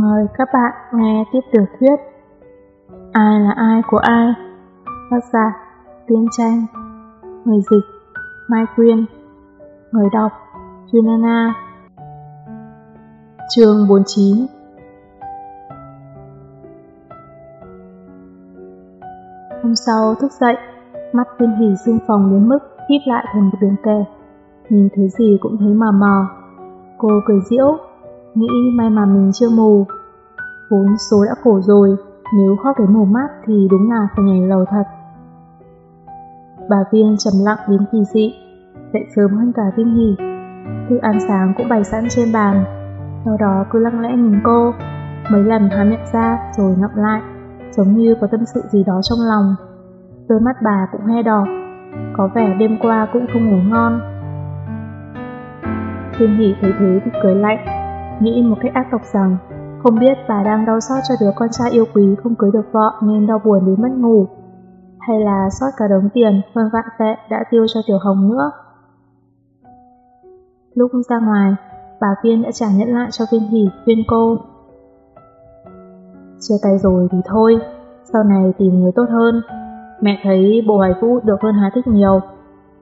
Mời các bạn nghe tiếp tiểu thuyết Ai là ai của ai? Tác giả Tiên Tranh. Người dịch Mai Quyên. Người đọc Junana. Chương 49 Hôm sau thức dậy, mắt viên hỉ xương phòng đến mức híp lại thành một đường kè. Nhìn thứ gì cũng thấy mờ mờ. Cô cười diễu, nghĩ may mà mình chưa mù. Vốn số đã khổ rồi, nếu khóc đến mù mắt thì đúng là phải nhảy lầu thật. Bà Viên trầm lặng đến kỳ dị, dậy sớm hơn cả Viên Hỷ. Thức ăn sáng cũng bày sẵn trên bàn, sau đó cứ lặng lẽ nhìn cô, mấy lần há miệng ra rồi ngậm lại, giống như có tâm sự gì đó trong lòng. Đôi mắt bà cũng he đỏ, có vẻ đêm qua cũng không ngủ ngon. Viên Hỷ thấy thế thì cười lạnh, nghĩ một cách ác độc rằng không biết bà đang đau xót cho đứa con trai yêu quý không cưới được vợ nên đau buồn đến mất ngủ, hay là xót cả đống tiền hơn vạn tệ đã tiêu cho Tiểu Hồng nữa. Lúc ra ngoài, bà Viên đã trả nhận lại cho Viên Hỷ viên cô. Chia tay rồi thì thôi, sau này tìm người tốt hơn. Mẹ thấy bộ hoài vũ được hơn Hà Thích nhiều,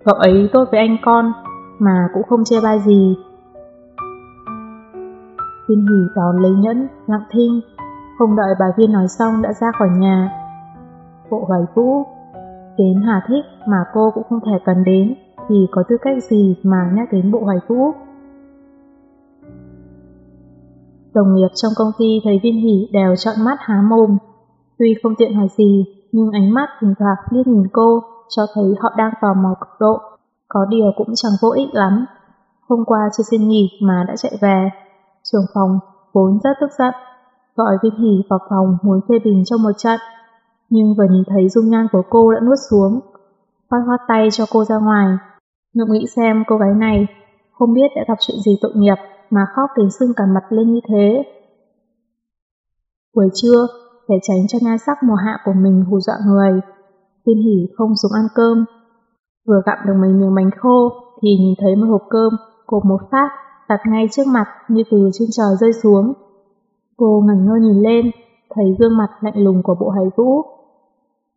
cậu ấy tốt với anh con, mà cũng không chê bai gì. Viên Hỷ đón lấy nhẫn, lặng thinh, không đợi bà Viên nói xong đã ra khỏi nhà. Bộ hoài vũ, đến Hà Thích mà cô cũng không thể cần đến, thì có tư cách gì mà nhắc đến bộ hoài vũ. Đồng nghiệp trong công ty thấy Viên Hỷ đều trọn mắt há mồm. Tuy không tiện hỏi gì, nhưng ánh mắt thỉnh thoảng liếc nhìn cô, cho thấy họ đang tò mò cực độ. Có điều cũng chẳng vô ích lắm. Hôm qua chưa xin nghỉ mà đã chạy về. Trường phòng vốn rất tức giận, gọi Viên Hỷ vào phòng muốn phê bình trong một trận. Nhưng vừa nhìn thấy dung nhan của cô đã nuốt xuống, khoát khoát tay cho cô ra ngoài. ngượng nghĩ xem cô gái này không biết đã gặp chuyện gì tội nghiệp mà khóc đến sưng cả mặt lên như thế. Buổi trưa, để tránh cho nhan sắc mùa hạ của mình hù dọa người, Viên Hỷ không xuống ăn cơm. Vừa gặm được mấy miếng bánh khô thì nhìn thấy một hộp cơm cột một phát đặt ngay trước mặt như từ trên trời rơi xuống. Cô ngẩn ngơ nhìn lên, thấy gương mặt lạnh lùng của bộ hải vũ.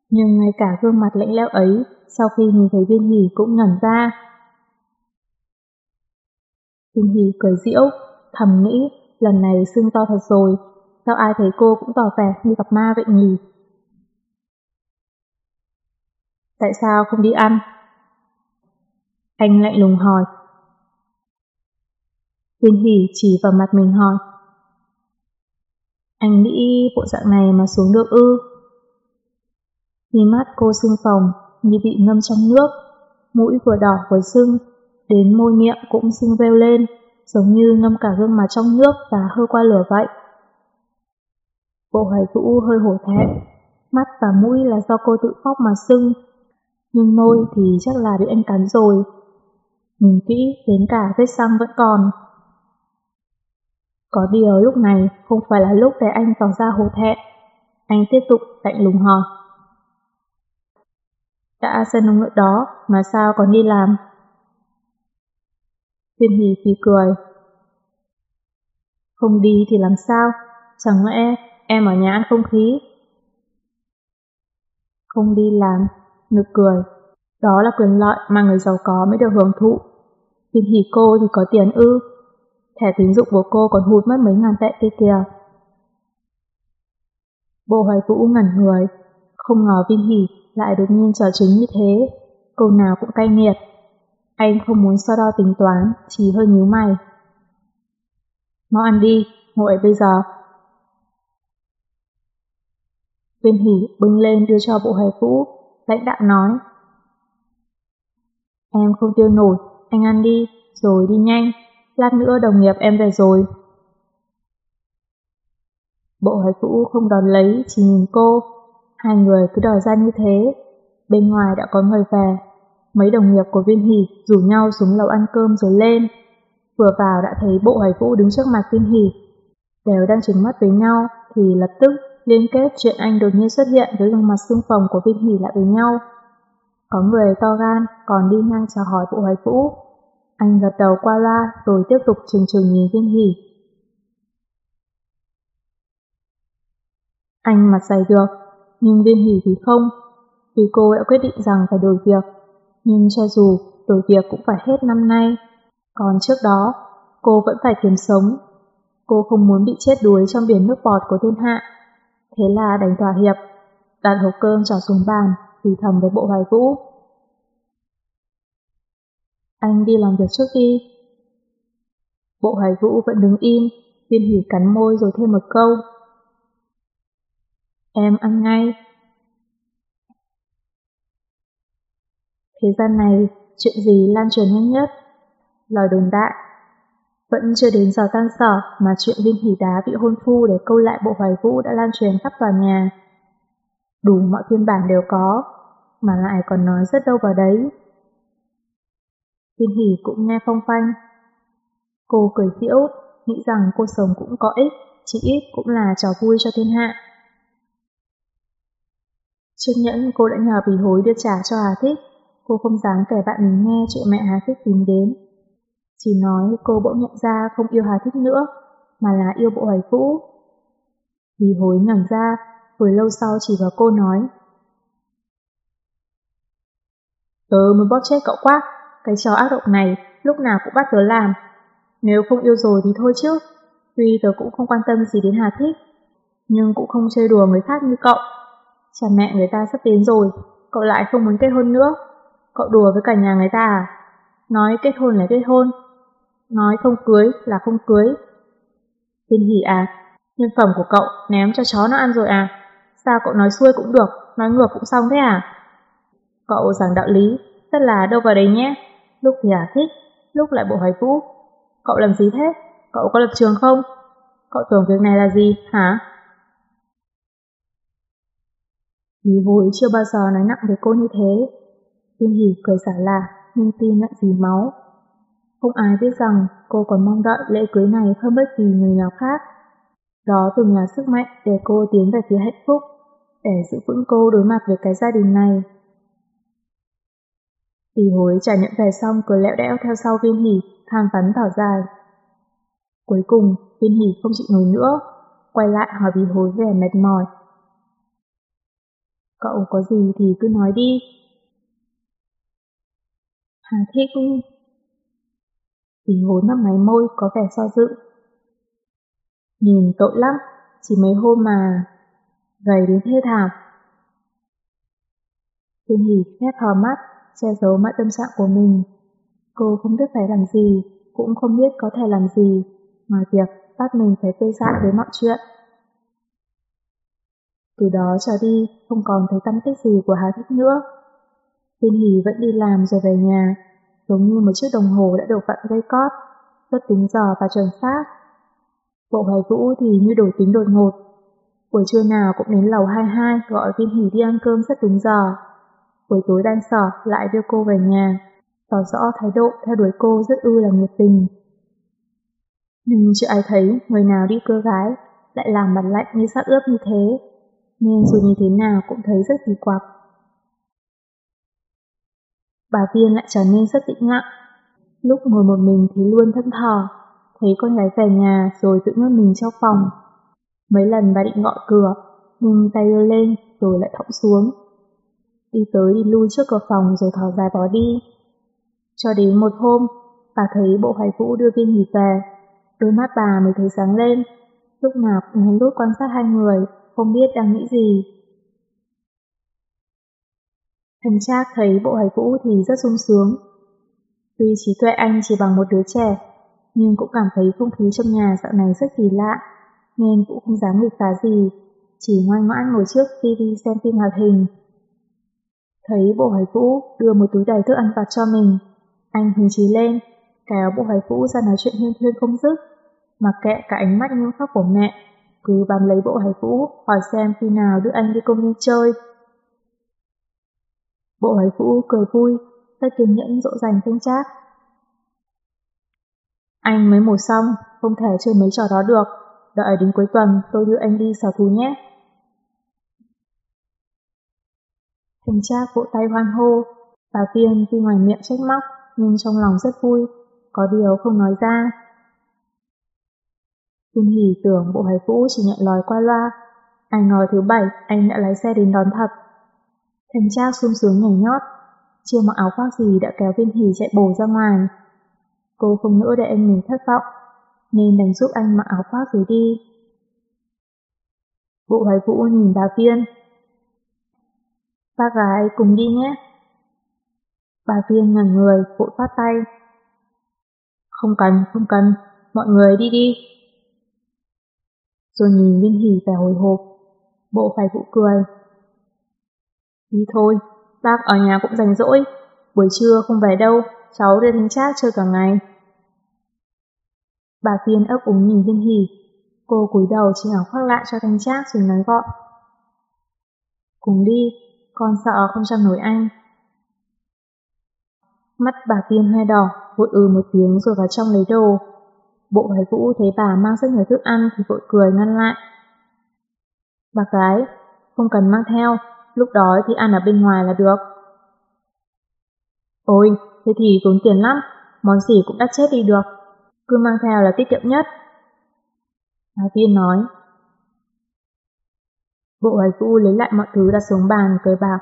Nhưng ngay cả gương mặt lạnh lẽo ấy, sau khi nhìn thấy viên hỷ cũng ngẩn ra. Viên hỷ cười diễu, thầm nghĩ, lần này xương to thật rồi, sao ai thấy cô cũng tỏ vẻ như gặp ma vậy nhỉ? Tại sao không đi ăn? Anh lạnh lùng hỏi. Huyền hỉ chỉ vào mặt mình hỏi. Anh nghĩ bộ dạng này mà xuống được ư? Mí mắt cô sưng phồng như bị ngâm trong nước, mũi vừa đỏ vừa sưng, đến môi miệng cũng sưng veo lên, giống như ngâm cả gương mặt trong nước và hơi qua lửa vậy. Bộ hoài vũ hơi hổ thẹn, mắt và mũi là do cô tự khóc mà sưng, nhưng môi thì chắc là bị anh cắn rồi. Nhìn kỹ đến cả vết xăng vẫn còn. Có điều lúc này không phải là lúc để anh tỏ ra hổ thẹn. Anh tiếp tục lạnh lùng hỏi. Đã sân ông ngựa đó mà sao còn đi làm? Thiên hì phì cười. Không đi thì làm sao? Chẳng lẽ em ở nhà ăn không khí? Không đi làm, nực cười. Đó là quyền lợi mà người giàu có mới được hưởng thụ. Thiên hỉ cô thì có tiền ư. Thẻ tín dụng của cô còn hụt mất mấy ngàn tệ kia kìa. Bộ hoài vũ ngẩn người, không ngờ Vinh Hỷ lại đột nhiên trở chứng như thế. Câu nào cũng cay nghiệt. Anh không muốn so đo tính toán, chỉ hơi nhíu mày. Mau ăn đi, ngồi bây giờ. Viên hỉ bưng lên đưa cho bộ hoài vũ, lãnh đạo nói. Em không tiêu nổi, anh ăn đi, rồi đi nhanh, lát nữa đồng nghiệp em về rồi. Bộ hải vũ không đón lấy, chỉ nhìn cô, hai người cứ đòi ra như thế. Bên ngoài đã có người về, mấy đồng nghiệp của viên hỷ rủ nhau xuống lầu ăn cơm rồi lên. Vừa vào đã thấy bộ hải vũ đứng trước mặt viên hỷ. Đều đang trứng mắt với nhau, thì lập tức liên kết chuyện anh đột nhiên xuất hiện với gương mặt xương phồng của viên hỷ lại với nhau. Có người to gan còn đi ngang chào hỏi bộ hoài vũ. Anh gật đầu qua loa rồi tiếp tục trừng trừng nhìn viên hỷ. Anh mặt dày được, nhưng viên hỷ thì không, vì cô đã quyết định rằng phải đổi việc. Nhưng cho dù đổi việc cũng phải hết năm nay, còn trước đó cô vẫn phải kiếm sống. Cô không muốn bị chết đuối trong biển nước bọt của thiên hạ. Thế là đánh thỏa hiệp, đặt hộp cơm trò xuống bàn, thì thầm với bộ hoài vũ. Anh đi làm việc trước đi. Bộ hoài vũ vẫn đứng im, viên hỉ cắn môi rồi thêm một câu. Em ăn ngay. Thế gian này, chuyện gì lan truyền nhanh nhất? lòi đồn đại. Vẫn chưa đến giờ tan sở mà chuyện viên hỉ đá bị hôn phu để câu lại bộ hoài vũ đã lan truyền khắp tòa nhà. Đủ mọi phiên bản đều có, mà lại còn nói rất đâu vào đấy. Viên hỉ cũng nghe phong phanh. Cô cười giễu, nghĩ rằng cô sống cũng có ích, chỉ ít cũng là trò vui cho thiên hạ. Trước nhẫn cô đã nhờ bì hối đưa trả cho Hà Thích, cô không dám kể bạn mình nghe chuyện mẹ Hà Thích tìm đến. Chỉ nói cô bỗng nhận ra không yêu Hà Thích nữa, mà là yêu bộ hoài vũ. Bì hối ngẩn ra, hồi lâu sau chỉ vào cô nói. Tớ mới bóp chết cậu quá, cái trò ác độc này lúc nào cũng bắt tớ làm. Nếu không yêu rồi thì thôi chứ, tuy tớ cũng không quan tâm gì đến Hà Thích, nhưng cũng không chơi đùa người khác như cậu. Cha mẹ người ta sắp đến rồi, cậu lại không muốn kết hôn nữa. Cậu đùa với cả nhà người ta à? Nói kết hôn là kết hôn, nói không cưới là không cưới. Tiên hỉ à, nhân phẩm của cậu ném cho chó nó ăn rồi à? Sao cậu nói xuôi cũng được, nói ngược cũng xong thế à? Cậu giảng đạo lý, tất là đâu vào đấy nhé. Lúc thì à thích, lúc lại bộ hoài vũ. Cậu làm gì thế? Cậu có lập trường không? Cậu tưởng việc này là gì, hả? Lý vui chưa bao giờ nói nặng với cô như thế. Tiên hỉ cười xả là, nhưng tim lại dì máu. Không ai biết rằng cô còn mong đợi lễ cưới này hơn bất kỳ người nào khác. Đó từng là sức mạnh để cô tiến về phía hạnh phúc, để giữ vững cô đối mặt với cái gia đình này. Tỷ hối trả nhận về xong cười lẹo đẽo theo sau viên hỉ, than vắn thở dài. Cuối cùng, viên hỉ không chịu nổi nữa, quay lại hỏi bí hối về mệt mỏi. Cậu có gì thì cứ nói đi. Hà thích Bí hối mắc máy môi có vẻ so dự. Nhìn tội lắm, chỉ mấy hôm mà gầy đến thê thảm. Viên hỉ khép hờ mắt, che giấu mọi tâm trạng của mình. Cô không biết phải làm gì, cũng không biết có thể làm gì, ngoài việc bắt mình phải tê dại với mọi chuyện. Từ đó trở đi, không còn thấy tâm tích gì của Hà Thích nữa. Viên Hỷ vẫn đi làm rồi về nhà, giống như một chiếc đồng hồ đã được vặn dây cót, rất tính giờ và chuẩn xác. Bộ hoài vũ thì như đổi tính đột ngột. Buổi trưa nào cũng đến lầu 22 gọi Viên Hỷ đi ăn cơm rất đúng giờ. Buổi tối đang sở lại đưa cô về nhà, tỏ rõ thái độ theo đuổi cô rất ư là nhiệt tình. Nhưng chưa ai thấy người nào đi cưa gái lại làm mặt lạnh như sát ướp như thế nên dù như thế nào cũng thấy rất kỳ quặc. Bà Viên lại trở nên rất tĩnh lặng. Lúc ngồi một mình thì luôn thân thờ, thấy con gái về nhà rồi tự nhốt mình trong phòng. Mấy lần bà định gọi cửa, nhưng tay đưa lên rồi lại thõng xuống. Đi tới đi lui trước cửa phòng rồi thở dài bỏ đi. Cho đến một hôm, bà thấy bộ hoài vũ đưa viên hỉ về, đôi mắt bà mới thấy sáng lên, lúc nào cũng hén lút quan sát hai người không biết đang nghĩ gì. Thành Trác thấy bộ hài vũ thì rất sung sướng. Tuy trí tuệ anh chỉ bằng một đứa trẻ, nhưng cũng cảm thấy không khí trong nhà dạo này rất kỳ lạ, nên cũng không dám nghịch phá gì, chỉ ngoan ngoãn ngồi trước TV xem phim hoạt hình. Thấy bộ hoài vũ đưa một túi đầy thức ăn vặt cho mình, anh hứng chí lên, kéo bộ hoài vũ ra nói chuyện huyên thuyên không dứt, mặc kệ cả ánh mắt nghiêm khắc của mẹ cứ bám lấy bộ hải vũ, hỏi xem khi nào đưa anh đi công viên chơi. Bộ hải vũ cười vui, tay kiên nhẫn dỗ dành thanh trác. Anh mới mổ xong, không thể chơi mấy trò đó được. Đợi đến cuối tuần tôi đưa anh đi sở thú nhé. Thành cha vỗ tay hoan hô, Bà Tiên tuy ngoài miệng trách móc, nhưng trong lòng rất vui, có điều không nói ra. Viên hỉ tưởng bộ hải vũ chỉ nhận lời qua loa, Ai ngờ thứ bảy anh đã lái xe đến đón thật. Thành Trác sung sướng nhảy nhót, chưa mặc áo khoác gì đã kéo viên hỉ chạy bổ ra ngoài. Cô không nỡ để anh mình thất vọng, nên đành giúp anh mặc áo khoác rồi đi. Bộ hoài vũ nhìn bà Viên ba gái cùng đi nhé. Bà Viên ngẩn người, vội phát tay. Không cần, không cần, mọi người đi đi. Rồi nhìn Viên Hỷ vẻ hồi hộp, bộ phải vụ cười. Đi thôi, bác ở nhà cũng rảnh rỗi, buổi trưa không về đâu, cháu đi thính trác chơi cả ngày. Bà Viên ấp úng nhìn Viên Hỷ, cô cúi đầu chỉ áo khoác lại cho thanh trác rồi nói gọn. Cùng đi, con sợ không chăm nổi anh. Mắt bà Tiên hoe đỏ, vội ừ một tiếng rồi vào trong lấy đồ. Bộ hoài vũ thấy bà mang rất nhiều thức ăn thì vội cười ngăn lại. Bà gái, không cần mang theo, lúc đói thì ăn ở bên ngoài là được. Ôi, thế thì tốn tiền lắm, món gì cũng đắt chết đi được, cứ mang theo là tiết kiệm nhất. Bà Tiên nói. Bộ hoài vũ lấy lại mọi thứ đặt xuống bàn cười bạc.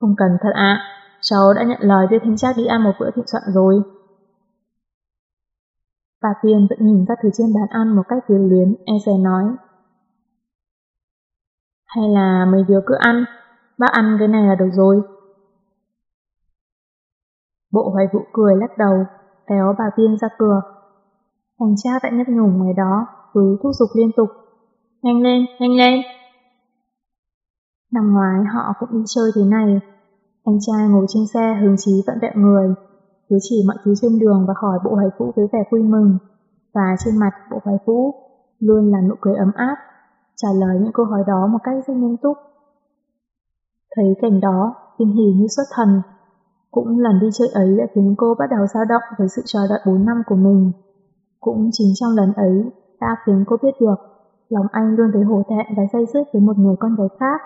Không cần thật ạ, cháu đã nhận lời đưa Thanh Trác đi ăn một bữa thịnh soạn rồi. Bà Tiên vẫn nhìn các thứ trên bàn ăn một cách quyến luyến, e dè nói. Hay là mấy đứa cứ ăn, bác ăn cái này là được rồi. Bộ hoài vụ cười lắc đầu, kéo bà Tiên ra cửa. Thành Trác đã nhấp nhủ ngoài đó, cứ thúc giục liên tục. Nhanh lên, nhanh lên! Năm ngoái họ cũng đi chơi thế này, anh trai ngồi trên xe hướng chí vặn vẹn người, cứ chỉ mọi thứ trên đường và hỏi bộ hoài vũ với vẻ vui mừng. Và trên mặt bộ hoài vũ luôn là nụ cười ấm áp, trả lời những câu hỏi đó một cách rất nghiêm túc. Thấy cảnh đó, Viên Hỉ như xuất thần. Cũng lần đi chơi ấy đã khiến cô bắt đầu dao động với sự chờ đợi 4 năm của mình. Cũng chính trong lần ấy đã khiến cô biết được lòng anh luôn thấy hổ thẹn và say dứt với một người con gái khác.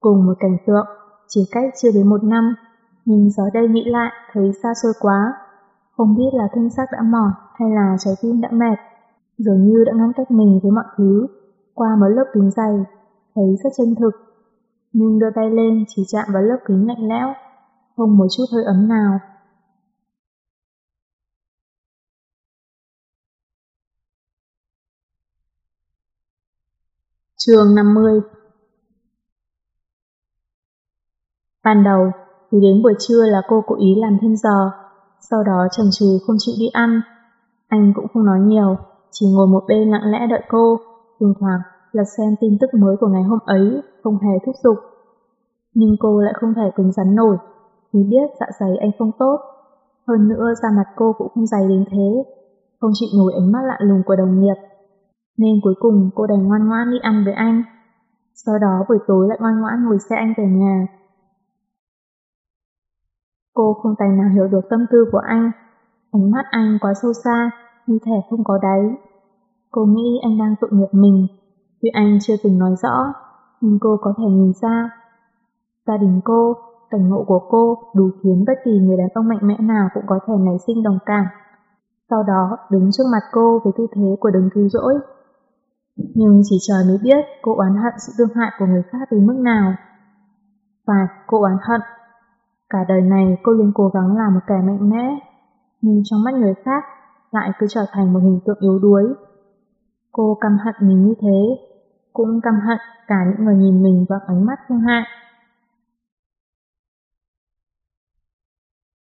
Cùng một cảnh tượng, chỉ cách chưa đến một năm, nhưng giờ đây nghĩ lại thấy xa xôi quá. Không biết là thân xác đã mỏi hay là trái tim đã mệt, dường như đã ngăn cách mình với mọi thứ, qua một lớp kính dày, thấy rất chân thực. Nhưng đưa tay lên chỉ chạm vào lớp kính lạnh lẽo, không một chút hơi ấm nào. Trường 50 Ban đầu, thì đến buổi trưa là cô cố ý làm thêm giờ, sau đó chần chừ không chịu đi ăn. Anh cũng không nói nhiều, chỉ ngồi một bên lặng lẽ đợi cô, thỉnh thoảng là xem tin tức mới của ngày hôm ấy, không hề thúc giục. Nhưng cô lại không thể cứng rắn nổi, vì biết dạ dày anh không tốt. Hơn nữa da mặt cô cũng không dày đến thế, không chịu nổi ánh mắt lạ lùng của đồng nghiệp. Nên cuối cùng cô đành ngoan ngoãn đi ăn với anh. Sau đó buổi tối lại ngoan ngoãn ngồi xe anh về nhà. Cô không tài nào hiểu được tâm tư của anh. Ánh mắt anh quá sâu xa, như thể không có đáy. Cô nghĩ anh đang tội nghiệp mình, tuy anh chưa từng nói rõ, nhưng cô có thể nhìn ra. Gia đình cô, cảnh ngộ của cô đủ khiến bất kỳ người đàn ông mạnh mẽ nào cũng có thể nảy sinh đồng cảm. Sau đó đứng trước mặt cô với tư thế của đấng cứu rỗi. Nhưng chỉ trời mới biết cô oán hận sự thương hại của người khác đến mức nào. Và cô oán hận Cả đời này cô luôn cố gắng làm một kẻ mạnh mẽ, nhưng trong mắt người khác lại cứ trở thành một hình tượng yếu đuối. Cô căm hận mình như thế, cũng căm hận cả những người nhìn mình bằng ánh mắt thương hại.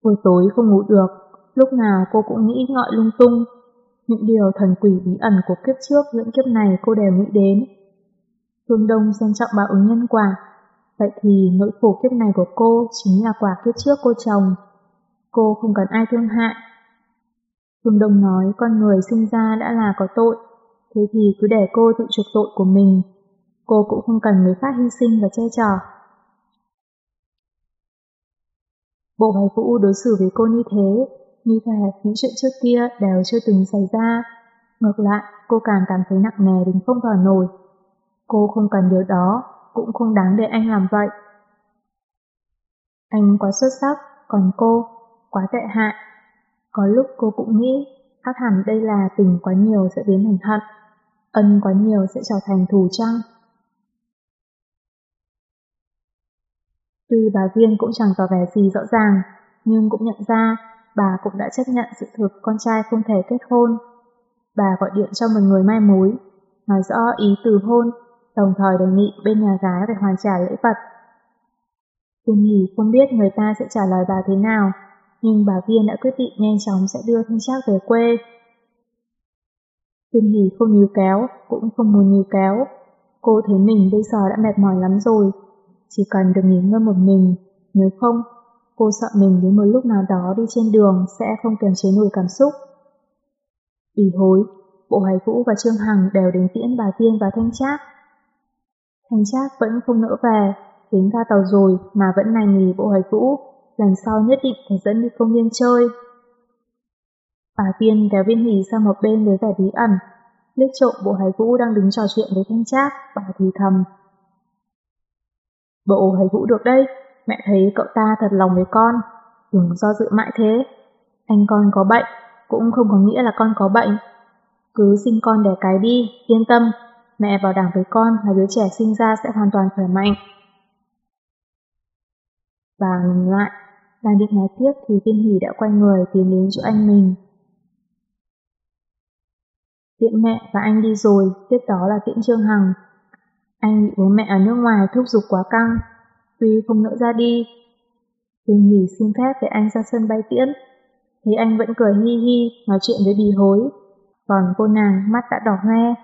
Buổi tối không ngủ được, lúc nào cô cũng nghĩ ngợi lung tung. Những điều thần quỷ bí ẩn của kiếp trước lẫn kiếp này cô đều nghĩ đến. Phương Đông xem trọng báo ứng nhân quả, Vậy thì nỗi khổ kiếp này của cô chính là quả kiếp trước cô chồng. Cô không cần ai thương hại. Phương Đông nói con người sinh ra đã là có tội, thế thì cứ để cô tự chuộc tội của mình. Cô cũng không cần người khác hy sinh và che chở. Bộ Hoài Vũ đối xử với cô như thế, như thể những chuyện trước kia đều chưa từng xảy ra. Ngược lại, cô càng cảm thấy nặng nề đến không thở nổi. Cô không cần điều đó, cũng không đáng để anh làm vậy. Anh quá xuất sắc, còn cô, quá tệ hại. Có lúc cô cũng nghĩ Khác hẳn đây là tình quá nhiều sẽ biến thành hận, ân quá nhiều sẽ trở thành thù chăng? Tuy bà Viên cũng chẳng tỏ vẻ gì rõ ràng, nhưng cũng nhận ra bà cũng đã chấp nhận sự thực con trai không thể kết hôn. Bà gọi điện cho một người mai mối, nói rõ ý từ hôn, đồng thời đề nghị bên nhà gái phải hoàn trả lễ vật. Viên Hỷ không biết người ta sẽ trả lời bà thế nào, nhưng bà Viên đã quyết định nhanh chóng sẽ đưa Thanh Trác về quê. Viên Hỷ không níu kéo, cũng không muốn níu kéo. Cô thấy mình bây giờ đã mệt mỏi lắm rồi, chỉ cần được nghỉ ngơi một mình, nếu không, cô sợ mình đến một lúc nào đó đi trên đường sẽ không kiềm chế nổi cảm xúc. Bỉ hối, Bộ Hoài Vũ và Trương Hằng đều đến tiễn bà Tiên và Thanh Trác. Thanh Trác vẫn không nỡ về, đến ga tàu rồi mà vẫn nài nghỉ Bộ Hoài Vũ, lần sau nhất định phải dẫn đi công viên chơi. Bà Tiên kéo viên hỉ sang một bên với vẻ bí ẩn, liếc trộm Bộ Hoài Vũ đang đứng trò chuyện với Thanh Trác, bà thì thầm. Bộ Hoài Vũ được đây, mẹ thấy cậu ta thật lòng với con, đừng do dự mãi thế. Anh con có bệnh, cũng không có nghĩa là con có bệnh. Cứ sinh con đẻ cái đi, yên tâm, mẹ bảo đảm với con là đứa trẻ sinh ra sẽ hoàn toàn khỏe mạnh. Bà ngừng lại, đang định nói tiếp thì viên hỉ đã quay người tiến đến chỗ anh mình. Tiện mẹ và anh đi rồi, tiếp đó là tiện Trương Hằng. Anh bị bố mẹ ở nước ngoài thúc giục quá căng, tuy không nỡ ra đi. Tình hỉ xin phép để anh ra sân bay tiễn. Thấy anh vẫn cười hi hi, nói chuyện với bì hối. Còn cô nàng mắt đã đỏ hoe.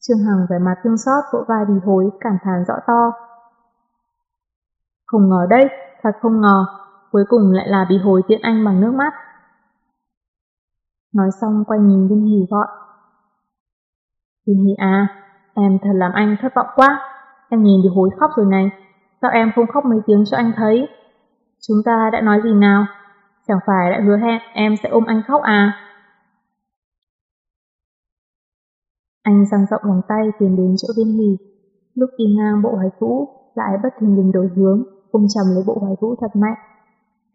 Trương Hằng vẻ mặt thương xót vỗ vai bì hối, cảm thán rõ to. Không ngờ đấy, thật không ngờ, cuối cùng lại là bì hối tiễn anh bằng nước mắt. Nói xong quay nhìn Vinh Hỷ gọi. Vinh Hỷ à, em thật làm anh thất vọng quá, em nhìn bì hối khóc rồi này, sao em không khóc mấy tiếng cho anh thấy? Chúng ta đã nói gì nào? Chẳng phải đã hứa hẹn em sẽ ôm anh khóc à? Anh dang rộng vòng tay tiến đến chỗ viên hì, Lúc đi ngang bộ hoài cũ, lại bất thình lình đổi hướng, ôm chầm lấy bộ hoài vũ thật mạnh.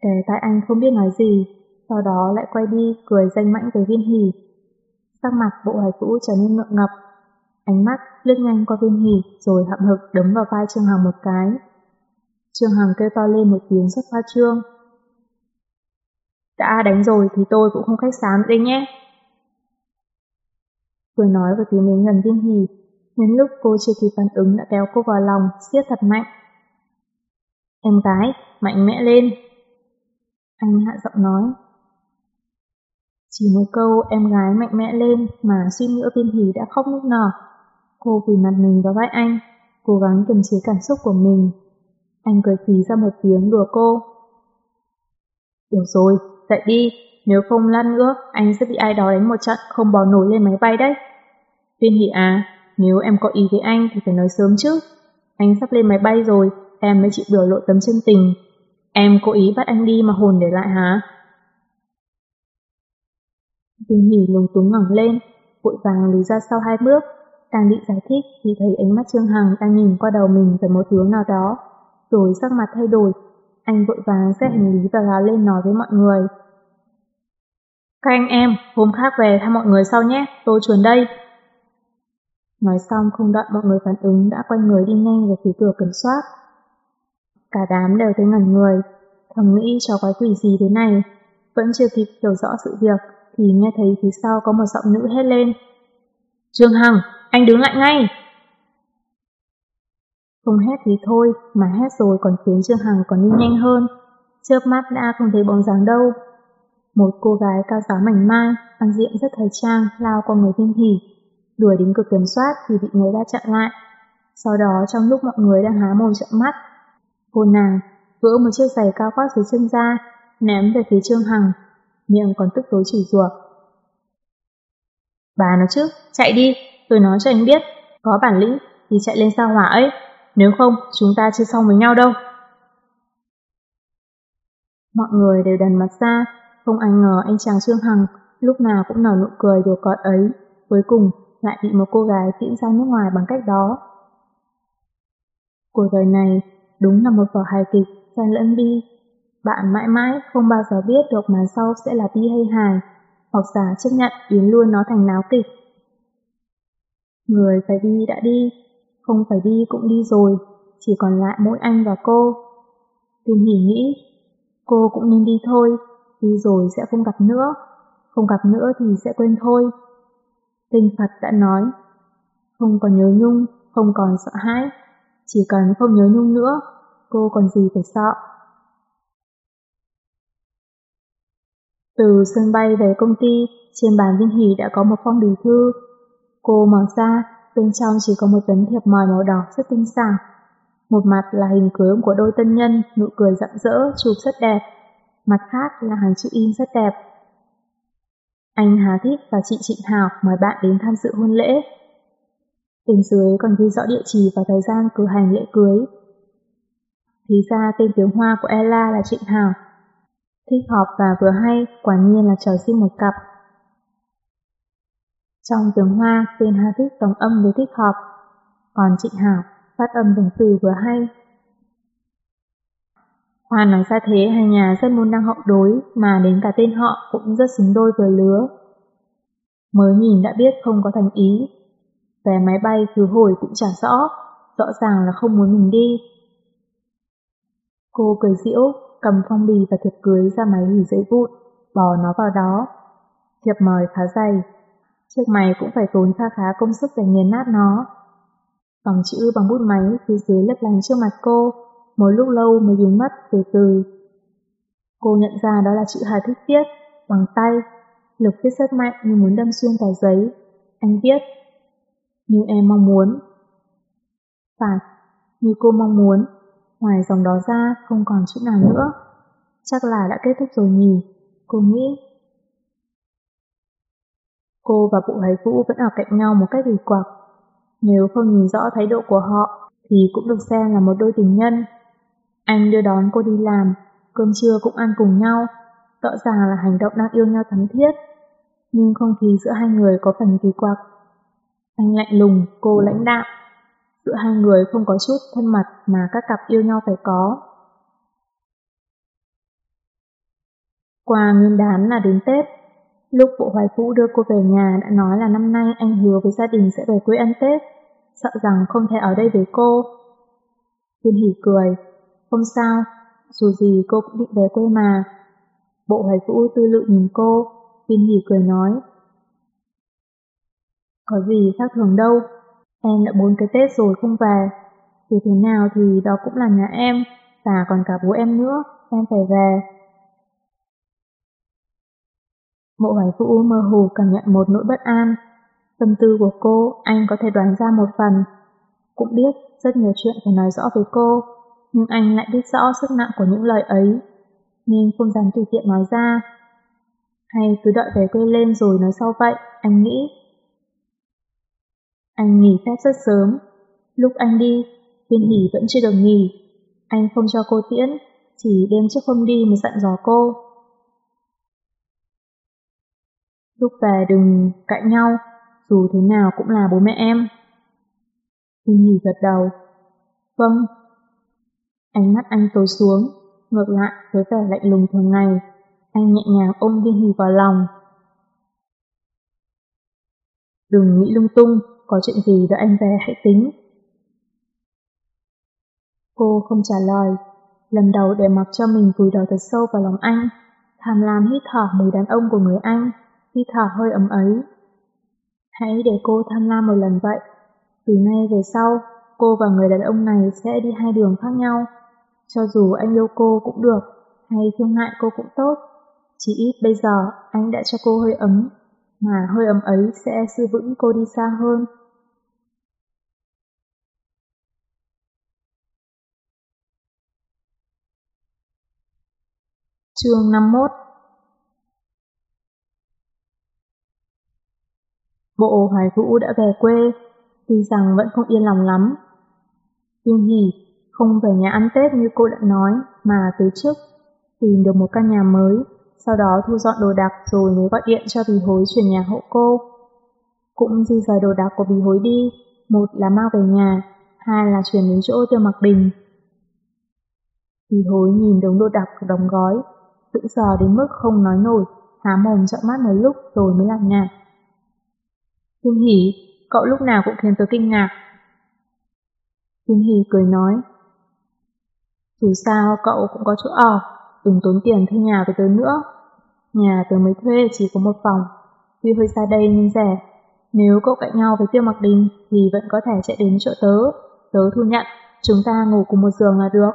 để tại anh không biết nói gì, sau đó lại quay đi cười danh mãnh với viên hì, Sắc mặt bộ hoài vũ trở nên ngượng ngập. Ánh mắt lướt nhanh qua viên hì rồi hậm hực đấm vào vai Trương Hằng một cái. Trương Hằng kêu to lên một tiếng rất khoa trương. Đã đánh rồi thì tôi cũng không khách sám đây nhé. Vừa nói và tiến đến gần viên hì. nhân lúc cô chưa kịp phản ứng đã kéo cô vào lòng, siết thật mạnh. Em gái, mạnh mẽ lên. Anh hạ giọng nói. Chỉ một câu em gái mạnh mẽ lên mà suy nghĩ viên hì đã khóc nức nở. Cô vùi mặt mình vào vai anh, cố gắng kiềm chế cảm xúc của mình. Anh cười phí ra một tiếng đùa cô. Được rồi, dậy đi, nếu không lăn nữa, anh sẽ bị ai đó đánh một trận không bò nổi lên máy bay đấy. Viên hỷ à, nếu em có ý với anh thì phải nói sớm chứ. Anh sắp lên máy bay rồi, em mới chịu biểu lộ tấm chân tình. Em cố ý bắt anh đi mà hồn để lại hả? Viên Hỷ lùng túng ngẩng lên, vội vàng lùi ra sau hai bước. Đang định giải thích thì thấy ánh mắt Trương Hằng đang nhìn qua đầu mình về một hướng nào đó. Rồi sắc mặt thay đổi, anh vội vàng xếp hành lý và gào lên nói với mọi người. Các anh em, hôm khác về thăm mọi người sau nhé, tôi chuẩn đây. Nói xong không đợi mọi người phản ứng đã quay người đi nhanh về phía cửa kiểm soát. Cả đám đều thấy ngẩn người, thầm nghĩ cho quái quỷ gì thế này. Vẫn chưa kịp hiểu rõ sự việc, thì nghe thấy phía sau có một giọng nữ hét lên. Trương Hằng, anh đứng lại ngay! Không hét thì thôi, mà hét rồi còn khiến Trương Hằng còn đi nhanh hơn. Chớp mắt đã không thấy bóng dáng đâu. Một cô gái cao giáo mảnh mai, ăn diện rất thời trang, lao qua người thiên hỉ. Đuổi đến cửa kiểm soát thì bị người ta chặn lại. Sau đó trong lúc mọi người đang há mồm trợn mắt, Cô nàng vỡ một chiếc giày cao gót dưới chân ra, ném về phía Trương Hằng, miệng còn tức tối chửi rủa. Bà nói trước, chạy đi, tôi nói cho anh biết, có bản lĩnh thì chạy lên sao hỏa ấy, nếu không chúng ta chưa xong với nhau đâu. Mọi người đều đần mặt ra, không ai ngờ anh chàng Trương Hằng lúc nào cũng nở nụ cười đùa cợt ấy, cuối cùng lại bị một cô gái tiễn ra nước ngoài bằng cách đó. Cuộc đời này Đúng là một vở hài kịch, xen lẫn bi. Bạn mãi mãi không bao giờ biết được màn sau sẽ là bi hay hài. hoặc giả chấp nhận biến luôn nó thành náo kịch. Người phải đi đã đi, không phải đi cũng đi rồi, chỉ còn lại mỗi anh và cô. Viên hỉ nghĩ, cô cũng nên đi thôi, đi rồi sẽ không gặp nữa, không gặp nữa thì sẽ quên thôi. Tinh Phật đã nói, không còn nhớ nhung, không còn sợ hãi, chỉ cần không nhớ nhung nữa, cô còn gì phải sợ. Từ sân bay về công ty, trên bàn Viên Hỷ đã có một phong bì thư. Cô mở ra, bên trong chỉ có một tấm thiệp mời màu đỏ rất tinh xảo. Một mặt là hình cưới của đôi tân nhân, nụ cười rạng rỡ, chụp rất đẹp. Mặt khác là hàng chữ in rất đẹp. Anh Hà Thích và chị Trịnh Hảo mời bạn đến tham dự hôn lễ. Bên dưới còn ghi rõ địa chỉ và thời gian cử hành lễ cưới. Thì ra tên tiếng Hoa của Ella là Trịnh Hảo. Thích hợp và vừa hay, quả nhiên là trời sinh một cặp. Trong tiếng Hoa, tên Hà Thích đồng âm với thích hợp, còn Trịnh Hảo phát âm từng từ vừa hay. Hoa nói ra thế hai nhà rất môn đăng hậu đối mà đến cả tên họ cũng rất xứng đôi vừa lứa. Mới nhìn đã biết không có thành ý. Vé máy bay cứ hồi cũng trả rõ, rõ ràng là không muốn mình đi. Cô cười diễu, cầm phong bì và thiệp cưới ra máy hủy giấy vụn, bỏ nó vào đó. Thiệp mời khá dày, trước mày cũng phải tốn kha khá công sức để nghiền nát nó. Dòng chữ bằng bút máy phía dưới lấp lánh trước mặt cô, một lúc lâu mới biến mất từ từ. Cô nhận ra đó là chữ Hà thích viết, bằng tay, lực viết rất mạnh như muốn đâm xuyên tờ giấy. Anh viết, như em mong muốn. Phải, như cô mong muốn, ngoài dòng đó ra không còn chữ nào nữa. Chắc là đã kết thúc rồi nhỉ, cô nghĩ. Cô và bộ hải vũ vẫn ở cạnh nhau một cách kỳ quặc. Nếu không nhìn rõ thái độ của họ, thì cũng được xem là một đôi tình nhân. Anh đưa đón cô đi làm, cơm trưa cũng ăn cùng nhau, rõ ràng là hành động đang yêu nhau thắm thiết. Nhưng không khí giữa hai người có phần kỳ quặc. Anh lạnh lùng, cô lãnh đạm. Giữa hai người không có chút thân mật mà các cặp yêu nhau phải có. Qua nguyên đán là đến Tết, lúc bộ hoài vũ đưa cô về nhà đã nói là năm nay anh hứa với gia đình sẽ về quê ăn Tết, sợ rằng không thể ở đây với cô. Viên hỉ cười, không sao, dù gì cô cũng định về quê mà. Bộ hoài vũ tư lự nhìn cô, Viên hỉ cười nói. Có gì khác thường đâu, em đã bốn cái Tết rồi không về. Dù thế nào thì đó cũng là nhà em, và còn cả bố em nữa, em phải về. Mộ hoài vũ mơ hồ cảm nhận một nỗi bất an. Tâm tư của cô anh có thể đoán ra một phần. Cũng biết rất nhiều chuyện phải nói rõ với cô, nhưng anh lại biết rõ sức nặng của những lời ấy, nên không dám tùy tiện nói ra. Hay cứ đợi về quê lên rồi nói sau vậy, anh nghĩ. Anh nghỉ phép rất sớm. Lúc anh đi, viên hỉ vẫn chưa được nghỉ. Anh không cho cô tiễn, chỉ đêm trước không đi mới dặn dò cô. Lúc về đừng cãi nhau, dù thế nào cũng là bố mẹ em. Hình hỉ gật đầu. Vâng. Ánh mắt anh tối xuống, ngược lại với vẻ lạnh lùng thường ngày, anh nhẹ nhàng ôm viên hỉ vào lòng. Đừng nghĩ lung tung, có chuyện gì đợi anh về hãy tính. Cô không trả lời, lần đầu để mặc cho mình vùi đầu thật sâu vào lòng anh, tham lam hít thở mùi đàn ông của người anh, khi thở hơi ấm ấy. Hãy để cô tham lam một lần vậy. Từ nay về sau, cô và người đàn ông này sẽ đi hai đường khác nhau. Cho dù anh yêu cô cũng được, hay thương hại cô cũng tốt. Chỉ ít bây giờ anh đã cho cô hơi ấm mà hơi ấm ấy sẽ sư vững cô đi xa hơn. Chương 51 Bộ Hoài Vũ đã về quê, tuy rằng vẫn không yên lòng lắm. Viên Hỷ không về nhà ăn Tết như cô đã nói, mà từ trước tìm được một căn nhà mới sau đó thu dọn đồ đạc rồi mới gọi điện cho bì hối chuyển nhà hộ cô. Cũng di rời đồ đạc của bì hối đi, một là mang về nhà, hai là chuyển đến chỗ tiêu mặc đình. Bì hối nhìn đống đồ đạc của đóng gói, tự giờ đến mức không nói nổi, há mồm trợn mắt một lúc rồi mới làm nhạt. Kim Hỷ, cậu lúc nào cũng khiến tôi kinh ngạc. Kim Hỷ cười nói, dù sao cậu cũng có chỗ ở, đừng tốn tiền thuê nhà với tớ nữa. Nhà tớ mới thuê chỉ có một phòng, tuy hơi xa đây nhưng rẻ. Nếu cậu cạnh nhau với Tiêu Mặc Đình thì vẫn có thể chạy đến chỗ tớ, tớ thu nhận, chúng ta ngủ cùng một giường là được.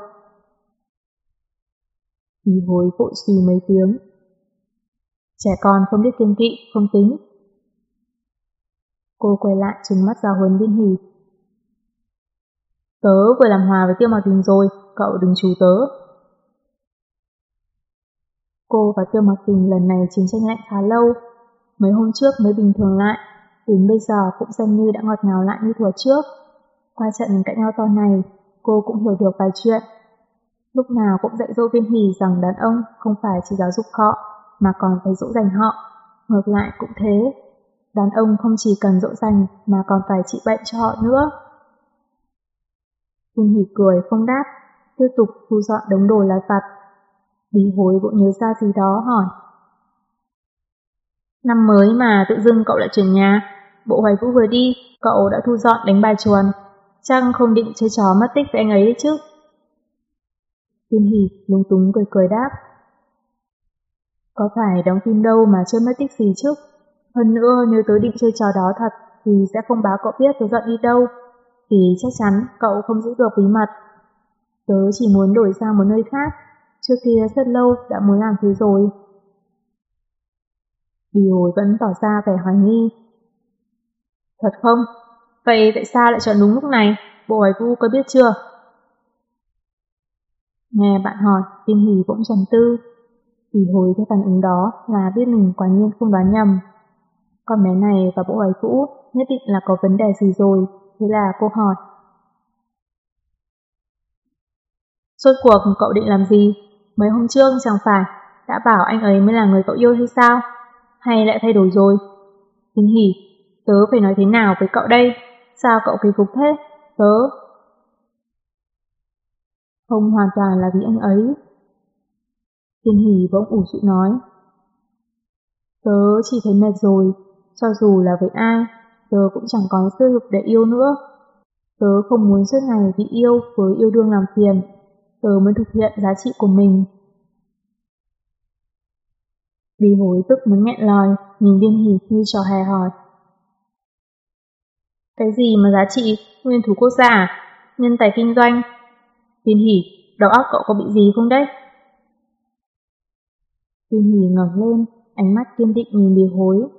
Vì hối vội suy mấy tiếng. Trẻ con không biết kiên kỵ, không tính. Cô quay lại trừng mắt ra huấn viên hỉ. Tớ vừa làm hòa với Tiêu Mặc tình rồi, cậu đừng chú tớ. Cô và Tiêu Mặc Tình lần này chiến tranh lạnh khá lâu. Mấy hôm trước mới bình thường lại, đến bây giờ cũng xem như đã ngọt ngào lại như thuở trước. Qua trận cãi nhau to này, cô cũng hiểu được vài chuyện. Lúc nào cũng dạy dỗ viên hỉ rằng đàn ông không phải chỉ giáo dục họ, mà còn phải dỗ dành họ. Ngược lại cũng thế, đàn ông không chỉ cần dỗ dành mà còn phải trị bệnh cho họ nữa. Viên hỉ cười không đáp, tiếp tục thu dọn đống đồ lặt vặt. Bí hối bỗng nhớ ra gì đó hỏi. Năm mới mà tự dưng cậu lại chuyển nhà, bộ hoài vũ vừa đi, cậu đã thu dọn đánh bài chuồn. Chắc không định chơi chó mất tích với anh ấy đấy chứ. Viên hỉ lung túng cười cười đáp. Có phải đóng phim đâu mà chơi mất tích gì chứ? Hơn nữa nếu tớ định chơi trò đó thật thì sẽ không báo cậu biết tớ dọn đi đâu. Thì chắc chắn cậu không giữ được bí mật. Tớ chỉ muốn đổi sang một nơi khác. Trước kia rất lâu đã muốn làm thế rồi. Điều hồi vẫn tỏ ra vẻ hoài nghi. Thật không? Vậy tại sao lại chọn đúng lúc này? Bộ hoài vu có biết chưa? Nghe bạn hỏi, tiên hỷ cũng trầm tư. Vì hồi cái phản ứng đó là biết mình quả nhiên không đoán nhầm. Con bé này và bộ ấy cũ nhất định là có vấn đề gì rồi, thế là cô hỏi. Suốt cuộc cậu định làm gì? Mấy hôm trước chẳng phải đã bảo anh ấy mới là người cậu yêu hay sao? Hay lại thay đổi rồi? Thiên hỉ, tớ phải nói thế nào với cậu đây? Sao cậu kỳ cục thế? Tớ... Không hoàn toàn là vì anh ấy. Thiên hỉ bỗng ủ sụ nói. Tớ chỉ thấy mệt rồi, cho dù là với ai, tớ cũng chẳng có sức lực để yêu nữa. Tớ không muốn suốt ngày bị yêu với yêu đương làm phiền. Tớ muốn thực hiện giá trị của mình. Vì hối tức muốn nghẹn lời, nhìn điên hỉ như trò hề hỏi. Cái gì mà giá trị nguyên thủ quốc gia à? Nhân tài kinh doanh? Viên hỉ, đầu óc cậu có bị gì không đấy? Viên hỉ ngẩng lên, ánh mắt kiên định nhìn bì hối.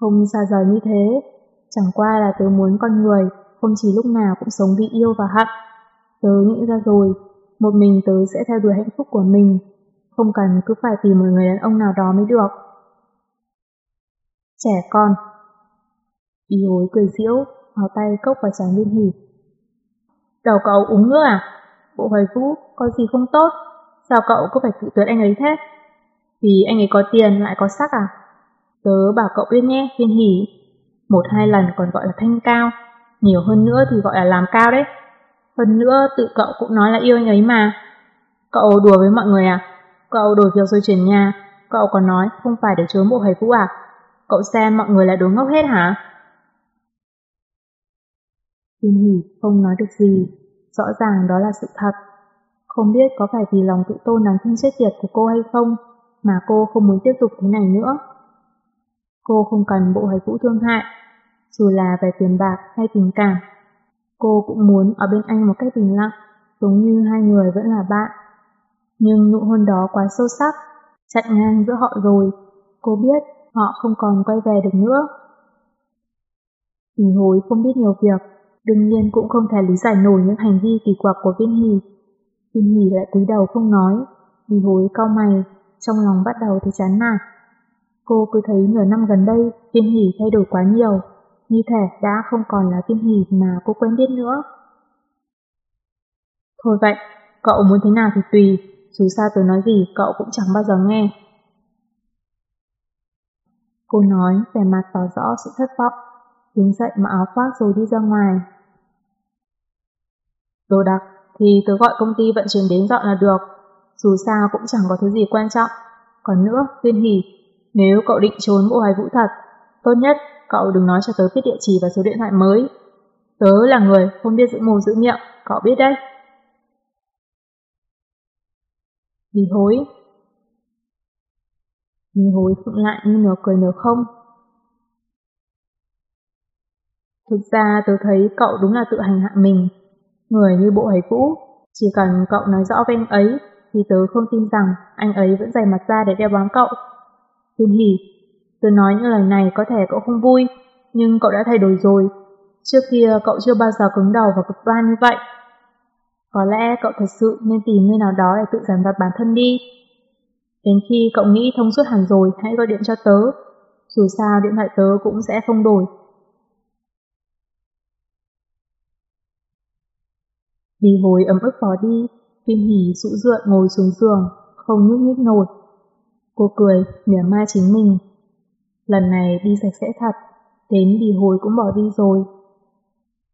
Không xa rời như thế, chẳng qua là tớ muốn con người không chỉ lúc nào cũng sống vì yêu và hận. Tớ nghĩ ra rồi, một mình tớ sẽ theo đuổi hạnh phúc của mình, không cần cứ phải tìm một người đàn ông nào đó mới được. Trẻ con Bì hối cười diễu, hào tay cốc vào chàng liên hỉ. Đầu cậu uống nước à? Bộ hoài vũ, có gì không tốt? Sao cậu cứ phải cự tuyệt anh ấy thế? Vì anh ấy có tiền lại có sắc à? Tớ bảo cậu biết nhé, Thiên Hỷ Một hai lần còn gọi là thanh cao, nhiều hơn nữa thì gọi là làm cao đấy. Hơn nữa tự cậu cũng nói là yêu anh ấy mà. Cậu đùa với mọi người à? Cậu đổi việc rồi chuyển nhà, cậu còn nói không phải để chối bộ hầy vũ à? Cậu xem mọi người là đồ ngốc hết hả? Thiên Hỷ không nói được gì, rõ ràng đó là sự thật. Không biết có phải vì lòng tự tôn đáng thương chết tiệt của cô hay không, mà cô không muốn tiếp tục thế này nữa. Cô không cần bộ hài vũ thương hại, dù là về tiền bạc hay tình cảm. Cô cũng muốn ở bên anh một cách bình lặng, giống như hai người vẫn là bạn. Nhưng nụ hôn đó quá sâu sắc, chặn ngang giữa họ rồi. Cô biết họ không còn quay về được nữa. Vì hối không biết nhiều việc, đương nhiên cũng không thể lý giải nổi những hành vi kỳ quặc của viên hì. Viên hì lại cúi đầu không nói, vì hối cau mày, trong lòng bắt đầu thấy chán nản. Cô cứ thấy nửa năm gần đây Tiên Hỷ thay đổi quá nhiều, như thể đã không còn là Tiên Hỷ mà cô quen biết nữa. Thôi vậy, cậu muốn thế nào thì tùy, dù sao tôi nói gì cậu cũng chẳng bao giờ nghe. Cô nói vẻ mặt tỏ rõ sự thất vọng, đứng dậy mặc áo khoác rồi đi ra ngoài. Đồ đặc thì tớ gọi công ty vận chuyển đến dọn là được, dù sao cũng chẳng có thứ gì quan trọng Còn nữa, Viên Hỷ, nếu cậu định trốn bộ hoài vũ thật, tốt nhất cậu đừng nói cho tớ biết địa chỉ và số điện thoại mới. Tớ là người không biết giữ mồm giữ miệng, cậu biết đấy. Vì hối Vì hối phụng lại như nửa cười nửa không. Thực ra tớ thấy cậu đúng là tự hành hạ mình. Người như bộ hầy vũ, chỉ cần cậu nói rõ với anh ấy, thì tớ không tin rằng anh ấy vẫn dày mặt ra để đeo bám cậu. Tiên hỉ, tôi nói những lời này có thể cậu không vui, nhưng cậu đã thay đổi rồi. Trước kia cậu chưa bao giờ cứng đầu và cực đoan như vậy. Có lẽ cậu thật sự nên tìm nơi nào đó để tự giảm vật bản thân đi. Đến khi cậu nghĩ thông suốt hẳn rồi, hãy gọi điện cho tớ. Dù sao điện thoại tớ cũng sẽ không đổi. Vì hồi ấm ức bỏ đi, Viên Hỷ sụ rượi ngồi xuống giường, không nhúc nhích nổi. Cô cười, mỉa mai chính mình. Lần này đi sạch sẽ thật, đến đi hồi cũng bỏ đi rồi.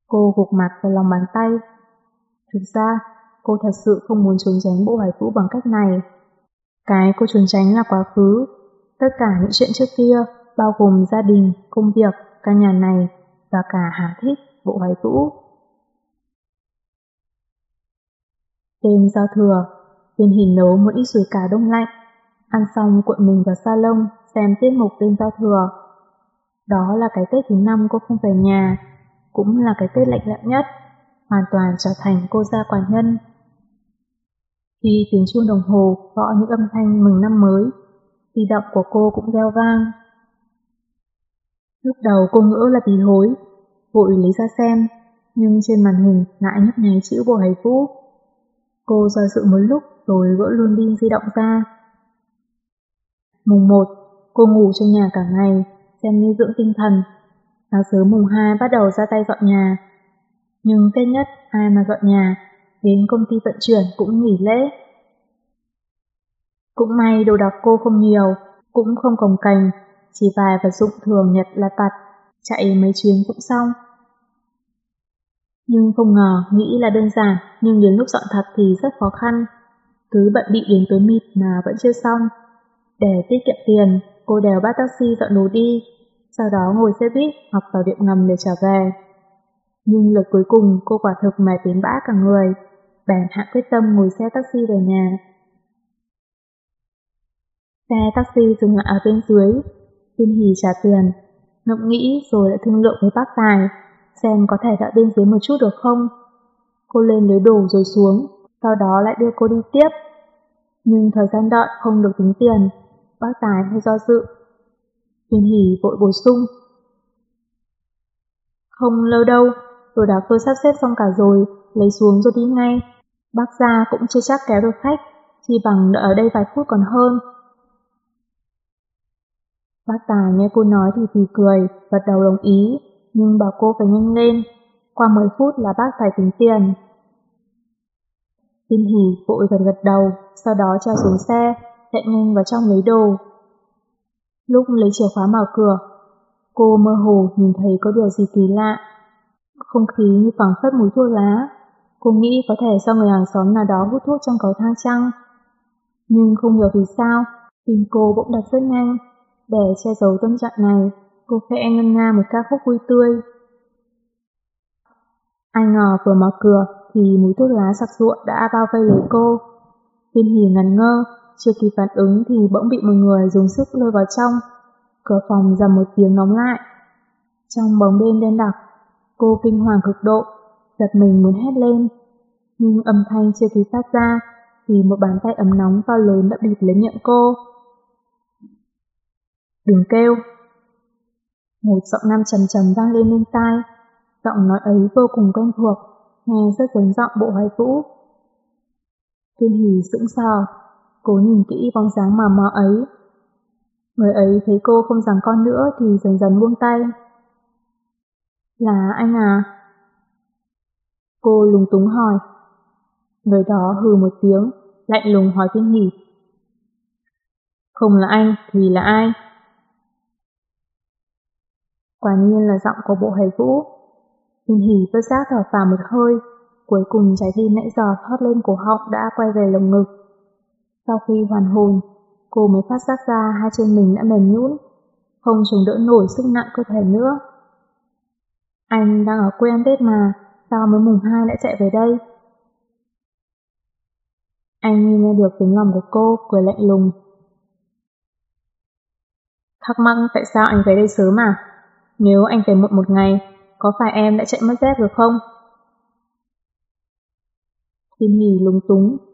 Cô gục mặt vào lòng bàn tay. Thực ra, cô thật sự không muốn trốn tránh bộ hoài vũ bằng cách này. Cái cô trốn tránh là quá khứ. Tất cả những chuyện trước kia, bao gồm gia đình, công việc, căn nhà này và cả hà thích bộ hoài vũ. Đêm giao thừa, Viên Hình nấu một ít sủi cà đông lạnh, ăn xong cuộn mình vào salon xem tiết mục đêm giao thừa. Đó là cái Tết thứ năm cô không về nhà, cũng là cái Tết lạnh lẽo nhất, hoàn toàn trở thành cô gia quả nhân. Khi tiếng chuông đồng hồ gõ những âm thanh mừng năm mới, di động của cô cũng reo vang. Lúc đầu cô ngỡ là tí hối, vội lấy ra xem, nhưng trên màn hình lại nhấp nháy chữ bộ hải vũ. Cô do dự một lúc rồi gỡ luôn pin di động ra. Mùng 1, cô ngủ trong nhà cả ngày, xem như dưỡng tinh thần. Sáng sớm mùng 2 bắt đầu ra tay dọn nhà. Nhưng Tết nhất ai mà dọn nhà, đến công ty vận chuyển cũng nghỉ lễ. Cũng may đồ đạc cô không nhiều, cũng không cồng cành, chỉ vài vật dụng thường nhật là tặt, chạy mấy chuyến cũng xong. Nhưng không ngờ, nghĩ là đơn giản, nhưng đến lúc dọn thật thì rất khó khăn. Cứ bận bị đến tối mịt mà vẫn chưa xong. Để tiết kiệm tiền, cô đều bắt taxi dọn đồ đi, sau đó ngồi xe buýt hoặc tàu điện ngầm để trở về. Nhưng lượt cuối cùng cô quả thực mệt đến bã cả người, bèn hạ quyết tâm ngồi xe taxi về nhà. Xe taxi dừng lại ở bên dưới, Thiên Hì trả tiền, ngẫm nghĩ rồi lại thương lượng với bác tài xem có thể đợi bên dưới một chút được không. Cô lên lấy đồ rồi xuống, sau đó lại đưa cô đi tiếp. Nhưng thời gian đợi không được tính tiền, bác Tài hơi do dự. Viên Hỷ vội bổ sung. Không lâu đâu, đồ đạc tôi sắp xếp xong cả rồi, lấy xuống rồi đi ngay. Bác gia cũng chưa chắc kéo được khách, chỉ bằng đợi ở đây vài phút còn hơn. Bác Tài nghe cô nói thì phì cười, gật đầu đồng ý, nhưng bảo cô phải nhanh lên, qua 10 phút là bác phải tính tiền. Tin hỉ vội gật gật đầu, sau đó treo xuống xe, chạy nhanh vào trong lấy đồ. Lúc lấy chìa khóa mở cửa, cô mơ hồ nhìn thấy có điều gì kỳ lạ. Không khí như phẳng phất mùi thuốc lá. Cô nghĩ có thể do người hàng xóm nào đó hút thuốc trong cầu thang trăng. Nhưng không hiểu vì sao, tim cô bỗng đập rất nhanh. Để che giấu tâm trạng này, cô khẽ ngân nga một ca khúc vui tươi. Ai ngờ vừa mở cửa thì mùi thuốc lá sặc sụa đã bao vây lấy cô. Tiên hỉ ngần ngơ, chưa kịp phản ứng thì bỗng bị một người dùng sức lôi vào trong. Cửa phòng dầm một tiếng nóng lại. Trong bóng đêm đen đặc, cô kinh hoàng cực độ, giật mình muốn hét lên. Nhưng âm thanh chưa kịp phát ra thì một bàn tay ấm nóng to lớn đã bịt lấy miệng cô. Đừng kêu, một giọng nam trầm trầm vang lên bên tai. Giọng nói ấy vô cùng quen thuộc, nghe rất giống giọng bộ hoài vũ. Thiên hỉ sững sờ, cố nhìn kỹ bóng dáng mờ mờ ấy. Người ấy thấy cô không rằng con nữa thì dần dần buông tay. Là anh à? Cô lúng túng hỏi. Người đó hừ một tiếng, lạnh lùng hỏi thiên hỉ. Không là anh thì là ai? Quả nhiên là giọng của bộ hầy vũ. thiên hỉ bất giác thở phào một hơi, cuối cùng trái tim nãy giờ thoát lên cổ họng đã quay về lồng ngực. Sau khi hoàn hồn, Cô mới phát giác ra hai chân mình đã mềm nhũn, không chống đỡ nổi sức nặng cơ thể nữa. Anh đang ở quê ăn Tết mà, sao mới mùng hai lại chạy về đây? Anh nghe được tiếng lòng của cô, cười lạnh lùng. Thắc mắc tại sao anh về đây sớm à? Nếu anh về muộn một ngày, có phải em đã chạy mất dép được không? Thiên hỉ lúng túng.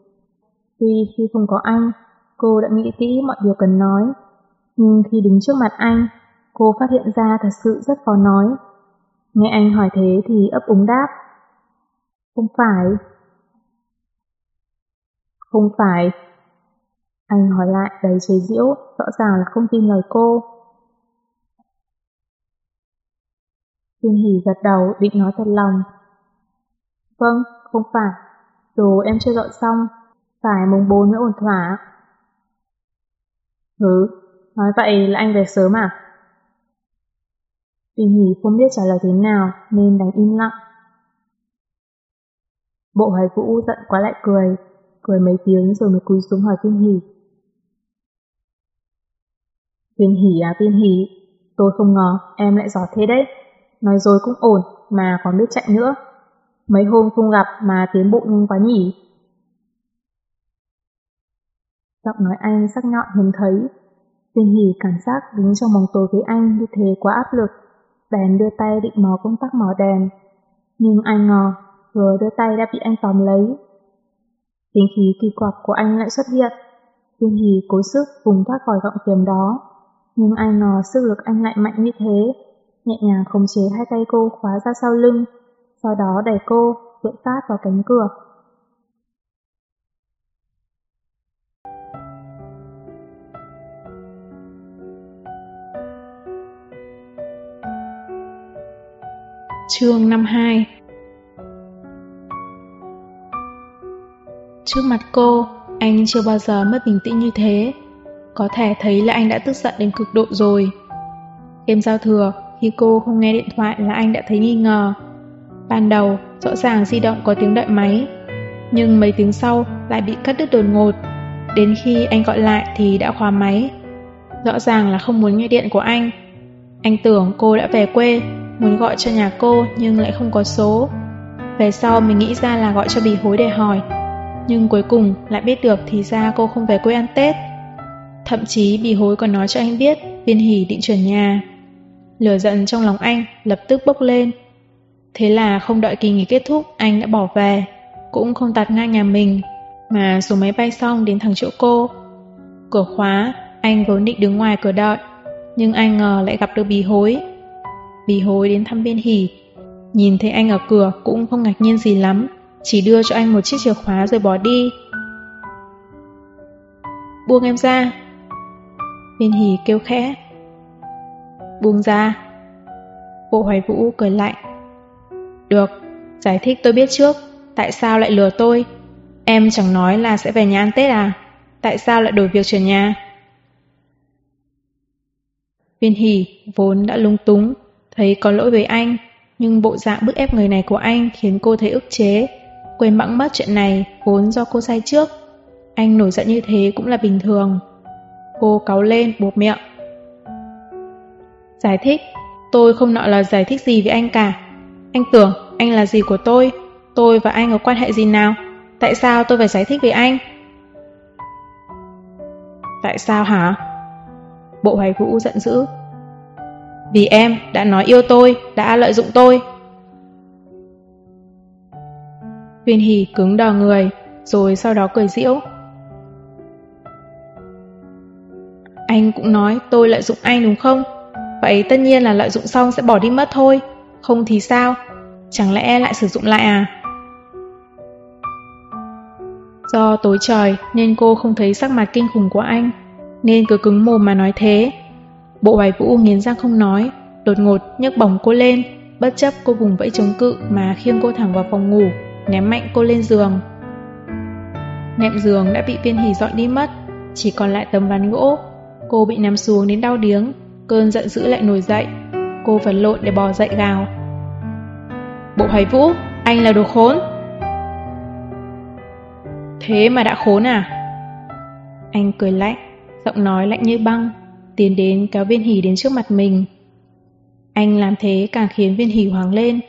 Tuy khi không có anh, cô đã nghĩ kỹ mọi điều cần nói, nhưng khi đứng trước mặt anh, cô phát hiện ra thật sự rất khó nói. Nghe anh hỏi thế thì ấp úng đáp. Không phải. Không phải. Anh hỏi lại đầy chế giễu, rõ ràng là không tin lời cô. Thiên hỉ gật đầu định nói thật lòng. Vâng, không phải. Đồ em chưa dọn xong, phải mùng bốn mới ổn thỏa. Hứ, nói vậy là anh về sớm à? Tiên hỉ không biết trả lời thế nào nên đành im lặng. Bộ hoài vũ giận quá lại cười, cười mấy tiếng rồi mới cúi xuống hỏi Tiên hỉ. Tiên hỉ à Tiên hỉ, tôi không ngờ em lại giỏi thế đấy. Nói dối cũng ổn mà còn biết chạy nữa. Mấy hôm không gặp mà tiến bộ nhanh quá nhỉ. Giọng nói anh sắc nhọn hiếm thấy. Viên hỉ cảm giác đứng trong bóng tối với anh như thế quá áp lực. Bèn đưa tay định mò công tắc mỏ đèn. Nhưng ai ngờ, vừa đưa tay đã bị anh tóm lấy. Tính khí kỳ quặc của anh lại xuất hiện. Viên hỉ cố sức vùng thoát khỏi gọng kiềm đó. Nhưng ai ngờ sức lực anh lại mạnh như thế, nhẹ nhàng khống chế hai tay cô khóa ra sau lưng, sau đó đẩy cô dựa sát vào cánh cửa. Chương 52 Trước mặt cô, anh chưa bao giờ mất bình tĩnh như thế. Có thể thấy là anh đã tức giận đến cực độ rồi. Đêm giao thừa, khi cô không nghe điện thoại là anh đã thấy nghi ngờ. Ban đầu, rõ ràng di động có tiếng đợi máy, nhưng mấy tiếng sau lại bị cắt đứt đột ngột. Đến khi anh gọi lại thì đã khóa máy. Rõ ràng là không muốn nghe điện của anh. Anh tưởng cô đã về quê, muốn gọi cho nhà cô nhưng lại không có số. Về sau mình nghĩ ra là gọi cho bì hối để hỏi. Nhưng cuối cùng lại biết được thì ra cô không về quê ăn Tết. Thậm chí bì hối còn nói cho anh biết viên hỉ định chuyển nhà. Lửa giận trong lòng anh lập tức bốc lên. Thế là không đợi kỳ nghỉ kết thúc anh đã bỏ về, cũng không tạt ngang nhà mình, mà xuống máy bay xong đến thẳng chỗ cô. Cửa khóa, anh vốn định đứng ngoài cửa đợi, nhưng anh ngờ lại gặp được bì hối. Bì hối đến thăm bên hỉ, nhìn thấy anh ở cửa cũng không ngạc nhiên gì lắm, chỉ đưa cho anh một chiếc chìa khóa rồi bỏ đi. Buông em ra. Bên hỉ kêu khẽ, buông ra. Bộ hoài vũ cười lạnh. Được, giải thích tôi biết trước, tại sao lại lừa tôi? Em chẳng nói là sẽ về nhà ăn Tết à? Tại sao lại đổi việc chuyển nhà? Viên hỉ vốn đã lung túng, thấy có lỗi với anh, nhưng bộ dạng bức ép người này của anh khiến cô thấy ức chế, quên bẵng mất chuyện này vốn do cô sai trước. Anh nổi giận như thế cũng là bình thường. Cô cáu lên buộc miệng. Giải thích, tôi không nọ là giải thích gì với anh cả. Anh tưởng anh là gì của tôi, tôi và anh có quan hệ gì nào? Tại sao tôi phải giải thích với anh? Tại sao hả? Bộ hoài vũ giận dữ. Vì em đã nói yêu tôi, đã lợi dụng tôi. Viên hỉ cứng đờ người, rồi sau đó cười diễu. Anh cũng nói tôi lợi dụng anh đúng không? Vậy tất nhiên là lợi dụng xong sẽ bỏ đi mất thôi, không thì sao? Chẳng lẽ lại sử dụng lại à? Do tối trời nên cô không thấy sắc mặt kinh khủng của anh, nên cứ cứng mồm mà nói thế. Bộ bài vũ nghiến răng không nói, đột ngột nhấc bổng cô lên, bất chấp cô vùng vẫy chống cự mà khiêng cô thẳng vào phòng ngủ, ném mạnh cô lên giường. Nệm giường đã bị viên hỉ dọn đi mất, chỉ còn lại tấm ván gỗ. Cô bị nằm xuống đến đau điếng, Cơn giận dữ lại nổi dậy. Cô vật lộn để bò dậy gào Bộ hoài vũ Anh là đồ khốn. Thế mà đã khốn à? Anh cười lạnh giọng nói lạnh như băng, tiến đến kéo viên hỉ đến trước mặt mình. Anh làm thế càng khiến viên hỉ hoảng lên.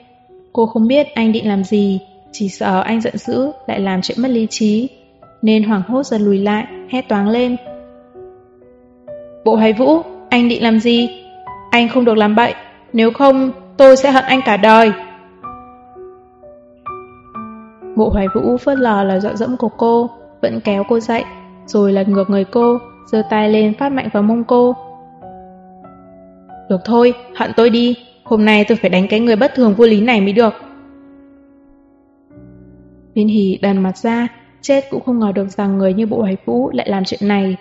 Cô không biết anh định làm gì, chỉ sợ anh giận dữ lại làm chuyện mất lý trí, nên hoảng hốt giật lùi lại, hét toáng lên. Bộ Hoài Vũ, anh định làm gì? Anh không được làm bậy, nếu không tôi sẽ hận anh cả đời. Bộ Hoài Vũ phớt lờ lời dọa dẫm của cô, vẫn kéo cô dậy, rồi lật ngược người cô, giơ tay lên phát mạnh vào mông cô. Được thôi, hận tôi đi, hôm nay tôi phải đánh cái người bất thường vô lý này mới được. Viên hỉ đần mặt ra, chết cũng không ngờ được rằng người như bộ hoài vũ lại làm chuyện này.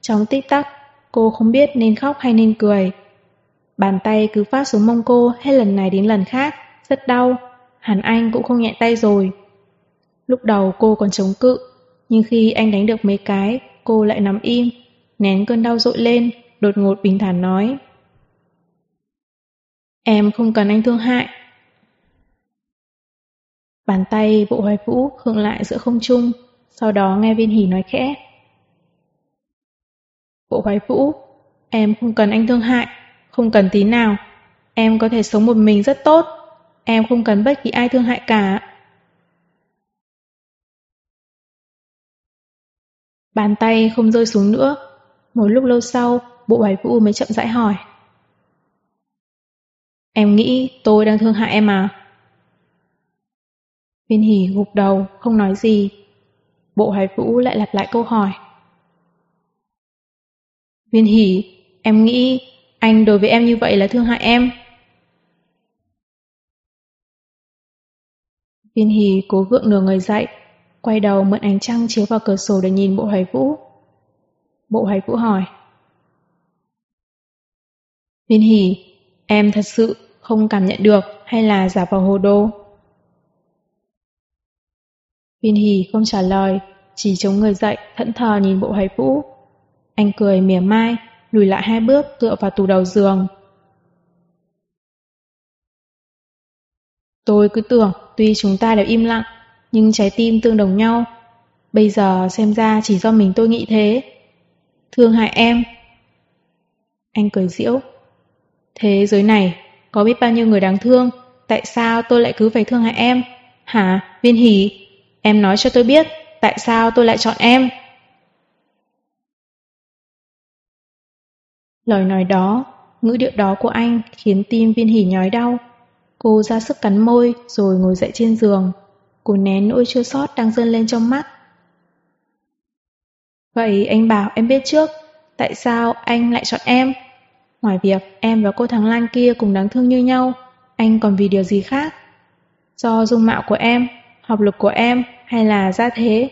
Trong tích tắc, cô không biết nên khóc hay nên cười. Bàn tay cứ phát xuống mông cô hết lần này đến lần khác, rất đau. Hẳn Anh cũng không nhẹ tay rồi. Lúc đầu cô còn chống cự, nhưng khi anh đánh được mấy cái, cô lại nằm im, nén cơn đau dội lên, đột ngột bình thản nói. Em không cần anh thương hại. Bàn tay bộ hoài vũ khựng lại giữa không trung, sau đó nghe viên hỉ nói khẽ. Bộ hoài vũ, em không cần anh thương hại, không cần tí nào. Em có thể sống một mình rất tốt, em không cần bất kỳ ai thương hại cả. Bàn tay không rơi xuống nữa. Một lúc lâu sau, bộ bài vũ mới chậm rãi hỏi. Em nghĩ tôi đang thương hại em à? Viên hỉ gục đầu, không nói gì. Bộ hoài vũ lại lặp lại câu hỏi. Viên hỉ, em nghĩ anh đối với em như vậy là thương hại em. Viên hỉ cố gượng nửa người dậy, quay đầu mượn ánh trăng chiếu vào cửa sổ để nhìn bộ hoài vũ. Bộ hoài vũ hỏi. Viên hỉ, em thật sự không cảm nhận được hay là giả vào hồ đồ? Viên hỉ không trả lời, chỉ chống người dậy, thẫn thờ nhìn bộ hoài vũ. Anh cười mỉa mai, lùi lại hai bước tựa vào tủ đầu giường. Tôi cứ tưởng tuy chúng ta đều im lặng, nhưng trái tim tương đồng nhau. Bây giờ xem ra chỉ do mình tôi nghĩ thế. Thương hại em. Anh cười diễu. Thế giới này, có biết bao nhiêu người đáng thương, tại sao tôi lại cứ phải thương hại em? Hả, viên hỷ? Em nói cho tôi biết, tại sao tôi lại chọn em? Lời nói đó, ngữ điệu đó của anh khiến tim viên hỉ nhói đau. Cô ra sức cắn môi rồi ngồi dậy trên giường. Cô nén nỗi chưa xót đang dâng lên trong mắt. Vậy anh bảo em biết trước, tại sao anh lại chọn em? Ngoài việc em và cô Thắng Lan kia cùng đáng thương như nhau, anh còn vì điều gì khác? Do dung mạo của em, học lực của em hay là gia thế?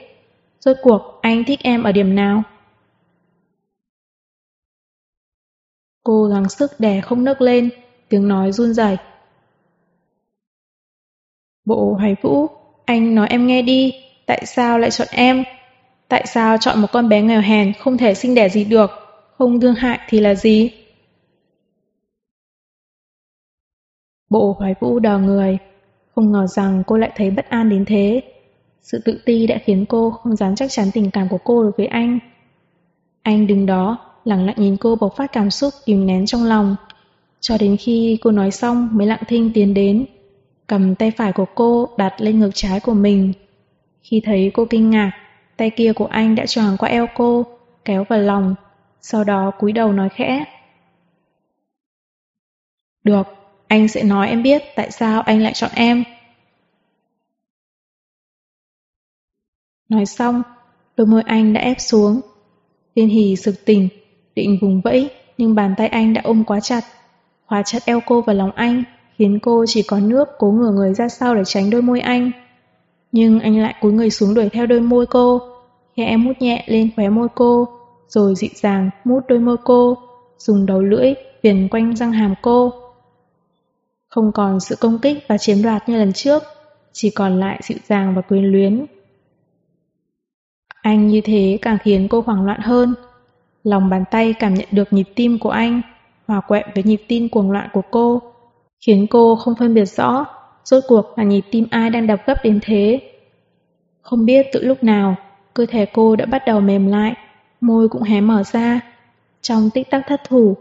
Rốt cuộc anh thích em ở điểm nào? Cô gắng sức đè không nấc lên, tiếng nói run rẩy. Bộ Hoài Vũ, anh nói em nghe đi, tại sao lại chọn em? Tại sao chọn một con bé nghèo hèn không thể sinh đẻ gì được, không thương hại thì là gì? Bộ Hoài Vũ đờ người, không ngờ rằng cô lại thấy bất an đến thế. Sự tự ti đã khiến cô không dám chắc chắn tình cảm của cô đối với anh. Anh đứng đó, lặng lặng nhìn cô bộc phát cảm xúc kìm nén trong lòng. Cho đến khi cô nói xong mới lặng thinh tiến đến, cầm tay phải của cô đặt lên ngực trái của mình. Khi thấy cô kinh ngạc, tay kia của anh đã choàng qua eo cô, kéo vào lòng, sau đó cúi đầu nói khẽ. Được, anh sẽ nói em biết tại sao anh lại chọn em. Nói xong, đôi môi anh đã ép xuống. Viên hì sực tỉnh, định vùng vẫy, nhưng bàn tay anh đã ôm quá chặt, khóa chặt eo cô vào lòng anh, khiến cô chỉ có nước cố ngửa người ra sau để tránh đôi môi anh. Nhưng anh lại cúi người xuống đuổi theo đôi môi cô, khẽ mút nhẹ lên khóe môi cô, rồi dịu dàng mút đôi môi cô, dùng đầu lưỡi viền quanh răng hàm cô. Không còn sự công kích và chiếm đoạt như lần trước, chỉ còn lại dịu dàng và quyến luyến. Anh như thế càng khiến cô hoảng loạn hơn. Lòng bàn tay cảm nhận được nhịp tim của anh, hòa quẹn với nhịp tim cuồng loạn của cô, khiến cô không phân biệt rõ rốt cuộc là nhịp tim ai đang đập gấp đến thế. Không biết từ lúc nào, cơ thể cô đã bắt đầu mềm lại, môi cũng hé mở ra, trong tích tắc thất thủ,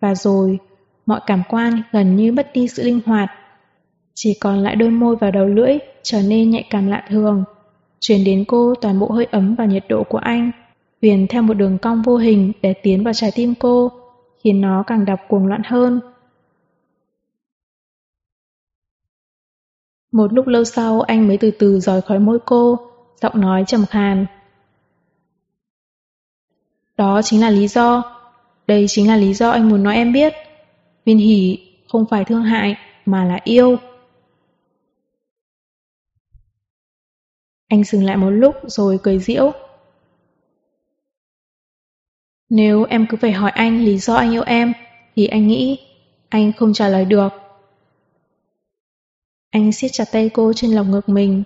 và rồi mọi cảm quan gần như mất đi sự linh hoạt. Chỉ còn lại đôi môi và đầu lưỡi trở nên nhạy cảm lạ thường, truyền đến cô toàn bộ hơi ấm và nhiệt độ của anh, viền theo một đường cong vô hình để tiến vào trái tim cô, khiến nó càng đập cuồng loạn hơn. Một lúc lâu sau anh mới từ từ rời khỏi môi cô, giọng nói trầm khàn. Đó chính là lý do, đây chính là lý do anh muốn nói em biết. Viên hỉ không phải thương hại, mà là yêu. Anh dừng lại một lúc rồi cười diễu. Nếu em cứ phải hỏi anh lý do anh yêu em, thì anh nghĩ anh không trả lời được. Anh siết chặt tay cô trên lòng ngực mình.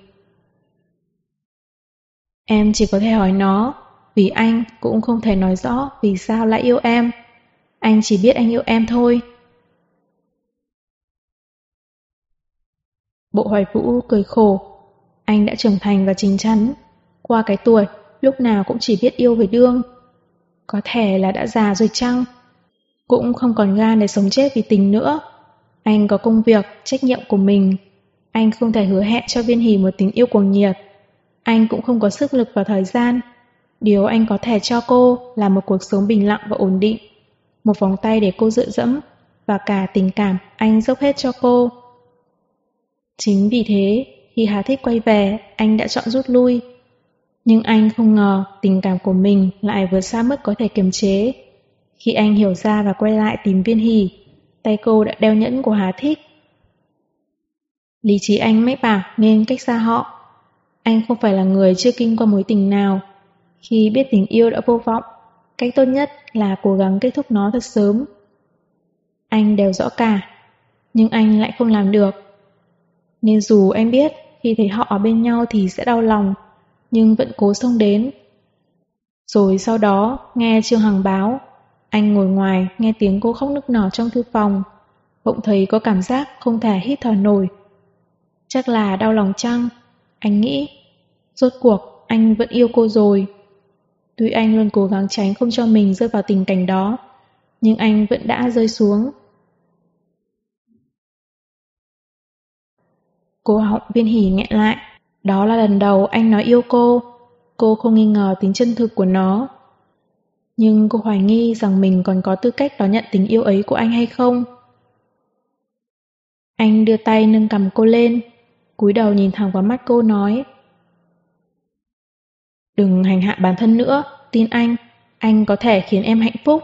Em chỉ có thể hỏi nó, vì anh cũng không thể nói rõ vì sao lại yêu em. Anh chỉ biết anh yêu em thôi. Bộ hoài vũ cười khổ. Anh đã trưởng thành và chính chắn. Qua cái tuổi, lúc nào cũng chỉ biết yêu về đương. Có thể là đã già rồi chăng? Cũng không còn gan để sống chết vì tình nữa. Anh có công việc, trách nhiệm của mình. Anh không thể hứa hẹn cho viên hỷ một tình yêu cuồng nhiệt. Anh cũng không có sức lực và thời gian. Điều anh có thể cho cô là một cuộc sống bình lặng và ổn định. Một vòng tay để cô dựa dẫm và cả tình cảm anh dốc hết cho cô. Chính vì thế, khi Hà Thích quay về, anh đã chọn rút lui. Nhưng anh không ngờ tình cảm của mình lại vượt xa mức có thể kiềm chế. Khi anh hiểu ra và quay lại tìm viên hỷ, tay cô đã đeo nhẫn của Hà Thích. Lý trí anh mách bảo nên cách xa họ. Anh không phải là người chưa kinh qua mối tình nào. Khi biết tình yêu đã vô vọng, cách tốt nhất là cố gắng kết thúc nó thật sớm. Anh đều rõ cả, nhưng anh lại không làm được. Nên dù anh biết khi thấy họ ở bên nhau thì sẽ đau lòng, nhưng vẫn cố xông đến. Rồi sau đó nghe Trương Hằng báo, anh ngồi ngoài nghe tiếng cô khóc nức nở trong thư phòng, bỗng thấy có cảm giác không thể hít thở nổi. Chắc là đau lòng chăng? Anh nghĩ, rốt cuộc anh vẫn yêu cô rồi. Tuy anh luôn cố gắng tránh không cho mình rơi vào tình cảnh đó, nhưng anh vẫn đã rơi xuống. Cô họng viên hỉ nghẹn lại. Đó là lần đầu anh nói yêu cô. Cô không nghi ngờ tính chân thực của nó. Nhưng cô hoài nghi rằng mình còn có tư cách đón nhận tình yêu ấy của anh hay không. Anh đưa tay nâng cầm cô lên, cúi đầu nhìn thẳng vào mắt cô nói. Đừng hành hạ bản thân nữa, tin anh, anh có thể khiến em hạnh phúc.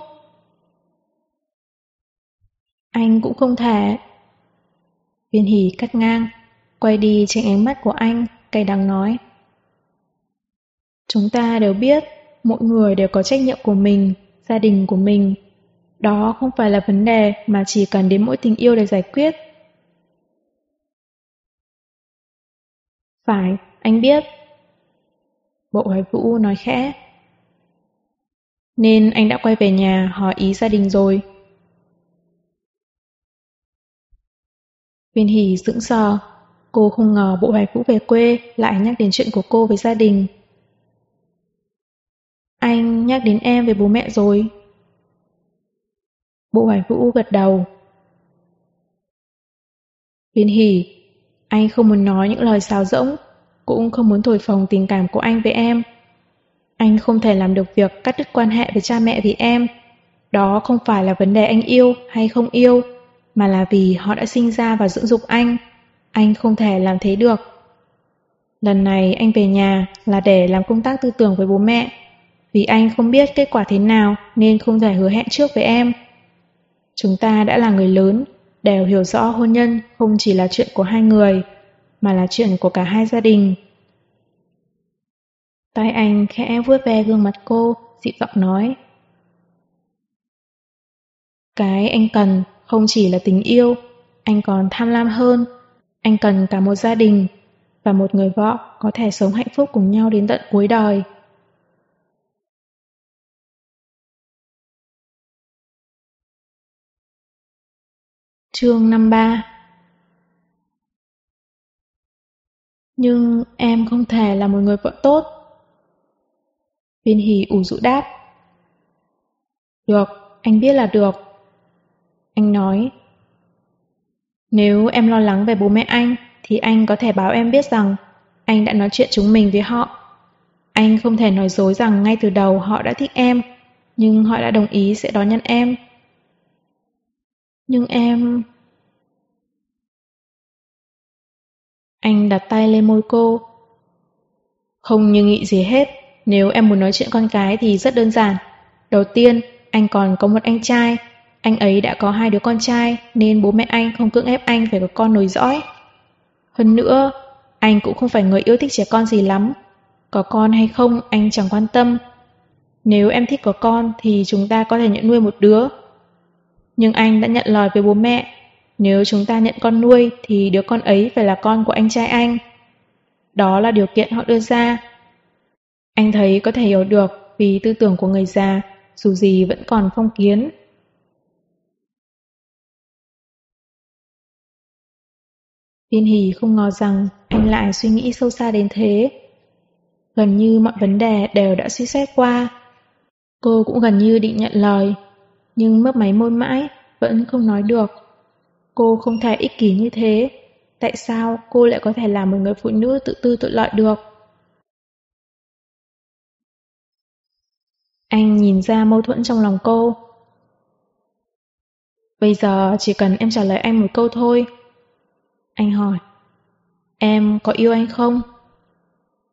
Anh cũng không thể. Viên hỉ cắt ngang, quay đi trên ánh mắt của anh, cay đắng nói. Chúng ta đều biết, mỗi người đều có trách nhiệm của mình, gia đình của mình. Đó không phải là vấn đề mà chỉ cần đến mỗi tình yêu để giải quyết. Phải, anh biết. Bộ hoài vũ nói khẽ. Nên anh đã quay về nhà hỏi ý gia đình rồi. Viên hỷ sững sờ, cô không ngờ bộ hoài vũ về quê lại nhắc đến chuyện của cô với gia đình. Anh nhắc đến em về bố mẹ rồi. Bộ hoài vũ gật đầu. Viên hỷ, anh không muốn nói những lời xáo rỗng, cũng không muốn thổi phồng tình cảm của anh với em. Anh không thể làm được việc cắt đứt quan hệ với cha mẹ vì em. Đó không phải là vấn đề anh yêu hay không yêu, mà là vì họ đã sinh ra và dưỡng dục anh. Anh không thể làm thế được. Lần này anh về nhà là để làm công tác tư tưởng với bố mẹ. Vì anh không biết kết quả thế nào nên không thể hứa hẹn trước với em. Chúng ta đã là người lớn, đều hiểu rõ hôn nhân không chỉ là chuyện của hai người, mà là chuyện của cả hai gia đình. Tay anh khẽ vuốt ve gương mặt cô, dịu giọng nói. Cái anh cần không chỉ là tình yêu, anh còn tham lam hơn. Anh cần cả một gia đình và một người vợ có thể sống hạnh phúc cùng nhau đến tận cuối đời. Chương 53 Nhưng em không thể là một người vợ tốt. Viên hỷ ủ rũ đáp. Được, anh biết là được. Anh nói, nếu em lo lắng về bố mẹ anh, thì anh có thể báo em biết rằng anh đã nói chuyện chúng mình với họ. Anh không thể nói dối rằng ngay từ đầu họ đã thích em, nhưng họ đã đồng ý sẽ đón nhận em. Nhưng em... Anh đặt tay lên môi cô. Không như nghĩ gì hết, nếu em muốn nói chuyện con cái thì rất đơn giản. Đầu tiên, anh còn có một anh trai. Anh ấy đã có hai đứa con trai nên bố mẹ anh không cưỡng ép anh phải có con nối dõi. Hơn nữa, anh cũng không phải người yêu thích trẻ con gì lắm. Có con hay không anh chẳng quan tâm. Nếu em thích có con thì chúng ta có thể nhận nuôi một đứa. Nhưng anh đã nhận lời với bố mẹ. Nếu chúng ta nhận con nuôi thì đứa con ấy phải là con của anh trai anh. Đó là điều kiện họ đưa ra. Anh thấy có thể hiểu được vì tư tưởng của người già dù gì vẫn còn phong kiến. Viên Hỷ không ngờ rằng anh lại suy nghĩ sâu xa đến thế. Gần như mọi vấn đề đều đã suy xét qua. Cô cũng gần như định nhận lời, nhưng mấp máy môi mãi, vẫn không nói được. Cô không thể ích kỷ như thế. Tại sao cô lại có thể làm một người phụ nữ tự tư tự lợi được? Anh nhìn ra mâu thuẫn trong lòng cô. Bây giờ chỉ cần em trả lời anh một câu thôi. Anh hỏi. Em có yêu anh không?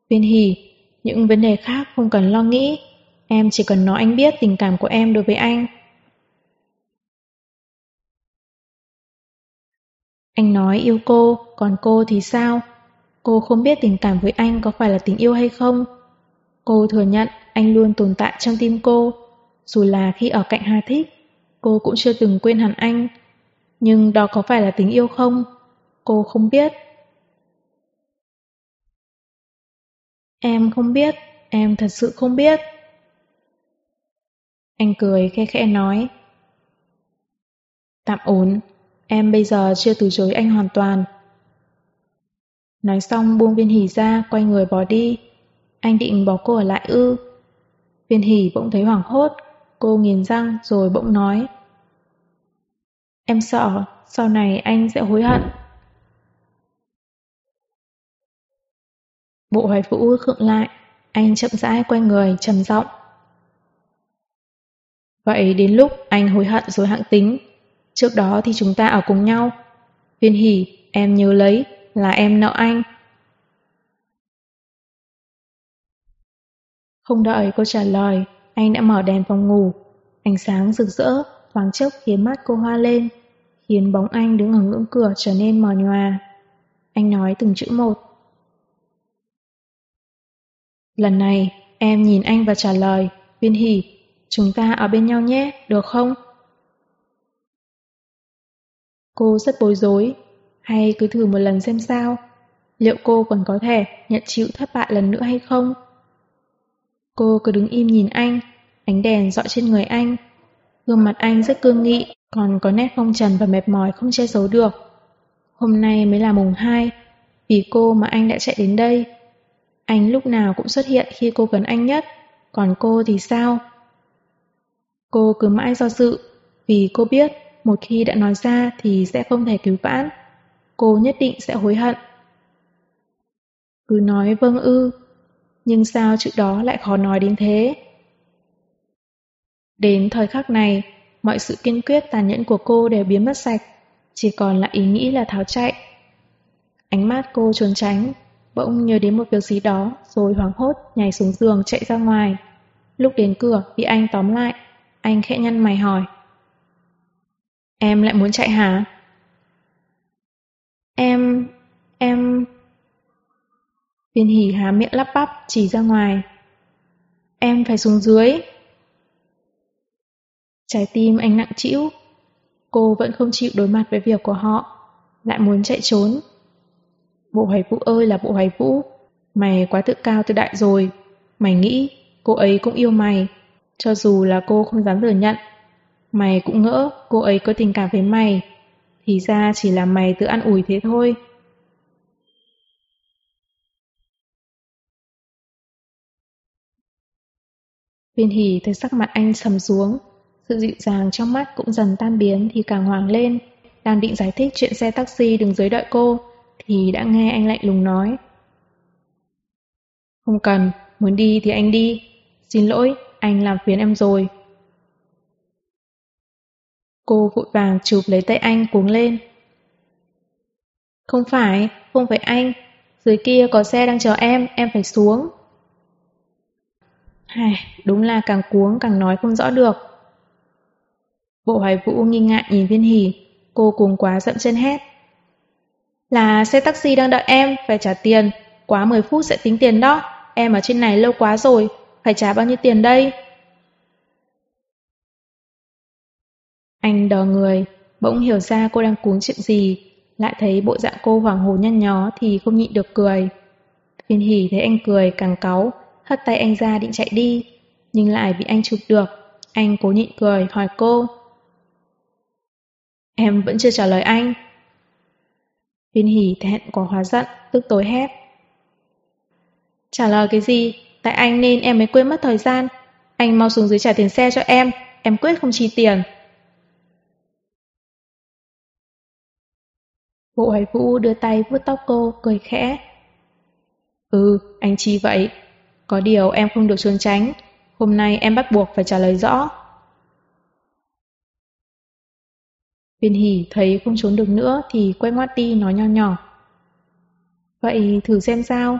Viên hỉ, những vấn đề khác không cần lo nghĩ. Em chỉ cần nói anh biết tình cảm của em đối với anh. Anh nói yêu cô, còn cô thì sao? Cô không biết tình cảm với anh có phải là tình yêu hay không? Cô thừa nhận anh luôn tồn tại trong tim cô. Dù là khi ở cạnh Hà Thích, cô cũng chưa từng quên hẳn anh. Nhưng đó có phải là tình yêu không? Cô không biết. Em không biết, em thật sự không biết. Anh cười khe khẽ nói. Tạm ổn, em bây giờ chưa từ chối anh hoàn toàn. Nói xong buông viên hỉ ra, quay người bỏ đi. Anh định bỏ cô ở lại ư. Viên hỉ bỗng thấy hoảng hốt, cô nghiền răng rồi bỗng nói. Em sợ, sau này anh sẽ hối hận. Bộ hoài vũ khựng lại, anh chậm rãi quay người, trầm giọng. Vậy đến lúc anh hối hận rồi hạng tính, trước đó thì chúng ta ở cùng nhau. Viên hỉ, em nhớ lấy, là em nợ anh. Không đợi cô trả lời, anh đã mở đèn phòng ngủ. Ánh sáng rực rỡ, thoáng chốc khiến mắt cô hoa lên, khiến bóng anh đứng ở ngưỡng cửa trở nên mờ nhòa. Anh nói từng chữ một. Lần này, em nhìn anh và trả lời, viên hỉ, chúng ta ở bên nhau nhé, được không? Cô rất bối rối, hay cứ thử một lần xem sao? Liệu cô còn có thể nhận chịu thất bại lần nữa hay không? Cô cứ đứng im nhìn anh, ánh đèn dọi trên người anh. Gương mặt anh rất cương nghị, còn có nét phong trần và mệt mỏi không che giấu được. Hôm nay mới là mùng 2, vì cô mà anh đã chạy đến đây. Anh lúc nào cũng xuất hiện khi cô cần anh nhất, còn cô thì sao? Cô cứ mãi do dự, vì cô biết một khi đã nói ra thì sẽ không thể cứu vãn. Cô nhất định sẽ hối hận. Cứ nói vâng ư, nhưng sao chữ đó lại khó nói đến thế? Đến thời khắc này, mọi sự kiên quyết tàn nhẫn của cô đều biến mất sạch, chỉ còn lại ý nghĩ là tháo chạy. Ánh mắt cô trốn tránh, bỗng nhớ đến một việc gì đó rồi hoảng hốt nhảy xuống giường chạy ra ngoài. Lúc đến cửa bị anh tóm lại, anh khẽ nhăn mày hỏi. Em lại muốn chạy hả? Em... em... Viên hỉ há miệng lắp bắp chỉ ra ngoài. Em phải xuống dưới. Trái tim anh nặng trĩu. Cô vẫn không chịu đối mặt với việc của họ, lại muốn chạy trốn. Bộ hoài vũ ơi là bộ hoài vũ, mày quá tự cao tự đại rồi. Mày nghĩ cô ấy cũng yêu mày, cho dù là cô không dám thừa nhận. Mày cũng ngỡ cô ấy có tình cảm với mày, thì ra chỉ là mày tự ăn ủi thế thôi. Viên hỉ thấy sắc mặt anh sầm xuống, Sự dịu dàng trong mắt cũng dần tan biến thì càng hoàng lên. Đang định giải thích chuyện xe taxi đứng dưới đợi cô, thì đã nghe anh lạnh lùng nói. Không cần, muốn đi thì anh đi. Xin lỗi, anh làm phiền em rồi. Cô vội vàng chụp lấy tay anh cuống lên. Không phải, không phải anh. Dưới kia có xe đang chờ em, em phải xuống. Hài, đúng là càng cuống càng nói không rõ được. Bộ hoài vũ nghi ngại nhìn viên hỉ, cô cuồng quá dậm chân hét. Là xe taxi đang đợi em, phải trả tiền, quá 10 phút sẽ tính tiền đó, em ở trên này lâu quá rồi, phải trả bao nhiêu tiền đây? Anh đờ người, bỗng hiểu ra cô đang cuống chuyện gì, lại thấy bộ dạng cô hoảng hồ nhăn nhó thì không nhịn được cười. Viên hỉ thấy anh cười càng cáu, hất tay anh ra định chạy đi, nhưng lại bị anh chụp được. Anh cố nhịn cười hỏi cô. Em vẫn chưa trả lời anh. Viên hỉ thẹn quá hóa giận, tức tối hét. Trả lời cái gì? Tại anh nên em mới quên mất thời gian. Anh mau xuống dưới trả tiền xe cho em, em quyết không chi tiền. Bộ hoài vũ đưa tay vuốt tóc cô, cười khẽ. Ừ, anh chi vậy? Có điều em không được trốn tránh. Hôm nay em bắt buộc phải trả lời rõ. Viên hỉ thấy không trốn được nữa thì quay ngoắt đi nói nho nhỏ. Vậy thử xem sao.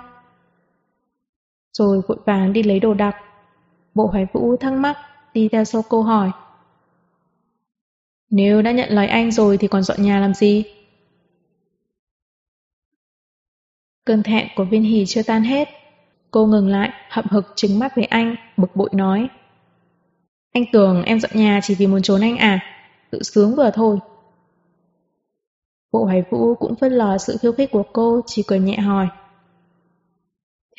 Rồi vội vàng đi lấy đồ đặc. Bộ hoài vũ thắc mắc, đi theo sau cô hỏi. Nếu đã nhận lời anh rồi thì còn dọn nhà làm gì? Cơn thẹn của viên hì chưa tan hết. Cô ngừng lại, hậm hực trứng mắt với anh, bực bội nói. Anh tưởng em dọn nhà chỉ vì muốn trốn anh à? Tự sướng vừa thôi. Bộ hoài vũ cũng phớt lờ sự khiêu khích của cô, chỉ cười nhẹ hỏi.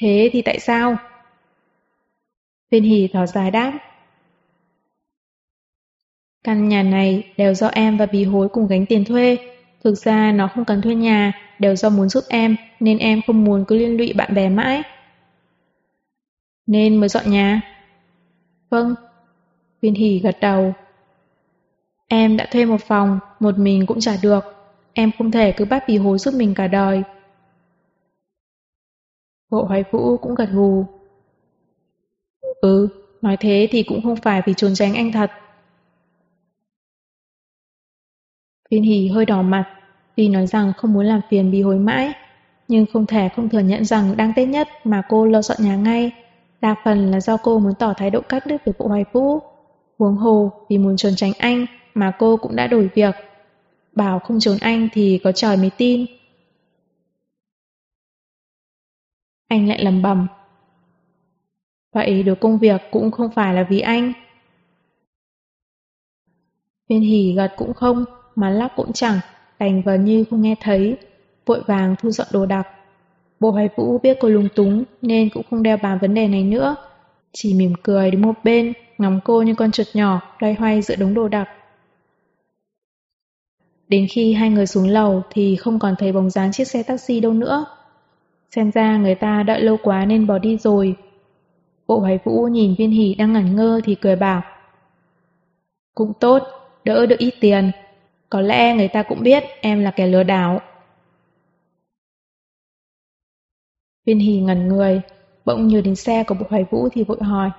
Thế thì tại sao? Viên hì thỏ dài đáp. Căn nhà này đều do em và bì hối cùng gánh tiền thuê. Thực ra nó không cần thuê nhà, đều do muốn giúp em, nên em không muốn cứ liên lụy bạn bè mãi. Nên mới dọn nhà. Vâng. Viên hỉ gật đầu. Em đã thuê một phòng, một mình cũng trả được. Em không thể cứ bắt bì hối giúp mình cả đời. Bộ hoài vũ cũng gật gù. Ừ, nói thế thì cũng không phải vì trốn tránh anh thật. Viên hỉ hơi đỏ mặt, Tuy nói rằng không muốn làm phiền bị hối mãi, nhưng không thể không thừa nhận rằng đang Tết nhất mà cô lo dọn nhà ngay. Đa phần là do cô muốn tỏ thái độ cắt đứt với bộ hoài vũ. Huống hồ vì muốn trốn tránh anh mà cô cũng đã đổi việc. Bảo không trốn anh thì có trời mới tin. Anh lại lầm bầm. Vậy đổi công việc cũng không phải là vì anh. Viên hỉ gật cũng không, mà lắc cũng chẳng, đành vờ như không nghe thấy, vội vàng thu dọn đồ đạc. Bộ hoài vũ biết cô lung túng nên cũng không đeo bàn vấn đề này nữa, chỉ mỉm cười đến một bên, ngắm cô như con chuột nhỏ loay hoay giữa đống đồ đạc. Đến khi hai người xuống lầu thì không còn thấy bóng dáng chiếc xe taxi đâu nữa. Xem ra người ta đợi lâu quá nên bỏ đi rồi. Bộ hoài vũ nhìn viên hỉ đang ngẩn ngơ thì cười bảo. Cũng tốt, đỡ được ít tiền, có lẽ người ta cũng biết em là kẻ lừa đảo. Viên hì ngẩn người, bỗng nhớ đến xe của bộ hoài vũ thì vội hỏi.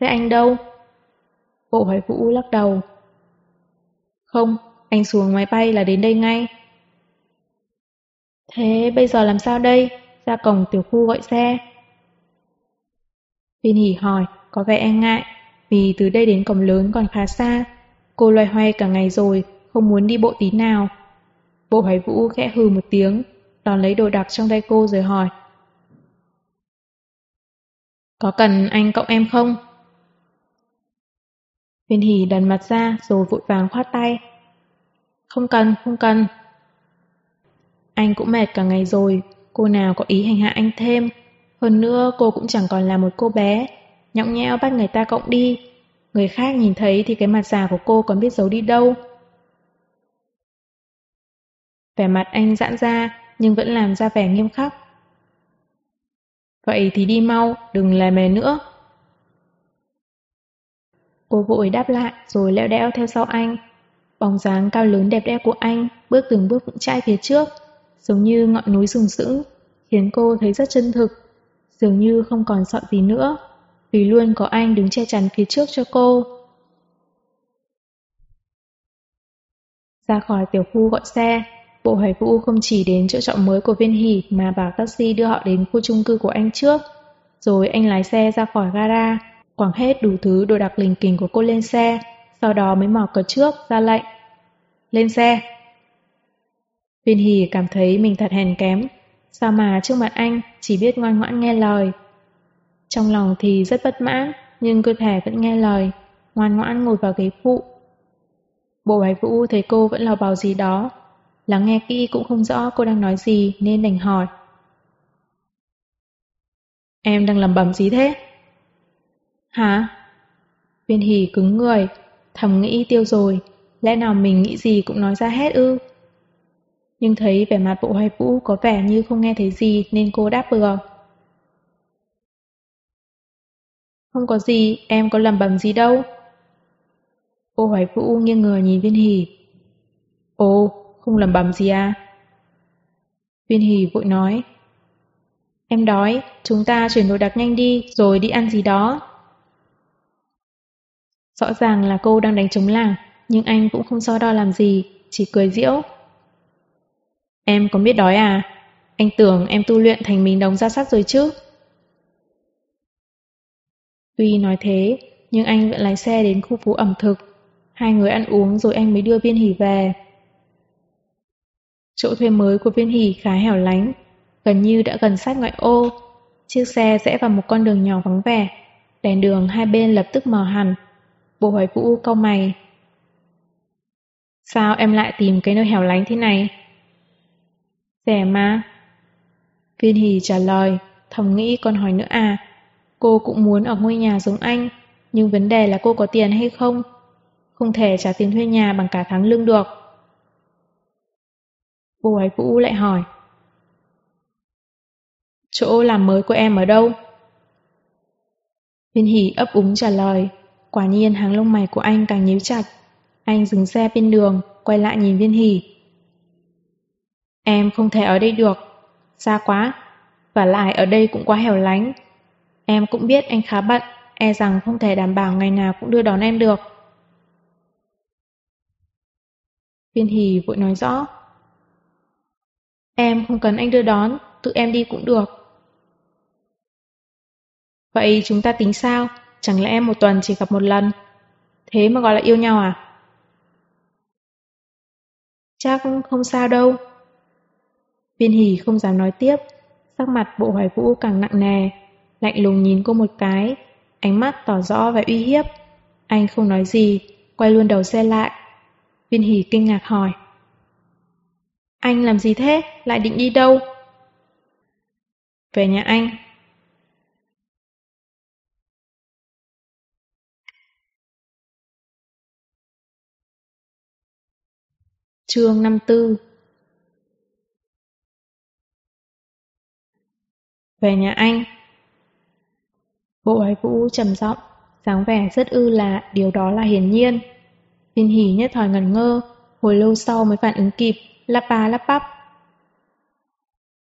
Xe anh đâu? Bộ hoài vũ lắc đầu. Không, anh xuống máy bay là đến đây ngay. Thế bây giờ làm sao đây? Ra cổng tiểu khu gọi xe. Viên hỉ hỏi, có vẻ e ngại, vì từ đây đến cổng lớn còn khá xa, Cô loay hoay cả ngày rồi, không muốn đi bộ tí nào. Bộ hoài vũ khẽ hừ một tiếng, đón lấy đồ đạc trong tay cô rồi hỏi. Có cần anh cộng em không? Viên hỉ đần mặt ra rồi vội vàng khoát tay. Không cần, không cần. Anh cũng mệt cả ngày rồi, cô nào có ý hành hạ anh thêm. Hơn nữa cô cũng chẳng còn là một cô bé, nhõng nhẽo bắt người ta cộng đi, Người khác nhìn thấy thì cái mặt già của cô còn biết giấu đi đâu. Vẻ mặt anh giãn ra nhưng vẫn làm ra vẻ nghiêm khắc. Vậy thì đi mau, đừng lè mè nữa. Cô vội đáp lại rồi leo đeo theo sau anh. Bóng dáng cao lớn đẹp đẽ của anh bước từng bước vững chãi phía trước, giống như ngọn núi sừng sững, khiến cô thấy rất chân thực, dường như không còn sợ gì nữa, vì luôn có anh đứng che chắn phía trước cho cô. Ra khỏi tiểu khu gọi xe, Bộ hải Vũ không chỉ đến chỗ trọ mới của Viên Hỷ mà bảo taxi đưa họ đến khu chung cư của anh trước. Rồi anh lái xe ra khỏi gara, quảng hết đủ thứ đồ đặc lình kình của cô lên xe, sau đó mới mở cửa trước, ra lệnh. Lên xe! Viên Hỷ cảm thấy mình thật hèn kém, sao mà trước mặt anh chỉ biết ngoan ngoãn nghe lời. Trong lòng thì rất bất mãn, nhưng cơ thể vẫn nghe lời, ngoan ngoãn ngồi vào ghế phụ. Bộ Hoài Vũ thấy cô vẫn lò bào gì đó, lắng nghe kỹ cũng không rõ cô đang nói gì nên đành hỏi. Em đang lầm bầm gì thế? Hả? Viên hỉ cứng người, thầm nghĩ tiêu rồi, lẽ nào mình nghĩ gì cũng nói ra hết ư? Nhưng thấy vẻ mặt bộ hoài vũ có vẻ như không nghe thấy gì nên cô đáp bừa. Không có gì, em có lầm bầm gì đâu. Cô hoài vũ nghiêng người nhìn viên Hỷ. Ồ, không lầm bầm gì à? Viên Hỷ vội nói. Em đói, chúng ta chuyển đồ đặc nhanh đi, rồi đi ăn gì đó. Rõ ràng là cô đang đánh chống làng, nhưng anh cũng không so đo làm gì, chỉ cười diễu. Em có biết đói à? Anh tưởng em tu luyện thành mình đồng ra sắt rồi chứ. Tuy nói thế, nhưng anh vẫn lái xe đến khu phố ẩm thực. Hai người ăn uống rồi anh mới đưa viên Hỷ về. Chỗ thuê mới của viên Hỷ khá hẻo lánh, gần như đã gần sát ngoại ô. Chiếc xe rẽ vào một con đường nhỏ vắng vẻ, đèn đường hai bên lập tức mờ hẳn. Bộ hỏi vũ cau mày. Sao em lại tìm cái nơi hẻo lánh thế này? Rẻ mà. Viên Hỷ trả lời, thầm nghĩ còn hỏi nữa à. Cô cũng muốn ở ngôi nhà giống anh, nhưng vấn đề là cô có tiền hay không? Không thể trả tiền thuê nhà bằng cả tháng lương được. Cô ấy Vũ lại hỏi. Chỗ làm mới của em ở đâu? Viên hỉ ấp úng trả lời. Quả nhiên hàng lông mày của anh càng nhíu chặt. Anh dừng xe bên đường, quay lại nhìn viên hỉ. Em không thể ở đây được. Xa quá. Và lại ở đây cũng quá hẻo lánh. Em cũng biết anh khá bận, e rằng không thể đảm bảo ngày nào cũng đưa đón em được. Viên Hì vội nói rõ. Em không cần anh đưa đón, tự em đi cũng được. Vậy chúng ta tính sao? Chẳng lẽ em một tuần chỉ gặp một lần? Thế mà gọi là yêu nhau à? Chắc không sao đâu. Viên Hì không dám nói tiếp, sắc mặt bộ hoài vũ càng nặng nề, lạnh lùng nhìn cô một cái, ánh mắt tỏ rõ vẻ uy hiếp. Anh không nói gì, quay luôn đầu xe lại. Viên Hỷ kinh ngạc hỏi. Anh làm gì thế? Lại định đi đâu? Về nhà anh. Chương 54 Về nhà anh Bộ hoài vũ trầm giọng dáng vẻ rất ư là điều đó là hiển nhiên. Thiên hỉ nhất thời ngẩn ngơ, hồi lâu sau mới phản ứng kịp, lắp bà lắp bắp.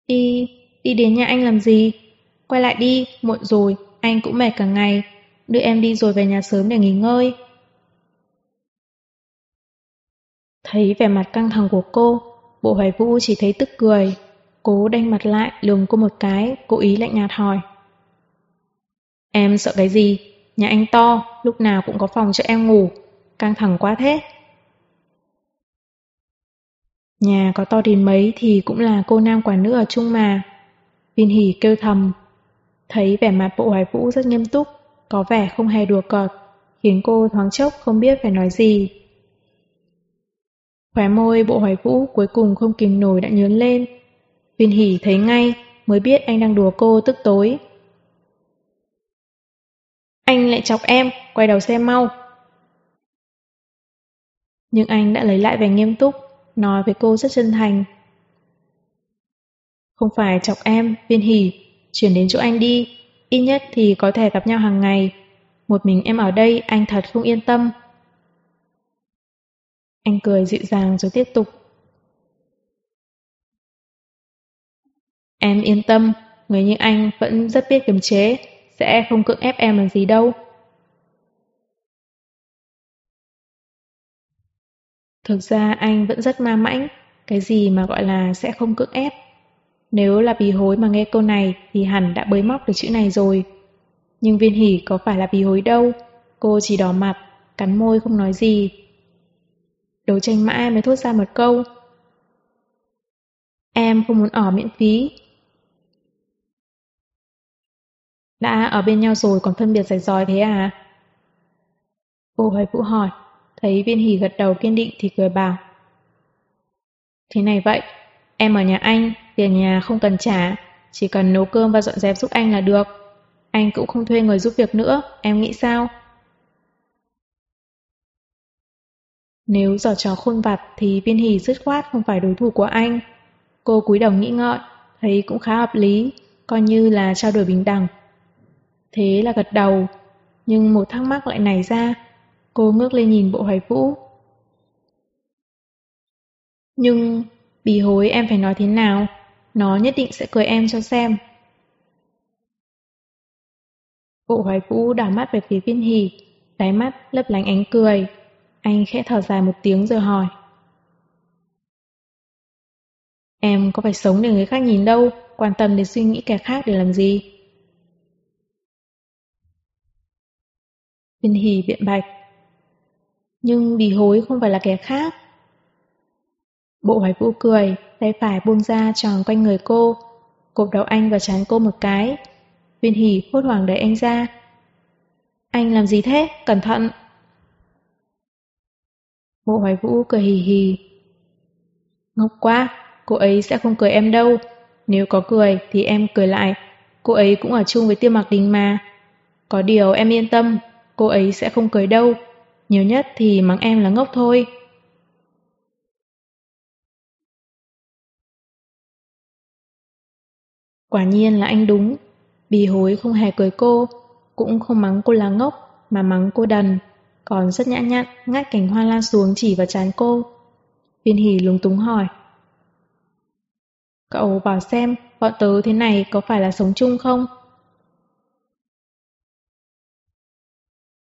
Đi, đi đến nhà anh làm gì? Quay lại đi, muộn rồi, anh cũng mệt cả ngày, đưa em đi rồi về nhà sớm để nghỉ ngơi. Thấy vẻ mặt căng thẳng của cô, bộ hoài vũ chỉ thấy tức cười. Cố đanh mặt lại lườm cô một cái, cố ý lạnh nhạt hỏi. Em sợ cái gì? Nhà anh to, lúc nào cũng có phòng cho em ngủ. Căng thẳng quá thế. Nhà có to đến mấy thì cũng là cô nam quả nữ ở chung mà. Viên hỉ kêu thầm. Thấy vẻ mặt bộ hoài vũ rất nghiêm túc, có vẻ không hề đùa cợt, khiến cô thoáng chốc không biết phải nói gì. Khóe môi bộ hoài vũ cuối cùng không kìm nổi đã nhớn lên. Viên hỉ thấy ngay, mới biết anh đang đùa cô tức tối. Anh lại chọc em, quay đầu xe mau. Nhưng anh đã lấy lại vẻ nghiêm túc, nói với cô rất chân thành. Không phải chọc em, viên hỉ, chuyển đến chỗ anh đi, ít nhất thì có thể gặp nhau hàng ngày. một mình em ở đây anh thật không yên tâm. Anh cười dịu dàng rồi tiếp tục. Em yên tâm, người như anh vẫn rất biết kiềm chế, sẽ không cưỡng ép em làm gì đâu. Thực ra anh vẫn rất ma mãnh, cái gì mà gọi là sẽ không cưỡng ép. Nếu là bì hối mà nghe câu này thì hẳn đã bới móc được chữ này rồi. Nhưng viên hỉ có phải là bì hối đâu, cô chỉ đỏ mặt, cắn môi không nói gì. Đấu tranh mãi mới thốt ra một câu. Em không muốn ở miễn phí. Đã ở bên nhau rồi còn phân biệt rạch ròi thế à? Cô hoài vũ hỏi, thấy viên hỉ gật đầu kiên định thì cười bảo. Thế này vậy, em ở nhà anh, tiền nhà không cần trả, chỉ cần nấu cơm và dọn dẹp giúp anh là được. Anh cũng không thuê người giúp việc nữa, em nghĩ sao? Nếu giỏ trò khôn vặt thì viên Hỉ dứt khoát không phải đối thủ của anh. Cô cúi đầu nghĩ ngợi, thấy cũng khá hợp lý, coi như là trao đổi bình đẳng. Thế là gật đầu, nhưng một thắc mắc lại nảy ra. Cô ngước lên nhìn bộ hoài vũ. Nhưng, bì hối em phải nói thế nào? Nó nhất định sẽ cười em cho xem. Bộ hoài vũ đảo mắt về phía viên hì đáy mắt lấp lánh ánh cười. Anh khẽ thở dài một tiếng rồi hỏi. Em có phải sống để người khác nhìn đâu, quan tâm đến suy nghĩ kẻ khác để làm gì? Viên hỷ biện bạch. Nhưng bì hối không phải là kẻ khác. Bộ hoài vũ cười, tay phải buông ra tròn quanh người cô, cột đầu anh vào chán cô một cái. Viên hỷ hốt hoảng đẩy anh ra. Anh làm gì thế? Cẩn thận! Bộ hoài vũ cười hì hì. Ngốc quá, cô ấy sẽ không cười em đâu. Nếu có cười thì em cười lại. Cô ấy cũng ở chung với tiêu mặc đình mà. Có điều em yên tâm, cô ấy sẽ không cười đâu. Nhiều nhất thì mắng em là ngốc thôi. Quả nhiên là anh đúng. Bì hối không hề cười cô, cũng không mắng cô là ngốc, mà mắng cô đần còn rất nhã nhặn ngắt cành hoa lan xuống chỉ vào trán cô. Viên hỉ lúng túng hỏi. Cậu bảo xem, bọn tớ thế này có phải là sống chung không?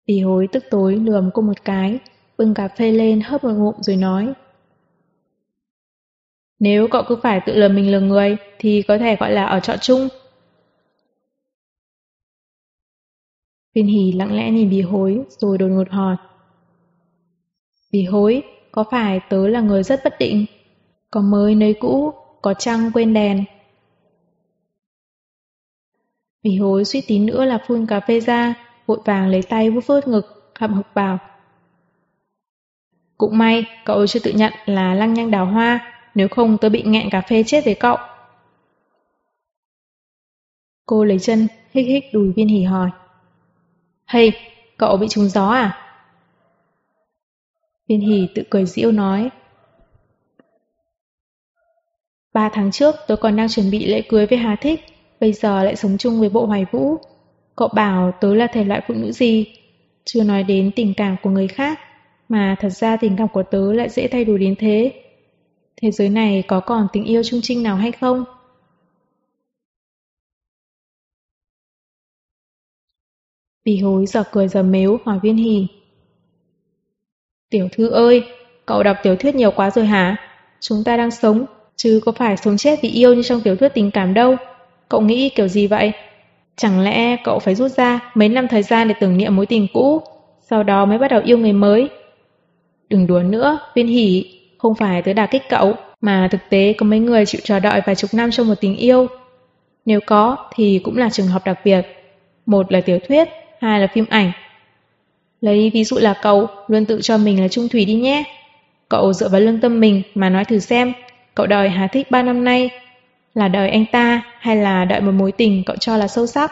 Bì hối tức tối lườm cô một cái, bưng cà phê lên hớp một ngụm rồi nói. Nếu cậu cứ phải tự lừa mình lừa người thì có thể gọi là ở trọ chung. Viên hỉ lặng lẽ nhìn bì hối rồi đột ngột hỏi. Bì hối, có phải tớ là người rất bất định? Có mới nơi cũ, có trăng quên đèn. Bì hối suýt tí nữa là phun cà phê ra, vội vàng lấy tay vuốt vuốt ngực, hậm hực bảo. Cũng may, cậu chưa tự nhận là lăng nhăng đào hoa, nếu không tôi bị nghẹn cà phê chết với cậu. Cô lấy chân, hích hích đùi viên hỉ hỏi. Hey, cậu bị trúng gió à? Viên hỉ tự cười diễu nói. Ba tháng trước tôi còn đang chuẩn bị lễ cưới với Hà Thích, bây giờ lại sống chung với bộ hoài vũ. Cậu bảo tớ là thể loại phụ nữ gì? Chưa nói đến tình cảm của người khác, mà thật ra tình cảm của tớ lại dễ thay đổi đến thế. Thế giới này có còn tình yêu trung trinh nào hay không? Bì hối giờ cười giờ mếu hỏi viên hỉ. Tiểu thư ơi, cậu đọc tiểu thuyết nhiều quá rồi hả? Chúng ta đang sống, chứ có phải sống chết vì yêu như trong tiểu thuyết tình cảm đâu. Cậu nghĩ kiểu gì vậy? Chẳng lẽ cậu phải rút ra mấy năm thời gian để tưởng niệm mối tình cũ, sau đó mới bắt đầu yêu người mới? Đừng đùa nữa, viên hỉ, không phải tới đà kích cậu, mà thực tế có mấy người chịu chờ đợi vài chục năm cho một tình yêu. Nếu có thì cũng là trường hợp đặc biệt. Một là tiểu thuyết, hai là phim ảnh. Lấy ví dụ là cậu luôn tự cho mình là trung thủy đi nhé. Cậu dựa vào lương tâm mình mà nói thử xem, cậu đòi Hà Thích ba năm nay là đợi anh ta hay là đợi một mối tình cậu cho là sâu sắc?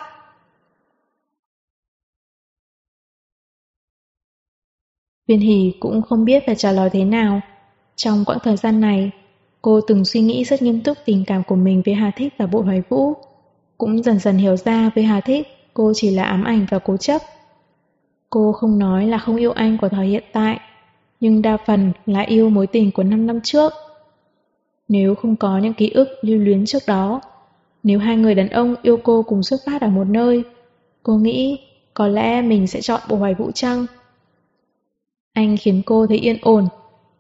Viên Hỷ cũng không biết phải trả lời thế nào. Trong quãng thời gian này, cô từng suy nghĩ rất nghiêm túc tình cảm của mình với Hà Thích và Bộ Hoài Vũ. Cũng dần dần hiểu ra với Hà Thích cô chỉ là ám ảnh và cố chấp. Cô không nói là không yêu anh của thời hiện tại, nhưng đa phần là yêu mối tình của 5 năm trước. Nếu không có những ký ức lưu luyến trước đó, nếu hai người đàn ông yêu cô cùng xuất phát ở một nơi, cô nghĩ có lẽ mình sẽ chọn bộ hoài vũ trăng. Anh khiến cô thấy yên ổn,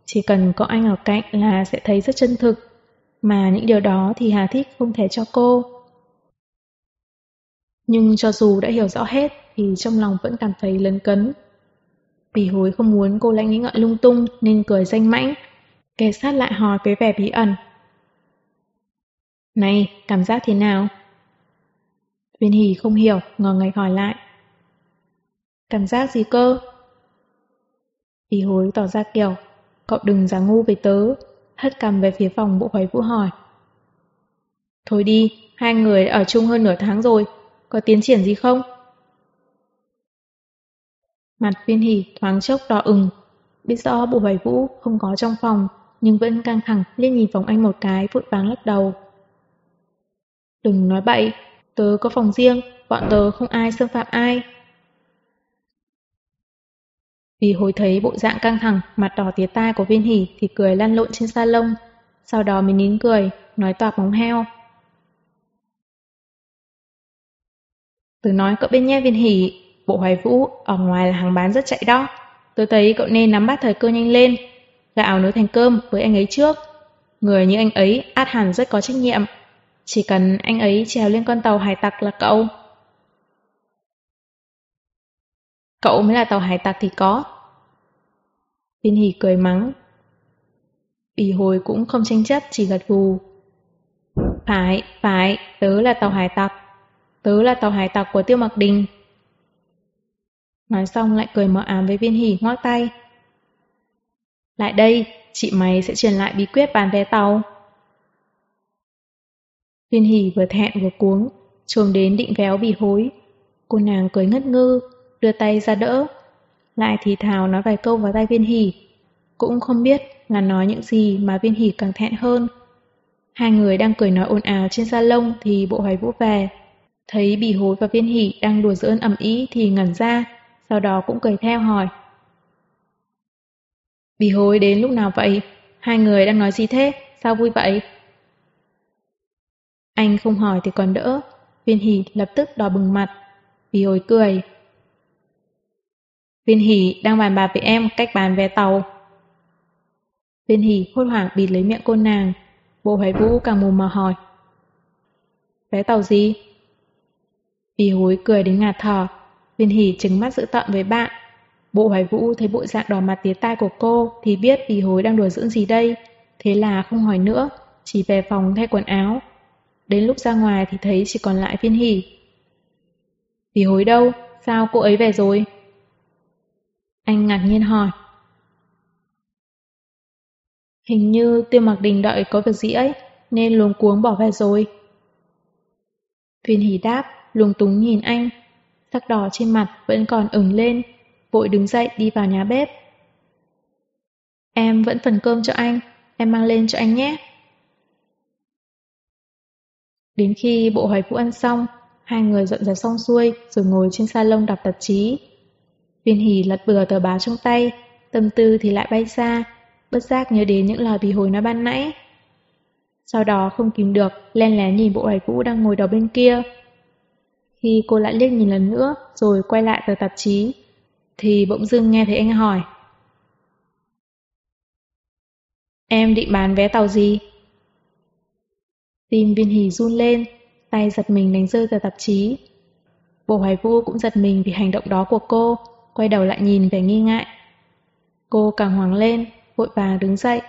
chỉ cần có anh ở cạnh là sẽ thấy rất chân thực, mà những điều đó thì Hà Thích không thể cho cô. Nhưng cho dù đã hiểu rõ hết thì trong lòng vẫn cảm thấy lấn cấn. Bỉ hối không muốn cô lại nghĩ ngợi lung tung nên cười danh mãnh, kẻ sát lại hỏi với vẻ bí ẩn. Này, cảm giác thế nào? Viên hỉ không hiểu, ngờ ngạch hỏi lại. Cảm giác gì cơ? Bỉ hối tỏ ra kiểu, cậu đừng giả ngu với tớ, hất cầm về phía phòng bộ hoài vũ hỏi. Thôi đi, hai người đã ở chung hơn nửa tháng rồi, có tiến triển gì không? Mặt viên hỉ thoáng chốc đỏ ửng, biết rõ bộ hoài vũ không có trong phòng, nhưng vẫn căng thẳng liên nhìn phòng anh một cái vội vàng lắc đầu. Đừng nói bậy, tớ có phòng riêng, bọn tớ không ai xâm phạm ai. Vì hồi thấy bộ dạng căng thẳng, mặt đỏ tía tai của viên hỉ thì cười lăn lộn trên salon, sau đó mới nín cười, nói toạc móng heo. Tớ nói cậu bên nhé viên hỉ, bộ hoài vũ ở ngoài là hàng bán rất chạy đó. Tớ thấy cậu nên nắm bắt thời cơ nhanh lên, gạo nấu thành cơm với anh ấy trước. Người như anh ấy át hẳn rất có trách nhiệm, chỉ cần anh ấy trèo lên con tàu hải tặc là cậu. Cậu mới là tàu hải tặc thì có. Viên hỉ cười mắng. Bì hồi cũng không tranh chấp, chỉ gật gù. Phải, phải, tớ là tàu hải tặc. Tớ là tàu hải tặc của Tiêu Mặc Đình. Nói xong lại cười mờ ám với viên hỉ ngoác tay. Lại đây, chị mày sẽ truyền lại bí quyết bán vé tàu. Viên hỉ vừa thẹn vừa cuống, trồm đến định véo bị hối. Cô nàng cười ngất ngư, đưa tay ra đỡ. Lại thì thào nói vài câu vào tay viên hỉ. Cũng không biết là nói những gì mà viên hỉ càng thẹn hơn. Hai người đang cười nói ồn ào trên salon thì bộ hoài vũ về. Thấy bì hối và viên hỉ đang đùa giỡn ẩm ý thì ngẩn ra, sau đó cũng cười theo hỏi. Bì hối đến lúc nào vậy? Hai người đang nói gì thế? Sao vui vậy? Anh không hỏi thì còn đỡ, viên hỉ lập tức đỏ bừng mặt. Bì hối cười. Viên hỉ đang bàn bạc với em cách bán vé tàu. Viên hỉ hốt hoảng bịt lấy miệng cô nàng. Bộ hoài vũ càng mù mà hỏi. Vé tàu gì? Bì hối cười đến ngạt thở. Viên hỉ trừng mắt giữ tận với bạn. Bộ hoài vũ thấy bộ dạng đỏ mặt tía tai của cô thì biết bì hối đang đùa dưỡng gì đây. Thế là không hỏi nữa, chỉ về phòng thay quần áo. Đến lúc ra ngoài thì thấy chỉ còn lại phiên hỉ. Bì hối đâu? Sao cô ấy về rồi? Anh ngạc nhiên hỏi. Hình như tiêu mặc đình đợi có việc gì ấy, nên luống cuống bỏ về rồi. phiên hỉ đáp, luống túng nhìn anh. Sắc đỏ trên mặt vẫn còn ửng lên, vội đứng dậy đi vào nhà bếp. Em vẫn phần cơm cho anh, em mang lên cho anh nhé. Đến khi bộ hoài vũ ăn xong, hai người dọn dẹp xong xuôi rồi ngồi trên salon đọc tạp chí. Viên hỉ lật bừa tờ báo trong tay, tâm tư thì lại bay xa, bất giác nhớ đến những lời bì hồi nói ban nãy. Sau đó không kìm được, len lén nhìn bộ hoài vũ đang ngồi đầu bên kia. Khi cô lại liếc nhìn lần nữa, rồi quay lại tờ tạp chí, thì bỗng dưng nghe thấy anh hỏi. Em định bán vé tàu gì? Tim viên hỉ run lên, tay giật mình đánh rơi tờ tạp chí. Bồ hoài vũ cũng giật mình vì hành động đó của cô, quay đầu lại nhìn vẻ nghi ngại. Cô càng hoảng lên, vội vàng đứng dậy,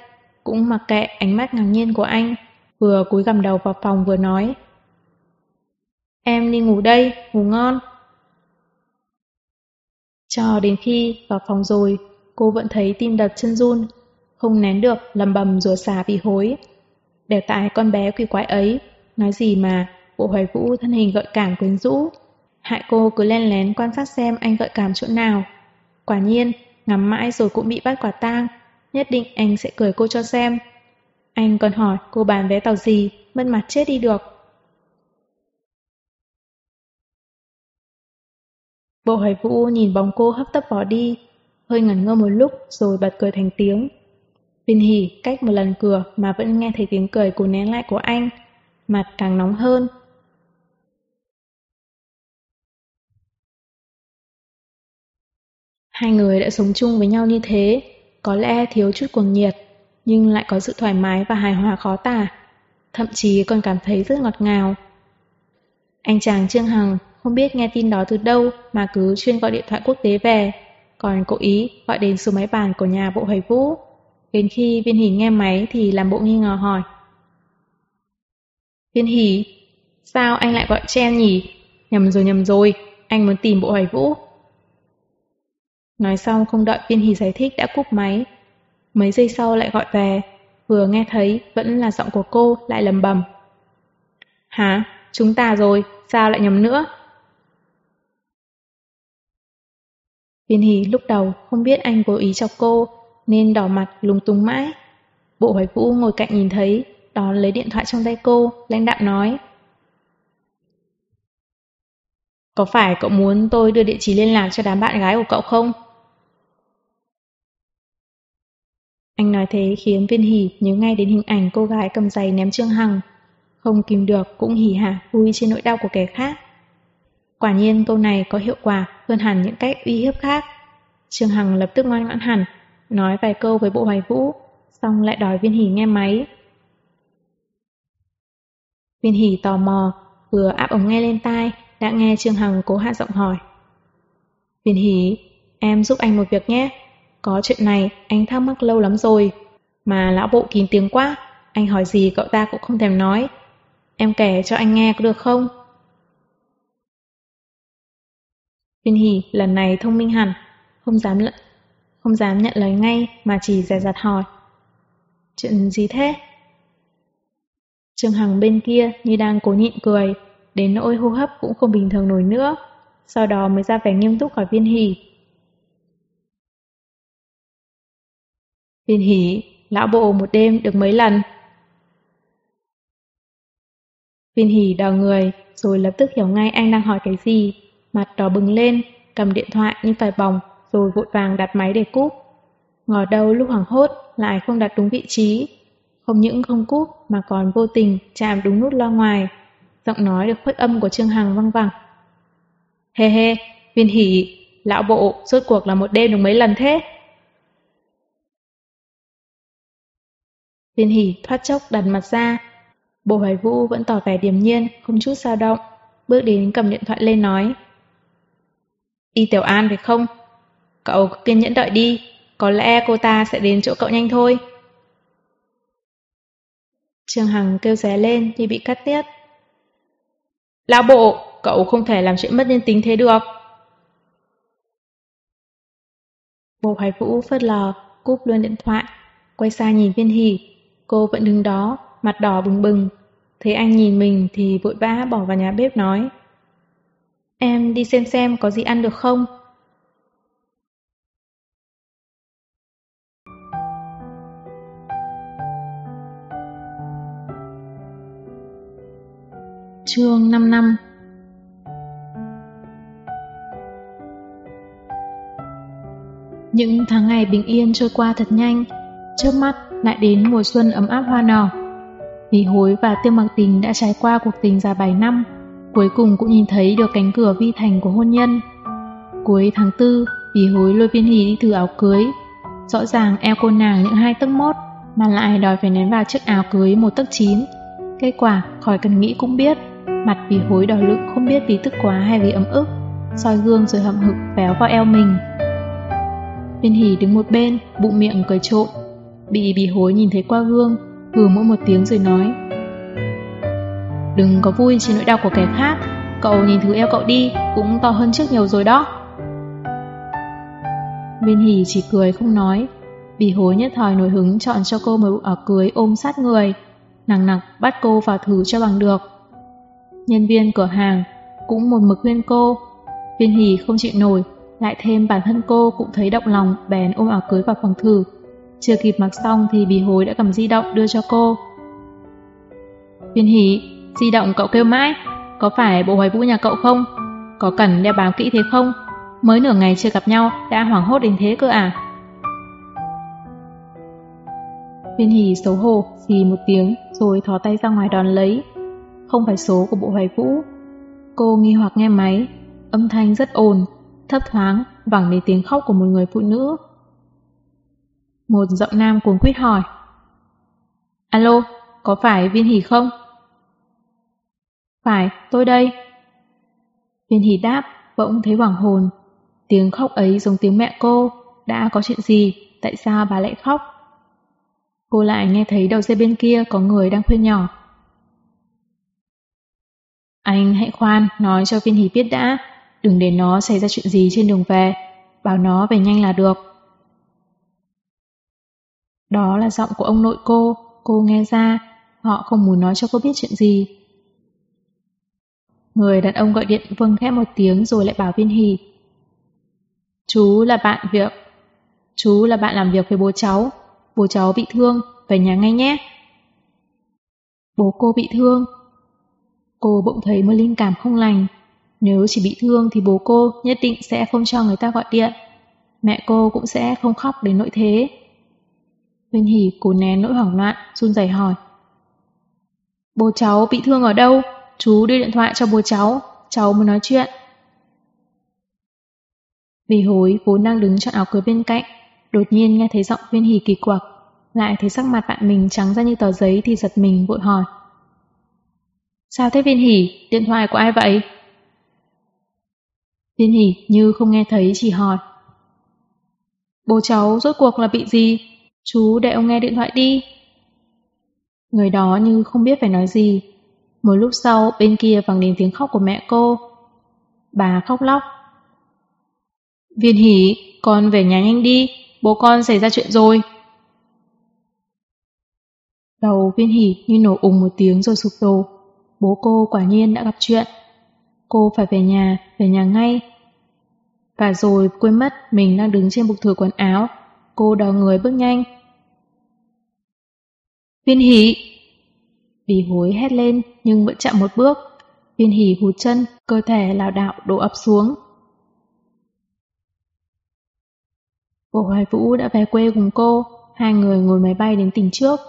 cũng mặc kệ ánh mắt ngạc nhiên của anh, vừa cúi gằm đầu vào phòng vừa nói. Em đi ngủ đây, ngủ ngon. Cho đến khi vào phòng rồi, cô vẫn thấy tim đập chân run, không nén được lầm bầm rùa xà vì hối. Đều tại con bé quỷ quái ấy, nói gì mà bộ hoài vũ thân hình gợi cảm quyến rũ. Hại cô cứ len lén quan sát xem anh gợi cảm chỗ nào. Quả nhiên, ngắm mãi rồi cũng bị bắt quả tang. Nhất định anh sẽ cười cô cho xem. Anh còn hỏi cô bán vé tàu gì, mất mặt chết đi được. Bộ hoài vũ nhìn bóng cô hấp tấp bỏ đi, hơi ngẩn ngơ một lúc rồi bật cười thành tiếng. Viên hỉ cách một lần cửa mà vẫn nghe thấy tiếng cười của nén lại của anh, mặt càng nóng hơn. Hai người đã sống chung với nhau như thế, có lẽ thiếu chút cuồng nhiệt, nhưng lại có sự thoải mái và hài hòa khó tả, thậm chí còn cảm thấy rất ngọt ngào. Anh chàng Trương Hằng không biết nghe tin đó từ đâu mà cứ chuyên gọi điện thoại quốc tế về, còn cố ý gọi đến số máy bàn của nhà bộ hoài vũ. Đến khi viên hỷ nghe máy thì làm bộ nghi ngờ hỏi. Viên hỷ, sao anh lại gọi cho em nhỉ? Nhầm rồi nhầm rồi, anh muốn tìm bộ hoài vũ. Nói xong không đợi viên hỷ giải thích đã cúp máy. Mấy giây sau lại gọi về, vừa nghe thấy vẫn là giọng của cô lại lầm bầm. Hả? Chúng ta rồi, sao lại nhầm nữa? Viên hỷ lúc đầu không biết anh cố ý chọc cô, nên đỏ mặt lúng túng mãi. Bộ hoài vũ ngồi cạnh nhìn thấy, đón lấy điện thoại trong tay cô, lãnh đạm nói. Có phải cậu muốn tôi đưa địa chỉ liên lạc cho đám bạn gái của cậu không? Anh nói thế khiến viên hỉ nhớ ngay đến hình ảnh cô gái cầm giày ném Trương Hằng. Không kìm được cũng hỉ hả vui trên nỗi đau của kẻ khác. Quả nhiên câu này có hiệu quả hơn hẳn những cách uy hiếp khác. Trương Hằng lập tức ngoan ngoãn hẳn, nói vài câu với bộ hoài vũ, xong lại đòi viên hỉ nghe máy. Viên hỉ tò mò, vừa áp ống nghe lên tai, đã nghe Trương Hằng cố hạ giọng hỏi. Viên hỉ, em giúp anh một việc nhé. Có chuyện này anh thắc mắc lâu lắm rồi, mà lão bộ kín tiếng quá, anh hỏi gì cậu ta cũng không thèm nói. Em kể cho anh nghe có được không? Viên hỉ lần này thông minh hẳn, không dám lận, không dám nhận lời ngay mà chỉ dè dặt hỏi. Chuyện gì thế? Trương Hằng bên kia như đang cố nhịn cười, đến nỗi hô hấp cũng không bình thường nổi nữa, sau đó mới ra vẻ nghiêm túc hỏi viên hỉ. Viên hỉ, lão bộ một đêm được mấy lần? Viên hỉ đào người, rồi lập tức hiểu ngay anh đang hỏi cái gì, mặt đỏ bừng lên, cầm điện thoại như phải bỏng rồi vội vàng đặt máy để cúp. Ngỏ đầu lúc hoảng hốt lại không đặt đúng vị trí. Không những không cúp mà còn vô tình chạm đúng nút lo ngoài. Giọng nói được khuất âm của Trương Hằng văng vẳng. Hê hê, viên hỉ, lão bộ, rốt cuộc là một đêm được mấy lần thế? Viên hỉ thoát chốc đặt mặt ra. Bộ hoài vũ vẫn tỏ vẻ điềm nhiên, không chút sao động. Bước đến cầm điện thoại lên nói. Y Tiểu An phải không? Cậu kiên nhẫn đợi đi, có lẽ cô ta sẽ đến chỗ cậu nhanh thôi. Trương Hằng kêu ré lên như bị cắt tiết. Lão bộ, cậu không thể làm chuyện mất nhân tính thế được. Bộ Hoài Vũ phớt lờ, cúp luôn điện thoại, quay sang nhìn viên hỉ. Cô vẫn đứng đó, mặt đỏ bừng bừng. Thấy anh nhìn mình thì vội vã bỏ vào nhà bếp nói. Em đi xem xem có gì ăn được không? Chương 5 năm Những tháng ngày bình yên trôi qua thật nhanh, trước mắt lại đến mùa xuân ấm áp hoa nở. Lý hối và tiêu mặc tình đã trải qua cuộc tình dài 7 năm, cuối cùng cũng nhìn thấy được cánh cửa vi thành của hôn nhân. Cuối tháng 4, vì hối lôi viên hỷ đi thử áo cưới. Rõ ràng eo cô nàng những hai tấc mốt, mà lại đòi phải ném vào chiếc áo cưới một tấc chín. Kết quả, khỏi cần nghĩ cũng biết, mặt vì hối đỏ lực không biết vì tức quá hay vì ấm ức, soi gương rồi hậm hực véo vào eo mình. Viên hỷ đứng một bên, bụng miệng cười trộn, bị bì hối nhìn thấy qua gương, hừ mỗi một tiếng rồi nói. Đừng có vui trên nỗi đau của kẻ khác, cậu nhìn thứ eo cậu đi, cũng to hơn trước nhiều rồi đó. Viên hỷ chỉ cười không nói, bì hối nhất thời nổi hứng chọn cho cô một áo cưới ôm sát người, nặng nặc bắt cô vào thử cho bằng được. Nhân viên cửa hàng cũng một mực khuyên cô, viên hỷ không chịu nổi, lại thêm bản thân cô cũng thấy động lòng bèn ôm áo cưới vào phòng thử. Chưa kịp mặc xong thì bì hối đã cầm di động đưa cho cô. Viên hỷ, di động cậu kêu mãi, có phải bộ hoài vũ nhà cậu không? Có cần đeo bám kỹ thế không? mới nửa ngày chưa gặp nhau đã hoảng hốt đến thế cơ à? Viên hỉ xấu hổ, xì một tiếng rồi thò tay ra ngoài đón lấy. Không phải số của bộ hoài vũ. Cô nghi hoặc nghe máy, âm thanh rất ồn, thấp thoáng, vẳng đến tiếng khóc của một người phụ nữ. Một giọng nam cuồng quýt hỏi. Alo, có phải viên hỉ không? Phải, tôi đây. Viên hỉ đáp, bỗng thấy hoảng hồn. Tiếng khóc ấy giống tiếng mẹ cô. Đã có chuyện gì? Tại sao bà lại khóc? Cô lại nghe thấy đầu dây bên kia có người đang khuyên nhỏ. Anh hãy khoan, nói cho viên hỷ biết đã. Đừng để nó xảy ra chuyện gì trên đường về. Bảo nó về nhanh là được. Đó là giọng của ông nội cô. Cô nghe ra. Họ không muốn nói cho cô biết chuyện gì. Người đàn ông gọi điện vâng khẽ một tiếng rồi lại bảo viên hỷ. Chú là bạn việc. Chú là bạn làm việc với bố cháu. Bố cháu bị thương, về nhà ngay nhé. Bố cô bị thương. Cô bỗng thấy một linh cảm không lành. Nếu chỉ bị thương thì bố cô nhất định sẽ không cho người ta gọi điện. Mẹ cô cũng sẽ không khóc đến nỗi thế. viên Hỷ cố nén nỗi hoảng loạn, run rẩy hỏi. Bố cháu bị thương ở đâu? Chú đưa điện thoại cho bố cháu, cháu muốn nói chuyện. Vì hối vốn đang đứng chọn áo cưới bên cạnh, đột nhiên nghe thấy giọng viên hỉ kỳ quặc, lại thấy sắc mặt bạn mình trắng ra như tờ giấy thì giật mình vội hỏi. Sao thế viên hỉ, điện thoại của ai vậy? Viên hỉ như không nghe thấy chỉ hỏi. Bố cháu rốt cuộc là bị gì? Chú để ông nghe điện thoại đi. Người đó như không biết phải nói gì. Một lúc sau bên kia vang đến tiếng khóc của mẹ cô. Bà khóc lóc. Viên hỉ, con về nhà nhanh đi, bố con xảy ra chuyện rồi. Đầu viên hỉ như nổ ùng một tiếng rồi sụp đổ. Bố cô quả nhiên đã gặp chuyện. Cô phải về nhà, về nhà ngay. Và rồi quên mất mình đang đứng trên bục thừa quần áo. Cô đò người bước nhanh. Viên hỉ! Vì hối hét lên nhưng vẫn chậm một bước. Viên hỉ hụt chân, cơ thể lảo đảo đổ ập xuống. Bộ Hoài Vũ đã về quê cùng cô, hai người ngồi máy bay đến tỉnh trước.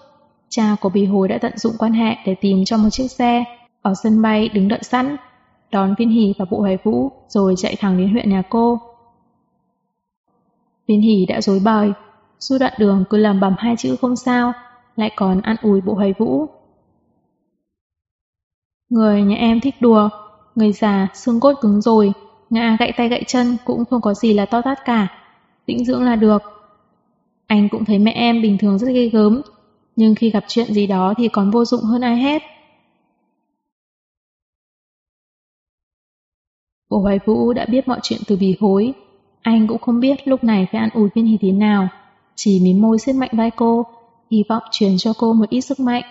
Cha của Bì Hối đã tận dụng quan hệ để tìm cho một chiếc xe, ở sân bay đứng đợi sẵn, đón Viên Hỷ và Bộ Hoài Vũ rồi chạy thẳng đến huyện nhà cô. Viên Hỷ đã dối bời, suốt đoạn đường cứ lầm bầm hai chữ không sao, lại còn ăn ủi Bộ Hoài Vũ. Người nhà em thích đùa, người già xương cốt cứng rồi, ngã gãy tay gãy chân cũng không có gì là to tát cả tĩnh dưỡng là được. Anh cũng thấy mẹ em bình thường rất ghê gớm, nhưng khi gặp chuyện gì đó thì còn vô dụng hơn ai hết. Bộ Hoài Vũ đã biết mọi chuyện từ bì hối. Anh cũng không biết lúc này phải ăn ủi viên hỉ thế nào. Chỉ mím môi siết mạnh vai cô, hy vọng truyền cho cô một ít sức mạnh.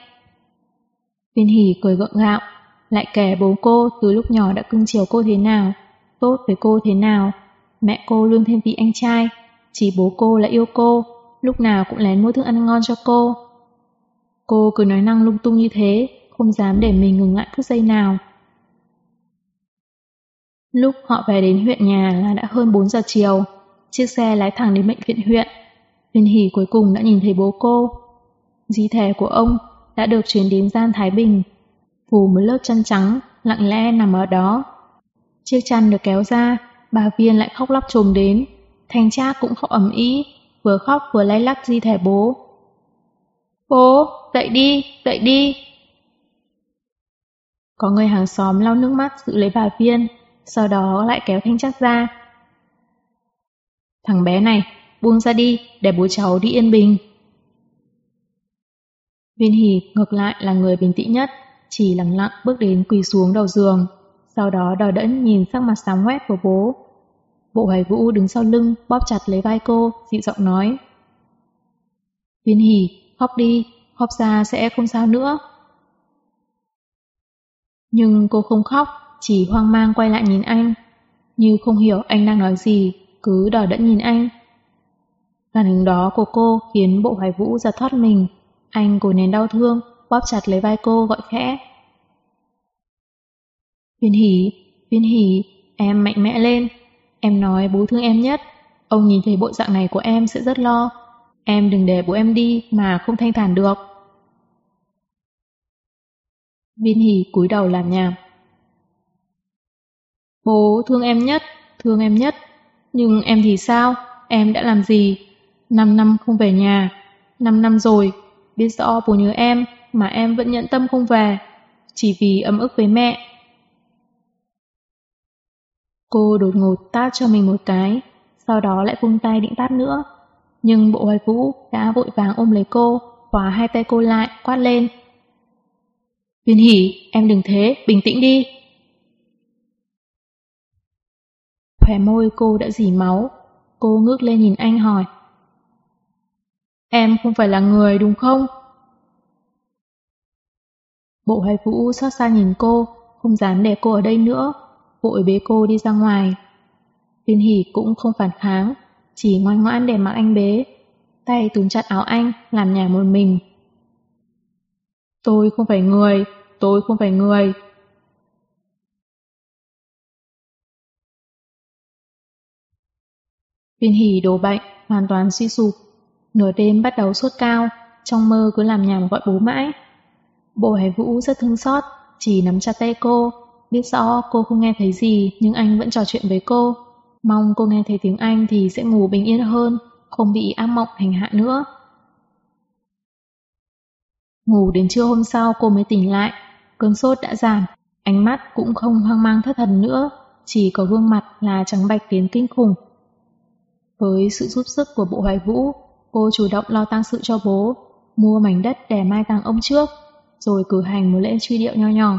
Viên hỉ cười gượng gạo, lại kể bố cô từ lúc nhỏ đã cưng chiều cô thế nào, tốt với cô thế nào. Mẹ cô luôn thêm vị anh trai, chỉ bố cô là yêu cô, lúc nào cũng lén mua thức ăn ngon cho cô. Cô cứ nói năng lung tung như thế, không dám để mình ngừng lại phút giây nào. Lúc họ về đến huyện nhà là đã hơn 4 giờ chiều, chiếc xe lái thẳng đến bệnh viện huyện. Viên hỉ cuối cùng đã nhìn thấy bố cô. Di thể của ông đã được chuyển đến gian Thái Bình, phủ một lớp chăn trắng, lặng lẽ nằm ở đó. Chiếc chăn được kéo ra, bà Viên lại khóc lóc trồm đến. Thanh cha cũng khóc ẩm ý, vừa khóc vừa lay lắc di thể bố. Bố, dậy đi, dậy đi. Có người hàng xóm lau nước mắt giữ lấy bà Viên, sau đó lại kéo Thanh Trác ra. Thằng bé này, buông ra đi, để bố cháu đi yên bình. Viên hì ngược lại là người bình tĩnh nhất, chỉ lặng lặng bước đến quỳ xuống đầu giường, sau đó đòi đẫn nhìn sắc mặt sáng quét của bố. Bộ hoài vũ đứng sau lưng, bóp chặt lấy vai cô, dị giọng nói. Viên hỉ, khóc đi, khóc ra sẽ không sao nữa. Nhưng cô không khóc, chỉ hoang mang quay lại nhìn anh. Như không hiểu anh đang nói gì, cứ đỏ đẫn nhìn anh. Phản ứng đó của cô khiến bộ hoài vũ giật thoát mình. Anh cố nén đau thương, bóp chặt lấy vai cô gọi khẽ. Viên hỉ, viên hỉ, em mạnh mẽ lên, em nói bố thương em nhất. Ông nhìn thấy bộ dạng này của em sẽ rất lo. Em đừng để bố em đi mà không thanh thản được. Viên hỉ cúi đầu làm nhảm. Bố thương em nhất, thương em nhất. Nhưng em thì sao? Em đã làm gì? Năm năm không về nhà. Năm năm rồi, biết rõ bố nhớ em mà em vẫn nhận tâm không về. Chỉ vì ấm ức với mẹ. Cô đột ngột tát cho mình một cái, sau đó lại vung tay định tát nữa. Nhưng bộ hoài vũ đã vội vàng ôm lấy cô, khóa hai tay cô lại, quát lên. Viên hỉ, em đừng thế, bình tĩnh đi. Khỏe môi cô đã dỉ máu, cô ngước lên nhìn anh hỏi. Em không phải là người đúng không? Bộ hoài vũ xót xa nhìn cô, không dám để cô ở đây nữa, vội bế cô đi ra ngoài. Viên hỉ cũng không phản kháng, chỉ ngoan ngoãn để mặc anh bế, tay túm chặt áo anh, làm nhà một mình. Tôi không phải người, tôi không phải người. Viên hỉ đổ bệnh, hoàn toàn suy sụp. Nửa đêm bắt đầu sốt cao, trong mơ cứ làm nhảm gọi bố mãi. Bộ hải vũ rất thương xót, chỉ nắm chặt tay cô, biết rõ cô không nghe thấy gì nhưng anh vẫn trò chuyện với cô. Mong cô nghe thấy tiếng Anh thì sẽ ngủ bình yên hơn, không bị ác mộng hành hạ nữa. Ngủ đến trưa hôm sau cô mới tỉnh lại, cơn sốt đã giảm, ánh mắt cũng không hoang mang thất thần nữa, chỉ có gương mặt là trắng bạch đến kinh khủng. Với sự giúp sức của bộ hoài vũ, cô chủ động lo tang sự cho bố, mua mảnh đất để mai tang ông trước, rồi cử hành một lễ truy điệu nho nhỏ.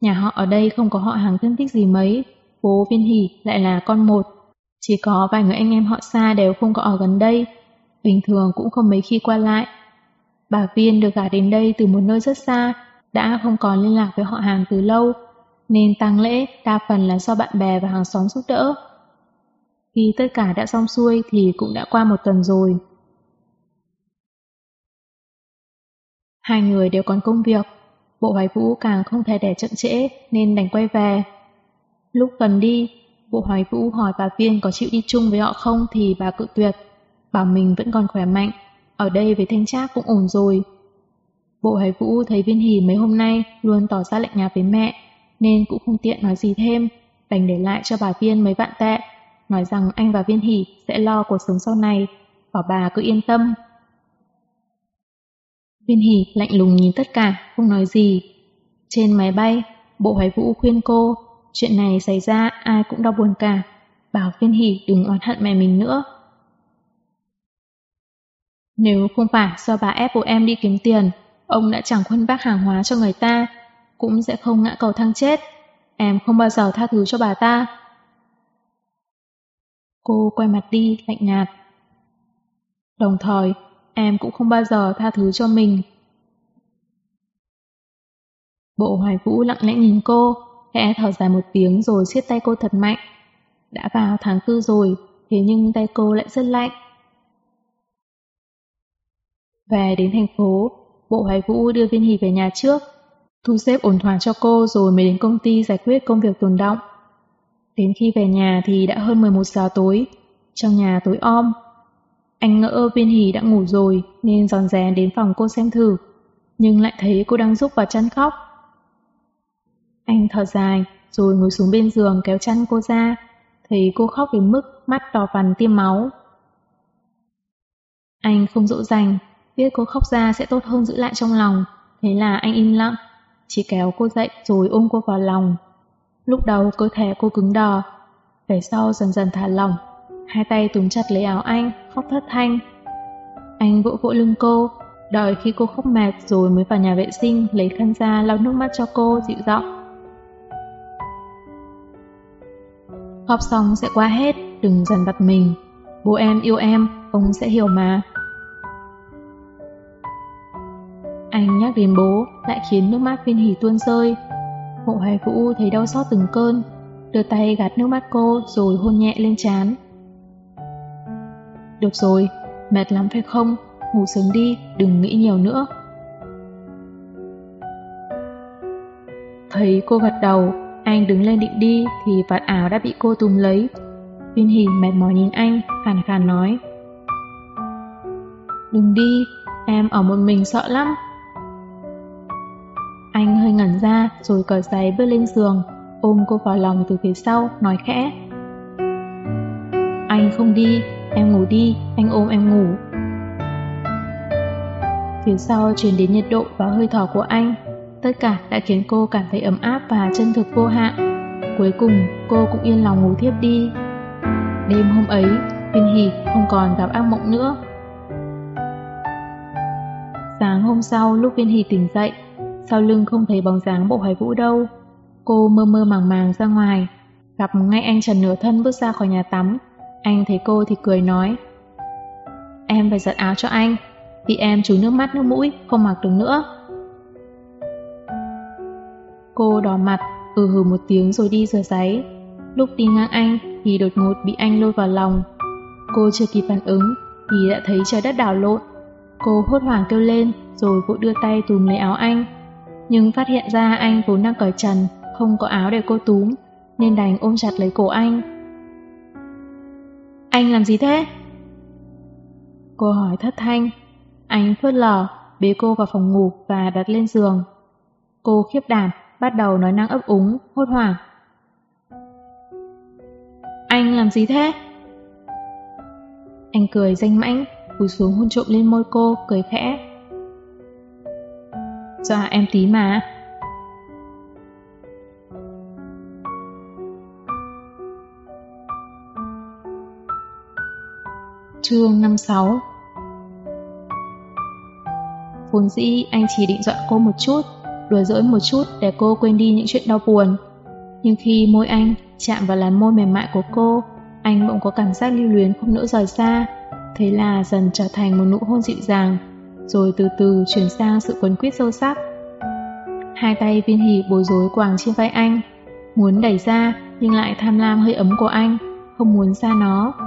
Nhà họ ở đây không có họ hàng thân thích gì mấy, bố Viên Hỷ lại là con một. Chỉ có vài người anh em họ xa đều không có ở gần đây, bình thường cũng không mấy khi qua lại. Bà Viên được gả đến đây từ một nơi rất xa, đã không còn liên lạc với họ hàng từ lâu, nên tang lễ đa phần là do bạn bè và hàng xóm giúp đỡ. Khi tất cả đã xong xuôi thì cũng đã qua một tuần rồi. Hai người đều còn công việc, bộ hoài vũ càng không thể để chậm trễ nên đành quay về. Lúc gần đi, bộ hoài vũ hỏi bà Viên có chịu đi chung với họ không thì bà cự tuyệt, bảo mình vẫn còn khỏe mạnh, ở đây với thanh trác cũng ổn rồi. Bộ hoài vũ thấy viên hỉ mấy hôm nay luôn tỏ ra lạnh nhạt với mẹ, nên cũng không tiện nói gì thêm, đành để lại cho bà Viên mấy vạn tệ, nói rằng anh và viên hỉ sẽ lo cuộc sống sau này, bảo bà cứ yên tâm. Viên Hỷ lạnh lùng nhìn tất cả, không nói gì. Trên máy bay, bộ hoài vũ khuyên cô Chuyện này xảy ra ai cũng đau buồn cả. Bảo viên Hỷ đừng oán hận mẹ mình nữa. Nếu không phải do bà ép bố em đi kiếm tiền, ông đã chẳng khuân vác hàng hóa cho người ta, cũng sẽ không ngã cầu thăng chết. Em không bao giờ tha thứ cho bà ta. Cô quay mặt đi, lạnh nhạt. Đồng thời, em cũng không bao giờ tha thứ cho mình. Bộ hoài vũ lặng lẽ nhìn cô, Khẽ thở dài một tiếng rồi siết tay cô thật mạnh. Đã vào tháng tư rồi, thế nhưng tay cô lại rất lạnh. Về đến thành phố, bộ hoài vũ đưa viên hỷ về nhà trước, thu xếp ổn thỏa cho cô rồi mới đến công ty giải quyết công việc tồn động. Đến khi về nhà thì đã hơn 11 giờ tối, trong nhà tối om. Anh ngỡ viên hỉ đã ngủ rồi nên giòn rén đến phòng cô xem thử, nhưng lại thấy cô đang rúc vào chăn khóc. Anh thở dài, rồi ngồi xuống bên giường kéo chăn cô ra, thấy cô khóc đến mức mắt đỏ vằn tiêm máu. Anh không dỗ dành, biết cô khóc ra sẽ tốt hơn giữ lại trong lòng, thế là anh im lặng, chỉ kéo cô dậy rồi ôm cô vào lòng. Lúc đầu cơ thể cô cứng đờ, về sau dần dần thả lỏng, hai tay túm chặt lấy áo anh, khóc thất thanh. Anh vỗ vỗ lưng cô, đợi khi cô khóc mệt rồi mới vào nhà vệ sinh lấy khăn ra lau nước mắt cho cô dịu giọng. họp xong sẽ qua hết, đừng dần vặt mình. Bố em yêu em, ông sẽ hiểu mà. Anh nhắc đến bố, lại khiến nước mắt viên hỉ tuôn rơi. Mộ hoài vũ thấy đau xót từng cơn, đưa tay gạt nước mắt cô rồi hôn nhẹ lên trán. Được rồi, mệt lắm phải không? Ngủ sớm đi, đừng nghĩ nhiều nữa. Thấy cô gật đầu, anh đứng lên định đi thì vạt áo đã bị cô túm lấy, Viên hình mệt mỏi nhìn anh, khàn khàn nói. Đừng đi, em ở một mình sợ lắm. Anh hơi ngẩn ra rồi cởi giày bước lên giường, ôm cô vào lòng từ phía sau, nói khẽ. Anh không đi, em ngủ đi, anh ôm em ngủ. Phía sau truyền đến nhiệt độ và hơi thở của anh. Tất cả đã khiến cô cảm thấy ấm áp và chân thực vô hạn. Cuối cùng, cô cũng yên lòng ngủ thiếp đi. Đêm hôm ấy, Viên Hỷ không còn gặp ác mộng nữa. Sáng hôm sau, lúc Viên Hỷ tỉnh dậy, sau lưng không thấy bóng dáng bộ hoài vũ đâu. Cô mơ mơ màng màng ra ngoài, gặp ngay anh Trần nửa thân bước ra khỏi nhà tắm. Anh thấy cô thì cười nói, Em phải giật áo cho anh, vì em chú nước mắt nước mũi, không mặc được nữa. Cô đỏ mặt, ừ hừ một tiếng rồi đi rửa giấy. Lúc đi ngang anh thì đột ngột bị anh lôi vào lòng. Cô chưa kịp phản ứng thì đã thấy trời đất đảo lộn. Cô hốt hoảng kêu lên rồi vội đưa tay túm lấy áo anh. Nhưng phát hiện ra anh vốn đang cởi trần, không có áo để cô túm, nên đành ôm chặt lấy cổ anh. Anh làm gì thế? Cô hỏi thất thanh. Anh phớt lờ, bế cô vào phòng ngủ và đặt lên giường. Cô khiếp đảm, bắt đầu nói năng ấp úng, hốt hoảng. Anh làm gì thế? Anh cười danh mãnh, cúi xuống hôn trộm lên môi cô, cười khẽ. Dạ em tí mà. Chương 56 Vốn dĩ anh chỉ định dọa cô một chút, đùa dỗi một chút để cô quên đi những chuyện đau buồn. Nhưng khi môi anh chạm vào làn môi mềm mại của cô, anh bỗng có cảm giác lưu luyến không nỡ rời xa. Thế là dần trở thành một nụ hôn dịu dàng, rồi từ từ chuyển sang sự quấn quýt sâu sắc. Hai tay viên hỉ bối rối quàng trên vai anh, muốn đẩy ra nhưng lại tham lam hơi ấm của anh, không muốn xa nó.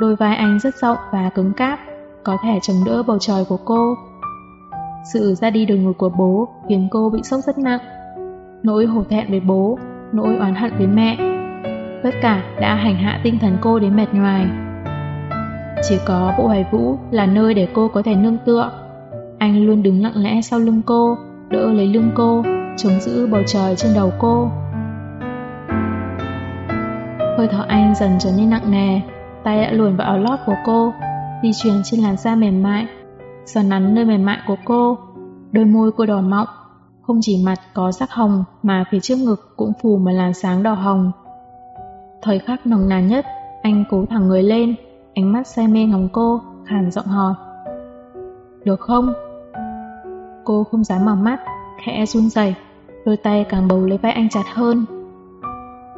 Đôi vai anh rất rộng và cứng cáp, có thể chống đỡ bầu trời của cô. Sự ra đi đột ngột của bố khiến cô bị sốc rất nặng. Nỗi hổ thẹn với bố, nỗi oán hận với mẹ. Tất cả đã hành hạ tinh thần cô đến mệt nhoài. Chỉ có bộ hoài vũ là nơi để cô có thể nương tựa. Anh luôn đứng lặng lẽ sau lưng cô, đỡ lấy lưng cô, chống giữ bầu trời trên đầu cô. Hơi thở anh dần trở nên nặng nề, tay đã luồn vào áo lót của cô, di chuyển trên làn da mềm mại, sờ nắn nơi mềm mại của cô. Đôi môi cô đỏ mọng, không chỉ mặt có sắc hồng mà phía trước ngực cũng phủ một làn sáng đỏ hồng. Thời khắc nồng nàn nhất, anh cố thẳng người lên, ánh mắt say mê ngóng cô, khàn giọng hỏi. Được không? Cô không dám mở mắt, khẽ run rẩy, đôi tay càng bầu lấy vai anh chặt hơn.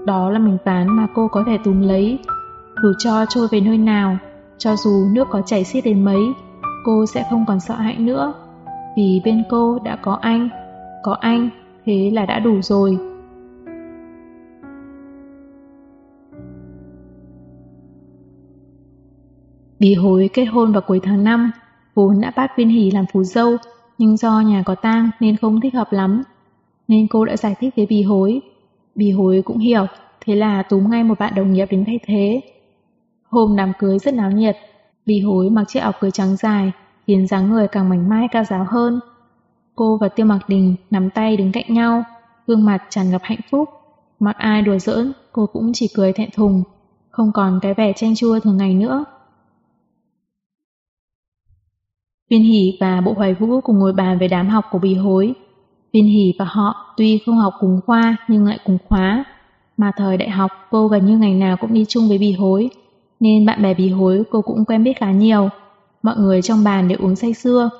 Đó là mình tán mà cô có thể túm lấy, dù cho trôi về nơi nào, cho dù nước có chảy xiết đến mấy, cô sẽ không còn sợ hãi nữa. Vì bên cô đã có anh, có anh, thế là đã đủ rồi. Bì hối kết hôn vào cuối tháng 5, vốn đã bắt viên hỷ làm phú dâu, nhưng do nhà có tang nên không thích hợp lắm. Nên cô đã giải thích với bì hối. Bì hối cũng hiểu, thế là túm ngay một bạn đồng nghiệp đến thay thế. Hôm đám cưới rất náo nhiệt, bì hối mặc chiếc áo cưới trắng dài, khiến dáng người càng mảnh mai cao giáo hơn. Cô và Tiêu Mặc Đình nắm tay đứng cạnh nhau, gương mặt tràn ngập hạnh phúc. Mặc ai đùa giỡn, cô cũng chỉ cười thẹn thùng, không còn cái vẻ chanh chua thường ngày nữa. Viên Hỷ và Bộ Hoài Vũ cùng ngồi bàn về đám học của bì hối. Viên Hỷ và họ tuy không học cùng khoa nhưng lại cùng khóa. Mà thời đại học cô gần như ngày nào cũng đi chung với bì hối, nên bạn bè bí hối cô cũng quen biết khá nhiều. Mọi người trong bàn đều uống say xưa.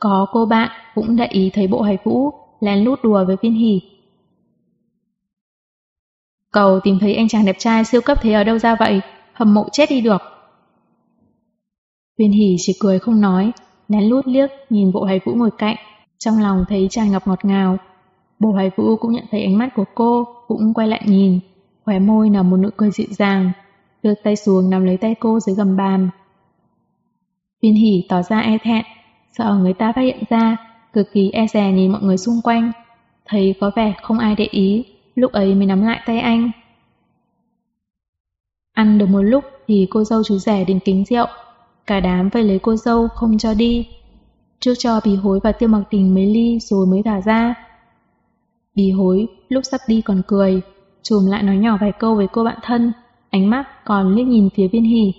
Có cô bạn cũng đã ý thấy Bộ hài Vũ lén lút đùa với Viên hỉ. Cầu tìm thấy anh chàng đẹp trai siêu cấp thế ở đâu ra vậy, hầm mộ chết đi được. Viên hỉ chỉ cười không nói, lén lút liếc nhìn bộ hài vũ ngồi cạnh, trong lòng thấy tràn ngập ngọt ngào. Bộ hài vũ cũng nhận thấy ánh mắt của cô, cũng quay lại nhìn, khóe môi nở một nụ cười dịu dàng, đưa tay xuống nắm lấy tay cô dưới gầm bàn. Viên hỉ tỏ ra e thẹn, sợ người ta phát hiện ra, cực kỳ e dè nhìn mọi người xung quanh. Thấy có vẻ không ai để ý, lúc ấy mới nắm lại tay anh. Ăn được một lúc thì cô dâu chú rẻ đến kính rượu. Cả đám vây lấy cô dâu không cho đi. Trước cho bì hối và tiêu mặc tình mấy ly rồi mới thả ra. Bì hối lúc sắp đi còn cười, chùm lại nói nhỏ vài câu với cô bạn thân, ánh mắt còn liếc nhìn phía viên hỉ.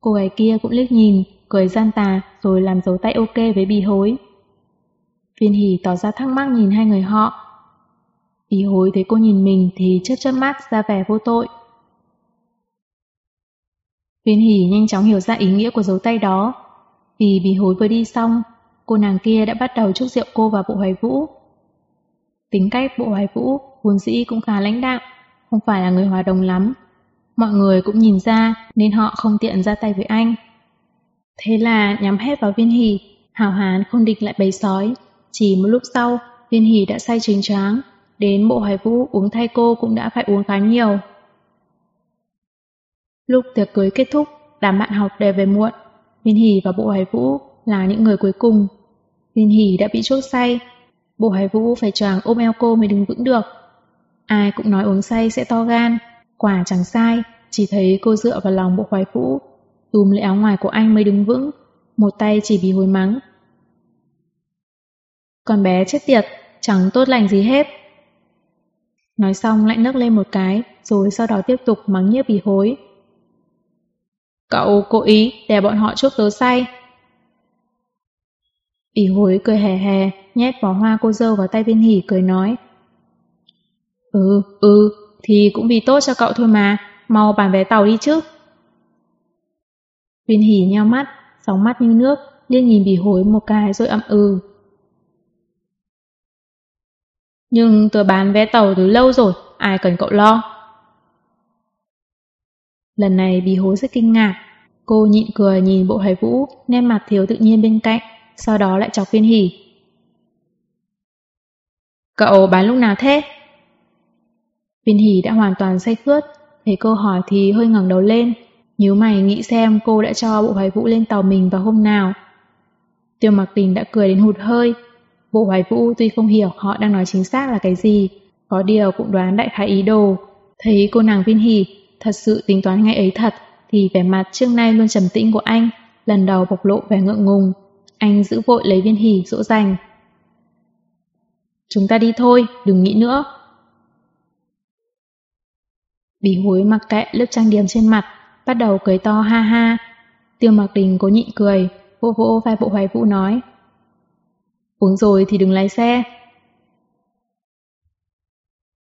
Cô gái kia cũng liếc nhìn, cười gian tà rồi làm dấu tay ok với bì hối. Viên hỉ tỏ ra thắc mắc nhìn hai người họ. Bì hối thấy cô nhìn mình thì chớp chớp mắt ra vẻ vô tội. Viên hỉ nhanh chóng hiểu ra ý nghĩa của dấu tay đó. Vì bì hối vừa đi xong, cô nàng kia đã bắt đầu chúc rượu cô và bộ hoài vũ. Tính cách bộ hoài vũ vốn dĩ cũng khá lãnh đạm, không phải là người hòa đồng lắm. Mọi người cũng nhìn ra nên họ không tiện ra tay với anh. Thế là nhắm hết vào viên hỉ, hào hán không địch lại bầy sói. Chỉ một lúc sau, viên hỉ đã say trình tráng, đến bộ hoài vũ uống thay cô cũng đã phải uống khá nhiều. Lúc tiệc cưới kết thúc, đám bạn học đều về muộn. Viên hỉ và bộ hoài vũ là những người cuối cùng. Viên hỉ đã bị chốt say, bộ hoài vũ phải choàng ôm eo cô mới đứng vững được. Ai cũng nói uống say sẽ to gan, quả chẳng sai, chỉ thấy cô dựa vào lòng bộ khoái vũ, túm lấy áo ngoài của anh mới đứng vững, một tay chỉ bị hối mắng. Con bé chết tiệt, chẳng tốt lành gì hết. Nói xong lại nấc lên một cái, rồi sau đó tiếp tục mắng nhiếc bì hối. Cậu cố ý để bọn họ chuốc tớ say. Bì hối cười hè hè, nhét vỏ hoa cô dâu vào tay viên hỉ cười nói. Ừ, ừ, thì cũng vì tốt cho cậu thôi mà, mau bàn vé tàu đi chứ. Viên hỉ nheo mắt, sóng mắt như nước, liên nhìn bì hối một cái rồi ậm ừ. Nhưng tôi bán vé tàu từ lâu rồi, ai cần cậu lo. Lần này bì hối rất kinh ngạc, cô nhịn cười nhìn bộ hài vũ, nem mặt thiếu tự nhiên bên cạnh, sau đó lại chọc viên hỉ. Cậu bán lúc nào thế? Viên Hỷ đã hoàn toàn say khướt, thấy cô hỏi thì hơi ngẩng đầu lên, nhíu mày nghĩ xem cô đã cho bộ hoài vũ lên tàu mình vào hôm nào. Tiêu mặc tình đã cười đến hụt hơi. Bộ hoài vũ tuy không hiểu họ đang nói chính xác là cái gì, có điều cũng đoán đại khái ý đồ. Thấy cô nàng viên Hỷ thật sự tính toán ngay ấy thật, thì vẻ mặt trước nay luôn trầm tĩnh của anh, lần đầu bộc lộ vẻ ngượng ngùng. Anh giữ vội lấy viên Hỷ dỗ dành. Chúng ta đi thôi, đừng nghĩ nữa. Bí hối mặc kệ lớp trang điểm trên mặt, bắt đầu cười to ha ha. Tiêu mặc đình cố nhịn cười, vỗ vỗ vai bộ hoài vũ nói. Uống rồi thì đừng lái xe.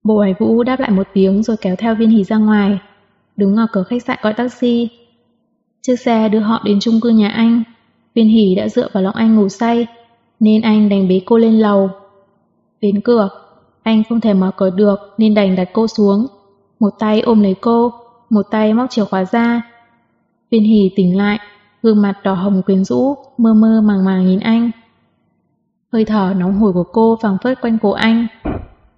Bộ hoài vũ đáp lại một tiếng rồi kéo theo viên hỉ ra ngoài, đứng ở cửa khách sạn gọi taxi. Chiếc xe đưa họ đến chung cư nhà anh. Viên hỉ đã dựa vào lòng anh ngủ say, nên anh đành bế cô lên lầu. Đến cửa, anh không thể mở cửa được nên đành đặt cô xuống. Một tay ôm lấy cô, một tay móc chìa khóa ra. Viên Hỷ tỉnh lại, gương mặt đỏ hồng quyến rũ, mơ mơ màng màng nhìn anh. Hơi thở nóng hổi của cô phẳng phất quanh cổ anh.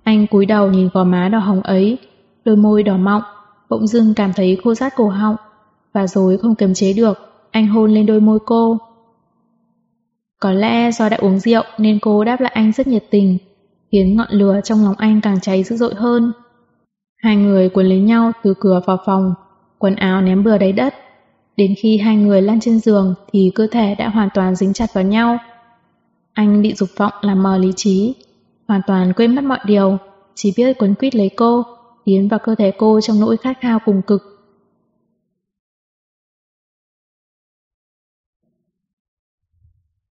Anh cúi đầu nhìn gò má đỏ hồng ấy, đôi môi đỏ mọng, bỗng dưng cảm thấy khô rát cổ họng, và rồi không kiềm chế được, anh hôn lên đôi môi cô. Có lẽ do đã uống rượu nên cô đáp lại anh rất nhiệt tình, khiến ngọn lửa trong lòng anh càng cháy dữ dội hơn. Hai người quấn lấy nhau từ cửa vào phòng, quần áo ném bừa đáy đất. Đến khi hai người lăn trên giường thì cơ thể đã hoàn toàn dính chặt vào nhau. Anh bị dục vọng làm mờ lý trí, hoàn toàn quên mất mọi điều, chỉ biết quấn quýt lấy cô, tiến vào cơ thể cô trong nỗi khát khao cùng cực.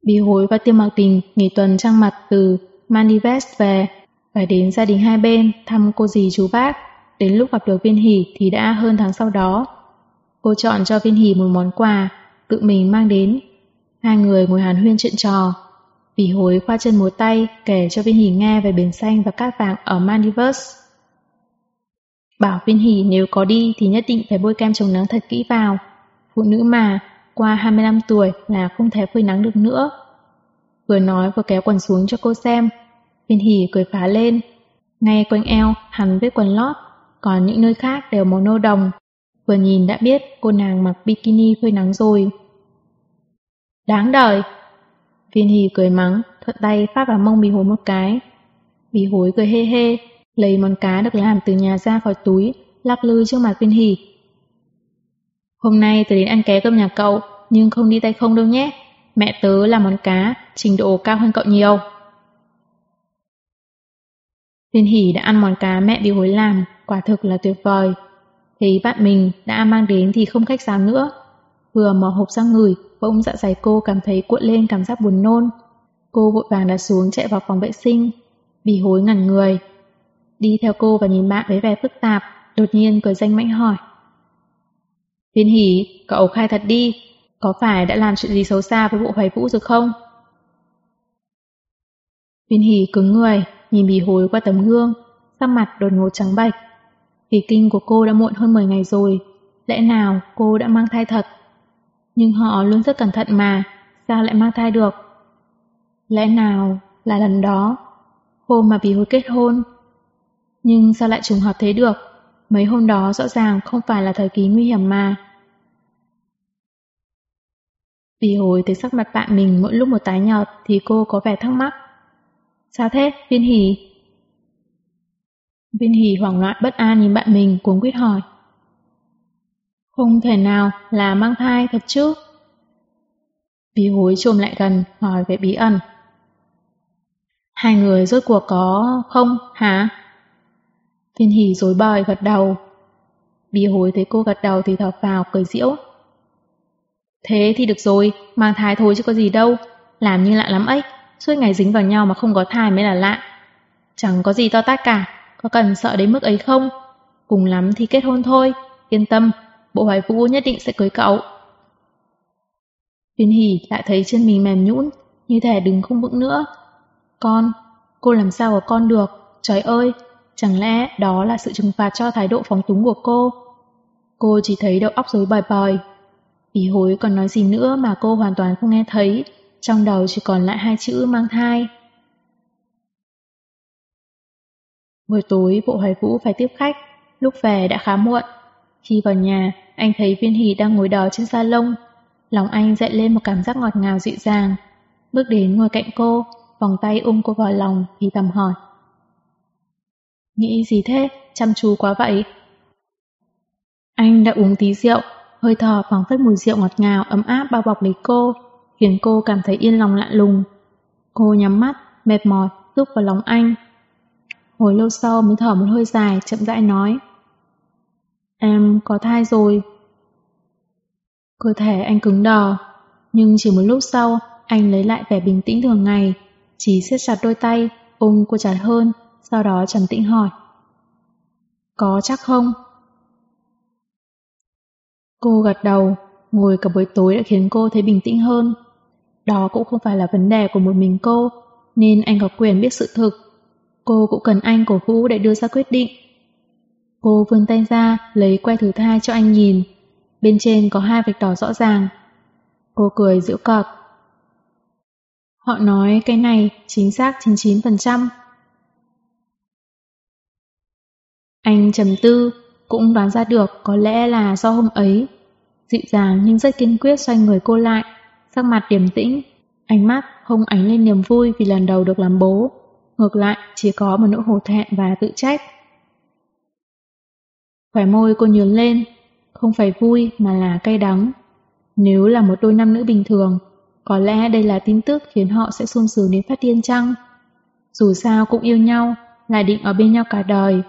Bí hối và tiêm mạc tình nghỉ tuần trang mặt từ Manivest về, phải đến gia đình hai bên thăm cô dì chú bác. Đến lúc gặp được viên hỷ thì đã hơn tháng sau đó. Cô chọn cho viên hỷ một món quà, tự mình mang đến. Hai người ngồi hàn huyên chuyện trò. Vì hối khoa chân múa tay kể cho viên hỷ nghe về biển xanh và cát vàng ở Maldives. Bảo viên hỷ nếu có đi thì nhất định phải bôi kem chống nắng thật kỹ vào. Phụ nữ mà, qua 25 tuổi là không thể phơi nắng được nữa. Vừa nói vừa kéo quần xuống cho cô xem. Viên hỷ cười phá lên. Ngay quanh eo, hắn vết quần lót, còn những nơi khác đều màu nâu đồng. Vừa nhìn đã biết cô nàng mặc bikini phơi nắng rồi. Đáng đời! Viên hì cười mắng, thuận tay phát vào mông bì hối một cái. Bì hối cười hê hê, lấy món cá được làm từ nhà ra khỏi túi, lắc lư trước mặt viên hì Hôm nay tớ đến ăn ké cơm nhà cậu, nhưng không đi tay không đâu nhé. Mẹ tớ làm món cá, trình độ cao hơn cậu nhiều. Viên Hỷ đã ăn món cá mẹ bị hối làm, quả thực là tuyệt vời. Thấy bạn mình đã mang đến thì không khách sáo nữa. Vừa mở hộp sang người, bỗng dạ dày cô cảm thấy cuộn lên cảm giác buồn nôn. Cô vội vàng đặt xuống chạy vào phòng vệ sinh, bị hối ngẩn người. Đi theo cô và nhìn bạn với vẻ phức tạp, đột nhiên cười danh mãnh hỏi. Viên Hỷ, cậu khai thật đi, có phải đã làm chuyện gì xấu xa với bộ hoài vũ rồi không? Viên Hỷ cứng người, nhìn bì hối qua tấm gương, sắc mặt đột ngột trắng bệch. Kỳ kinh của cô đã muộn hơn 10 ngày rồi, lẽ nào cô đã mang thai thật? Nhưng họ luôn rất cẩn thận mà, sao lại mang thai được? Lẽ nào là lần đó, hôm mà bì hối kết hôn? Nhưng sao lại trùng hợp thế được? Mấy hôm đó rõ ràng không phải là thời kỳ nguy hiểm mà. Bì hối thấy sắc mặt bạn mình mỗi lúc một tái nhợt thì cô có vẻ thắc mắc. Sao thế, viên hỷ? Viên hỷ hoảng loạn bất an nhìn bạn mình cuống quyết hỏi. Không thể nào là mang thai thật chứ? Bí hối trồm lại gần hỏi về bí ẩn. Hai người rốt cuộc có không hả? Viên hỉ dối bời gật đầu. Bí hối thấy cô gật đầu thì thở vào cười diễu. Thế thì được rồi, mang thai thôi chứ có gì đâu, làm như lạ lắm ấy. Suốt ngày dính vào nhau mà không có thai mới là lạ. Chẳng có gì to tát cả, có cần sợ đến mức ấy không? Cùng lắm thì kết hôn thôi, yên tâm, bộ hoài vũ nhất định sẽ cưới cậu. Viên hỉ lại thấy chân mình mềm nhũn, như thể đứng không vững nữa. Con, cô làm sao có con được, trời ơi, chẳng lẽ đó là sự trừng phạt cho thái độ phóng túng của cô? Cô chỉ thấy đầu óc rối bời bời. Ý hối còn nói gì nữa mà cô hoàn toàn không nghe thấy, trong đầu chỉ còn lại hai chữ mang thai. Buổi tối bộ hoài vũ phải tiếp khách, lúc về đã khá muộn. Khi vào nhà, anh thấy viên hỷ đang ngồi đó trên sa lông Lòng anh dậy lên một cảm giác ngọt ngào dịu dàng. Bước đến ngồi cạnh cô, vòng tay ôm cô vào lòng thì tầm hỏi. Nghĩ gì thế? Chăm chú quá vậy? Anh đã uống tí rượu, hơi thở phóng phất mùi rượu ngọt ngào ấm áp bao bọc lấy cô khiến cô cảm thấy yên lòng lạ lùng. Cô nhắm mắt, mệt mỏi, rúc vào lòng anh. Hồi lâu sau mới thở một hơi dài, chậm rãi nói. Em có thai rồi. Cơ thể anh cứng đờ, nhưng chỉ một lúc sau, anh lấy lại vẻ bình tĩnh thường ngày, chỉ siết chặt đôi tay, ôm cô chặt hơn, sau đó trầm tĩnh hỏi. Có chắc không? Cô gật đầu, ngồi cả buổi tối đã khiến cô thấy bình tĩnh hơn. Đó cũng không phải là vấn đề của một mình cô, nên anh có quyền biết sự thực. Cô cũng cần anh cổ vũ để đưa ra quyết định. Cô vươn tay ra, lấy que thử thai cho anh nhìn. Bên trên có hai vạch đỏ rõ ràng. Cô cười giễu cợt. Họ nói cái này chính xác 99%. Anh trầm tư, cũng đoán ra được có lẽ là do hôm ấy. Dịu dàng nhưng rất kiên quyết xoay người cô lại, sắc mặt điềm tĩnh, ánh mắt không ánh lên niềm vui vì lần đầu được làm bố. Ngược lại, chỉ có một nỗi hổ thẹn và tự trách. Khỏe môi cô nhướng lên, không phải vui mà là cay đắng. Nếu là một đôi nam nữ bình thường, có lẽ đây là tin tức khiến họ sẽ sung sướng đến phát điên chăng? Dù sao cũng yêu nhau, là định ở bên nhau cả đời.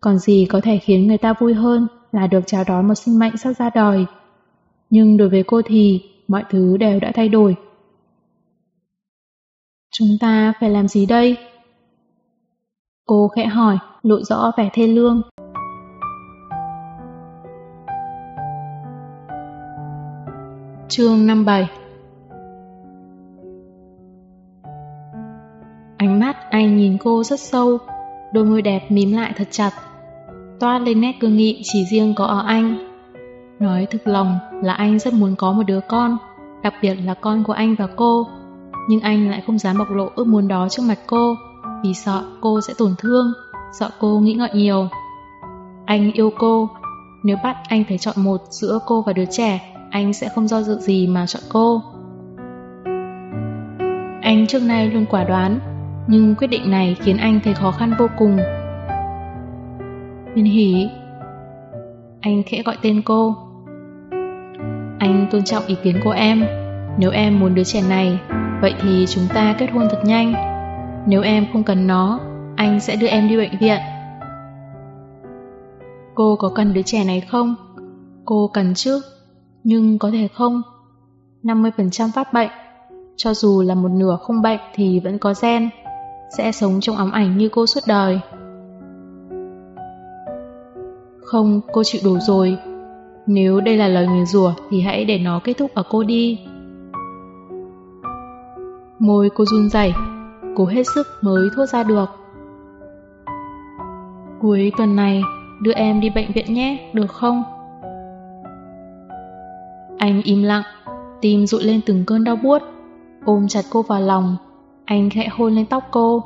Còn gì có thể khiến người ta vui hơn là được chào đón một sinh mệnh sắp ra đời. Nhưng đối với cô thì mọi thứ đều đã thay đổi. Chúng ta phải làm gì đây? Cô khẽ hỏi, lộ rõ vẻ thê lương. Chương 57 Ánh mắt anh nhìn cô rất sâu, đôi môi đẹp mím lại thật chặt. Toát lên nét cương nghị chỉ riêng có ở anh. Nói thực lòng là anh rất muốn có một đứa con, đặc biệt là con của anh và cô. Nhưng anh lại không dám bộc lộ ước muốn đó trước mặt cô, vì sợ cô sẽ tổn thương, sợ cô nghĩ ngợi nhiều. Anh yêu cô, nếu bắt anh phải chọn một giữa cô và đứa trẻ, anh sẽ không do dự gì mà chọn cô. Anh trước nay luôn quả đoán, nhưng quyết định này khiến anh thấy khó khăn vô cùng. Minh hỉ, Anh khẽ gọi tên cô. Anh tôn trọng ý kiến của em. Nếu em muốn đứa trẻ này, vậy thì chúng ta kết hôn thật nhanh. Nếu em không cần nó, anh sẽ đưa em đi bệnh viện. Cô có cần đứa trẻ này không? Cô cần chứ, nhưng có thể không. 50% phát bệnh, cho dù là một nửa không bệnh thì vẫn có gen, sẽ sống trong ám ảnh như cô suốt đời. Không, cô chịu đủ rồi. Nếu đây là lời nguyền rủa thì hãy để nó kết thúc ở cô đi. Môi cô run rẩy, cố hết sức mới thốt ra được. Cuối tuần này, đưa em đi bệnh viện nhé, được không? Anh im lặng, tim rụi lên từng cơn đau buốt, ôm chặt cô vào lòng, anh khẽ hôn lên tóc cô.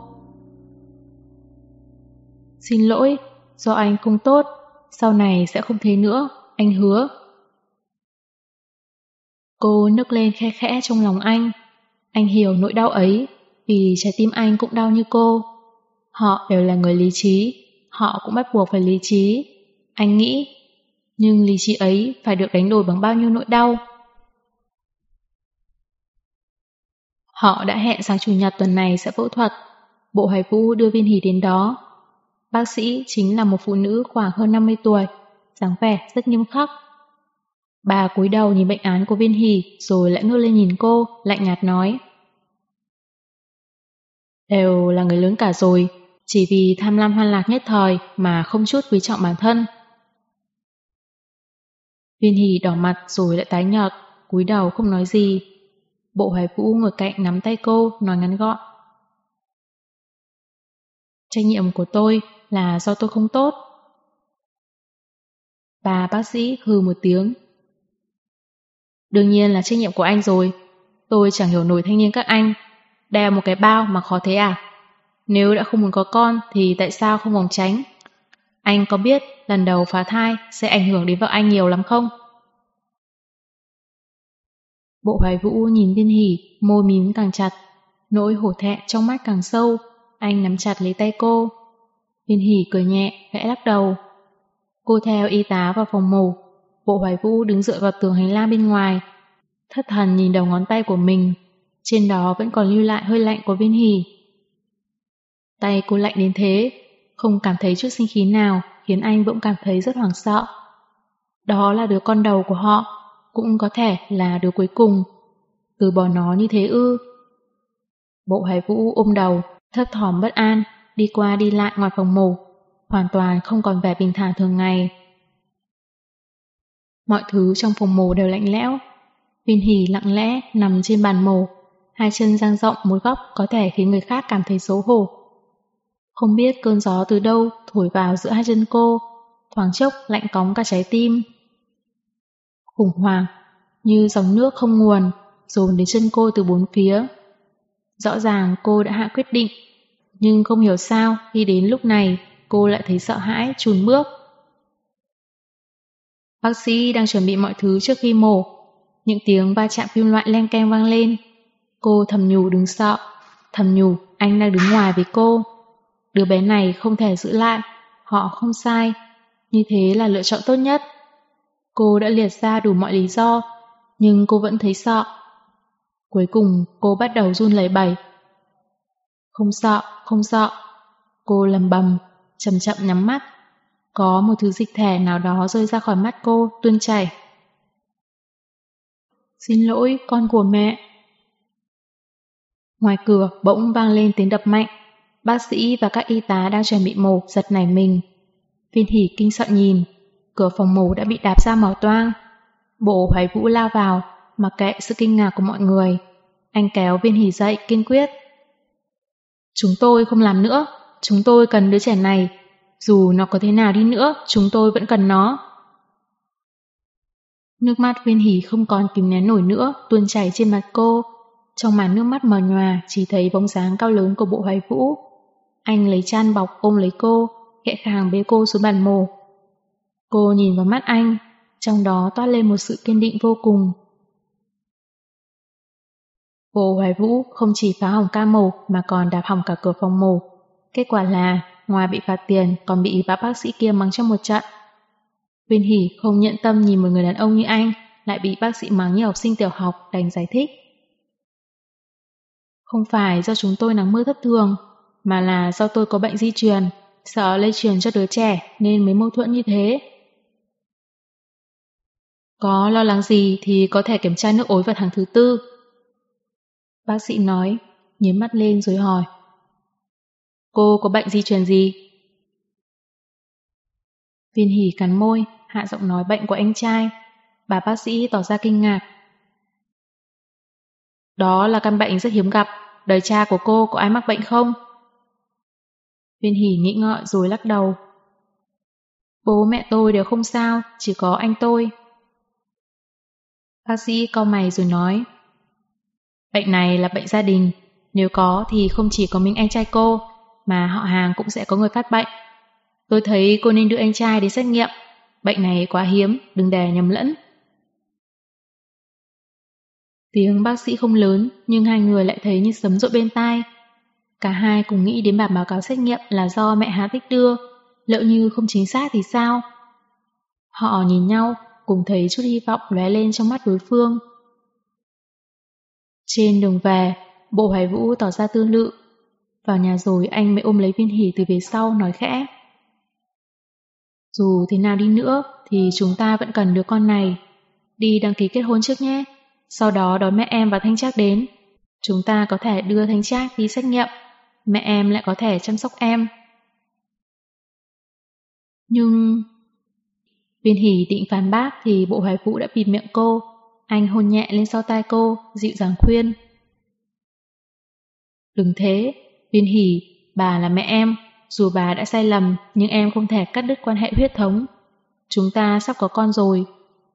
Xin lỗi, do anh không tốt, sau này sẽ không thế nữa, anh hứa. Cô nức lên khe khẽ trong lòng anh. Anh hiểu nỗi đau ấy, vì trái tim anh cũng đau như cô. Họ đều là người lý trí, họ cũng bắt buộc phải lý trí. Anh nghĩ, nhưng lý trí ấy phải được đánh đổi bằng bao nhiêu nỗi đau. Họ đã hẹn sáng chủ nhật tuần này sẽ phẫu thuật. Bộ Hoài Vũ đưa Viên Hỷ đến đó. Bác sĩ chính là một phụ nữ khoảng hơn 50 tuổi, dáng vẻ rất nghiêm khắc. Bà cúi đầu nhìn bệnh án của Viên hỉ rồi lại ngước lên nhìn cô, lạnh nhạt nói. Đều là người lớn cả rồi, chỉ vì tham lam hoan lạc nhất thời mà không chút quý trọng bản thân. Viên hỉ đỏ mặt rồi lại tái nhợt, cúi đầu không nói gì. Bộ Hoài Vũ ngồi cạnh nắm tay cô, nói ngắn gọn. Trách nhiệm của tôi là do tôi không tốt. Bà bác sĩ hừ một tiếng. Đương nhiên là trách nhiệm của anh rồi. Tôi chẳng hiểu nổi thanh niên các anh. Đeo một cái bao mà khó thế à? Nếu đã không muốn có con thì tại sao không vòng tránh? Anh có biết lần đầu phá thai sẽ ảnh hưởng đến vợ anh nhiều lắm không? Bộ hoài vũ nhìn viên hỉ, môi mím càng chặt. Nỗi hổ thẹn trong mắt càng sâu. Anh nắm chặt lấy tay cô. Viên hỉ cười nhẹ, khẽ lắc đầu. Cô theo y tá vào phòng mổ. Bộ hoài vũ đứng dựa vào tường hành lang bên ngoài. Thất thần nhìn đầu ngón tay của mình. Trên đó vẫn còn lưu lại hơi lạnh của viên hỉ. Tay cô lạnh đến thế, không cảm thấy chút sinh khí nào khiến anh bỗng cảm thấy rất hoảng sợ. Đó là đứa con đầu của họ, cũng có thể là đứa cuối cùng. Từ bỏ nó như thế ư. Bộ hải vũ ôm đầu, thấp thỏm bất an, đi qua đi lại ngoài phòng mổ, hoàn toàn không còn vẻ bình thản thường ngày. Mọi thứ trong phòng mổ đều lạnh lẽo. Viên hỉ lặng lẽ nằm trên bàn mổ, hai chân dang rộng một góc có thể khiến người khác cảm thấy xấu hổ. Không biết cơn gió từ đâu thổi vào giữa hai chân cô, thoáng chốc lạnh cóng cả trái tim. Khủng hoảng, như dòng nước không nguồn, dồn đến chân cô từ bốn phía. Rõ ràng cô đã hạ quyết định, nhưng không hiểu sao khi đến lúc này cô lại thấy sợ hãi, chùn bước. Bác sĩ đang chuẩn bị mọi thứ trước khi mổ. Những tiếng va chạm kim loại len keng vang lên. Cô thầm nhủ đứng sợ. Thầm nhủ anh đang đứng ngoài với cô. Đứa bé này không thể giữ lại. Họ không sai. Như thế là lựa chọn tốt nhất. Cô đã liệt ra đủ mọi lý do, nhưng cô vẫn thấy sợ. Cuối cùng cô bắt đầu run lẩy bẩy. Không sợ, không sợ. Cô lầm bầm, chậm chậm nhắm mắt. Có một thứ dịch thể nào đó rơi ra khỏi mắt cô, tuôn chảy. Xin lỗi, con của mẹ. Ngoài cửa bỗng vang lên tiếng đập mạnh. Bác sĩ và các y tá đang chuẩn bị mổ giật nảy mình. Viên hỉ kinh sợ nhìn, cửa phòng mổ đã bị đạp ra mở toang. Bộ hoài vũ lao vào, mặc kệ sự kinh ngạc của mọi người. Anh kéo viên hỉ dậy kiên quyết. Chúng tôi không làm nữa, chúng tôi cần đứa trẻ này. Dù nó có thế nào đi nữa, chúng tôi vẫn cần nó. Nước mắt viên hỉ không còn kìm nén nổi nữa, tuôn chảy trên mặt cô. Trong màn nước mắt mờ nhòa, chỉ thấy bóng dáng cao lớn của bộ hoài vũ. Anh lấy chăn bọc ôm lấy cô, khẽ khàng bế cô xuống bàn mổ. Cô nhìn vào mắt anh, trong đó toát lên một sự kiên định vô cùng. Bộ Hoài Vũ không chỉ phá hỏng ca mổ mà còn đạp hỏng cả cửa phòng mổ. Kết quả là, ngoài bị phạt tiền còn bị bác bác sĩ kia mắng trong một trận. Viên Hỷ không nhận tâm nhìn một người đàn ông như anh, lại bị bác sĩ mắng như học sinh tiểu học đành giải thích. Không phải do chúng tôi nắng mưa thất thường, mà là do tôi có bệnh di truyền, sợ lây truyền cho đứa trẻ nên mới mâu thuẫn như thế. Có lo lắng gì thì có thể kiểm tra nước ối vào tháng thứ tư. Bác sĩ nói, nhếm mắt lên rồi hỏi. Cô có bệnh di truyền gì? Viên hỉ cắn môi, hạ giọng nói bệnh của anh trai. Bà bác sĩ tỏ ra kinh ngạc. Đó là căn bệnh rất hiếm gặp, đời cha của cô có ai mắc bệnh không? Viên hỉ nghĩ ngợi rồi lắc đầu. Bố mẹ tôi đều không sao, chỉ có anh tôi. Bác sĩ cau mày rồi nói. Bệnh này là bệnh gia đình, nếu có thì không chỉ có mình anh trai cô, mà họ hàng cũng sẽ có người phát bệnh. Tôi thấy cô nên đưa anh trai đến xét nghiệm. Bệnh này quá hiếm, đừng để nhầm lẫn. Tiếng bác sĩ không lớn, nhưng hai người lại thấy như sấm rội bên tai. Cả hai cùng nghĩ đến bản báo cáo xét nghiệm là do mẹ Hà Tích đưa, lỡ như không chính xác thì sao? Họ nhìn nhau, cùng thấy chút hy vọng lóe lên trong mắt đối phương. Trên đường về, bộ hoài vũ tỏ ra tư lự. Vào nhà rồi anh mới ôm lấy viên hỉ từ phía sau nói khẽ. Dù thế nào đi nữa thì chúng ta vẫn cần đứa con này. Đi đăng ký kết hôn trước nhé. Sau đó đón mẹ em và Thanh Trác đến. Chúng ta có thể đưa Thanh Trác đi xét nghiệm. Mẹ em lại có thể chăm sóc em. Nhưng... Viên hỉ định phản bác thì bộ hoài vũ đã bịt miệng cô. Anh hôn nhẹ lên sau tai cô, dịu dàng khuyên. Đừng thế, viên hỉ, bà là mẹ em, dù bà đã sai lầm, nhưng em không thể cắt đứt quan hệ huyết thống. Chúng ta sắp có con rồi,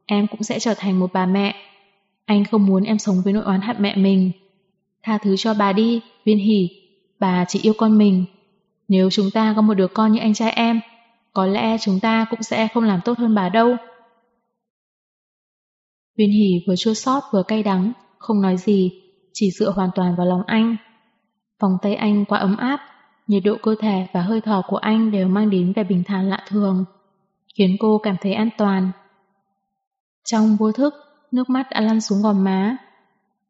em cũng sẽ trở thành một bà mẹ. Anh không muốn em sống với nỗi oán hận mẹ mình. Tha thứ cho bà đi, viên hỉ, bà chỉ yêu con mình. Nếu chúng ta có một đứa con như anh trai em, có lẽ chúng ta cũng sẽ không làm tốt hơn bà đâu. Viên hỉ vừa chua xót vừa cay đắng, không nói gì, chỉ dựa hoàn toàn vào lòng anh. Vòng tay anh quá ấm áp, nhiệt độ cơ thể và hơi thở của anh đều mang đến vẻ bình thản lạ thường, khiến cô cảm thấy an toàn. Trong vô thức, nước mắt đã lăn xuống gò má.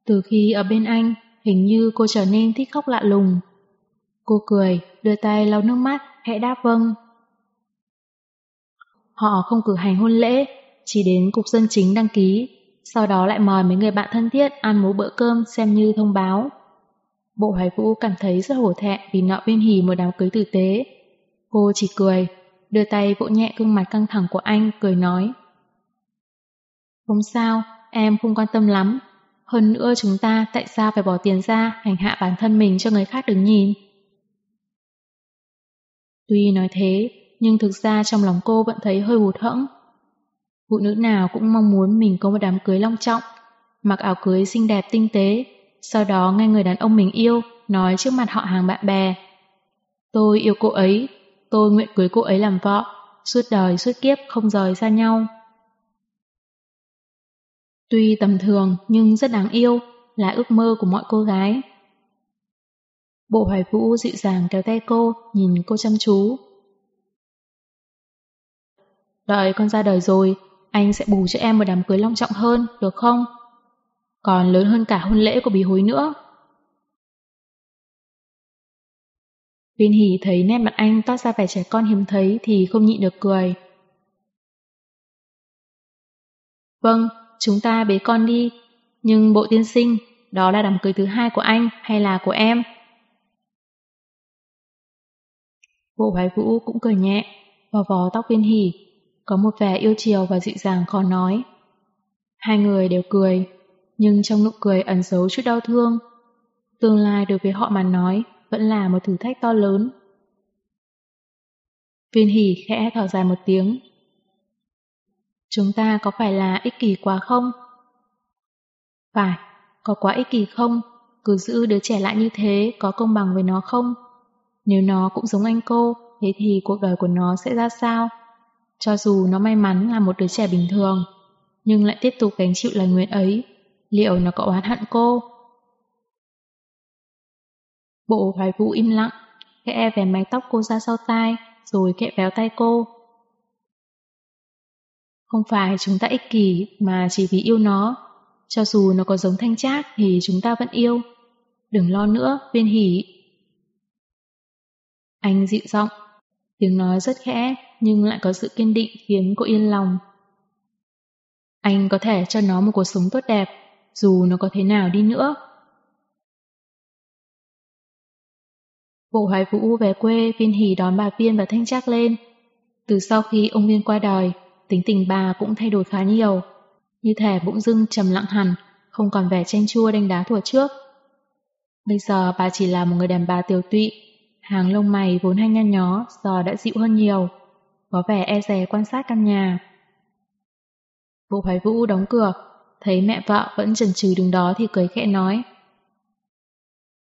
Từ khi ở bên anh, hình như cô trở nên thích khóc lạ lùng. Cô cười, đưa tay lau nước mắt, khẽ đáp vâng. Họ không cử hành hôn lễ, chỉ đến cục dân chính đăng ký, sau đó lại mời mấy người bạn thân thiết ăn một bữa cơm xem như thông báo. Bộ Hoài Vũ cảm thấy rất hổ thẹn vì nợ bên hì một đám cưới tử tế. Cô chỉ cười, đưa tay vỗ nhẹ gương mặt căng thẳng của anh, cười nói. Không sao, em không quan tâm lắm. Hơn nữa chúng ta tại sao phải bỏ tiền ra hành hạ bản thân mình cho người khác đứng nhìn. Tuy nói thế, nhưng thực ra trong lòng cô vẫn thấy hơi hụt hẫng. Phụ nữ nào cũng mong muốn mình có một đám cưới long trọng, mặc áo cưới xinh đẹp tinh tế, sau đó nghe người đàn ông mình yêu nói trước mặt họ hàng bạn bè. Tôi yêu cô ấy, tôi nguyện cưới cô ấy làm vợ, suốt đời suốt kiếp không rời xa nhau. Tuy tầm thường nhưng rất đáng yêu, là ước mơ của mọi cô gái. Bộ hoài vũ dịu dàng kéo tay cô, nhìn cô chăm chú. Đợi con ra đời rồi, anh sẽ bù cho em một đám cưới long trọng hơn, được không? Còn lớn hơn cả hôn lễ của bí hối nữa. Viên hỉ thấy nét mặt anh toát ra vẻ trẻ con hiếm thấy thì không nhịn được cười. Vâng, chúng ta bế con đi. Nhưng bộ tiên sinh, đó là đám cưới thứ hai của anh hay là của em? Bộ hoài vũ cũng cười nhẹ, vò vò tóc viên hỉ, có một vẻ yêu chiều và dịu dàng khó nói. Hai người đều cười, nhưng trong nụ cười ẩn giấu chút đau thương. Tương lai đối với họ mà nói vẫn là một thử thách to lớn. Viên hỉ khẽ thở dài một tiếng. Chúng ta có phải là ích kỷ quá không? Phải, có quá ích kỷ không? Cứ giữ đứa trẻ lại như thế có công bằng với nó không? Nếu nó cũng giống anh cô, thế thì cuộc đời của nó sẽ ra sao? Cho dù nó may mắn là một đứa trẻ bình thường, nhưng lại tiếp tục gánh chịu lời nguyện ấy, liệu nó có oán hận cô? Bộ hoài vũ im lặng, khẽ vén mái tóc cô ra sau tai, rồi kẹp véo tay cô. Không phải chúng ta ích kỷ mà chỉ vì yêu nó. Cho dù nó có giống thanh trác thì chúng ta vẫn yêu. Đừng lo nữa, viên hỉ Anh dịu giọng, tiếng nói rất khẽ nhưng lại có sự kiên định khiến cô yên lòng. Anh có thể cho nó một cuộc sống tốt đẹp, dù nó có thế nào đi nữa. Bộ Hoài Vũ về quê, Viên Hỷ đón bà Viên và Thanh Trác lên. Từ sau khi ông Viên qua đời, tính tình bà cũng thay đổi khá nhiều. Như thể bỗng dưng trầm lặng hẳn, không còn vẻ chanh chua đánh đá thuở trước. Bây giờ bà chỉ là một người đàn bà tiểu tụy, hàng lông mày vốn hay nhăn nhó giờ đã dịu hơn nhiều, có vẻ e dè quan sát căn nhà. Bộ Hoài Vũ đóng cửa, thấy mẹ vợ vẫn chần chừ đứng đó thì cười khẽ nói.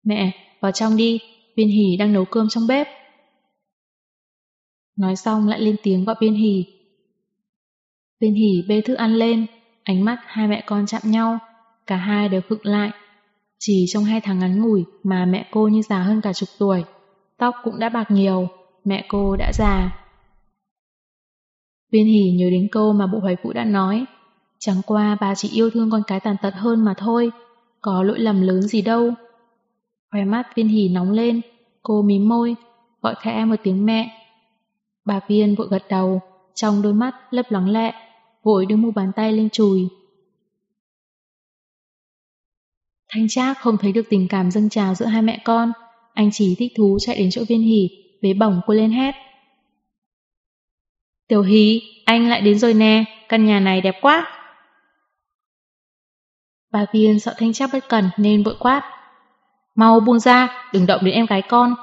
Mẹ, vào trong đi, Viên Hỷ đang nấu cơm trong bếp. Nói xong lại lên tiếng gọi Viên Hỷ. Viên Hỷ bê thức ăn lên, ánh mắt hai mẹ con chạm nhau, cả hai đều khựng lại. Chỉ trong hai tháng ngắn ngủi mà mẹ cô như già hơn cả chục tuổi, tóc cũng đã bạc nhiều, mẹ cô đã già. Viên Hỷ nhớ đến câu mà bộ hoài phụ đã nói, chẳng qua bà chỉ yêu thương con cái tàn tật hơn mà thôi, có lỗi lầm lớn gì đâu. Khóe mắt viên hỉ nóng lên, cô mím môi, gọi khẽ một tiếng mẹ. Bà viên vội gật đầu, trong đôi mắt lấp lắng lẹ, vội đưa mu bàn tay lên chùi. Thanh Trác không thấy được tình cảm dâng trào giữa hai mẹ con, anh chỉ thích thú chạy đến chỗ viên hỉ, bế bỏng cô lên hét. Tiểu hí, anh lại đến rồi nè, căn nhà này đẹp quá. Bà viên sợ Thanh Trác bất cẩn nên vội quát. Mau buông ra, đừng động đến em gái con,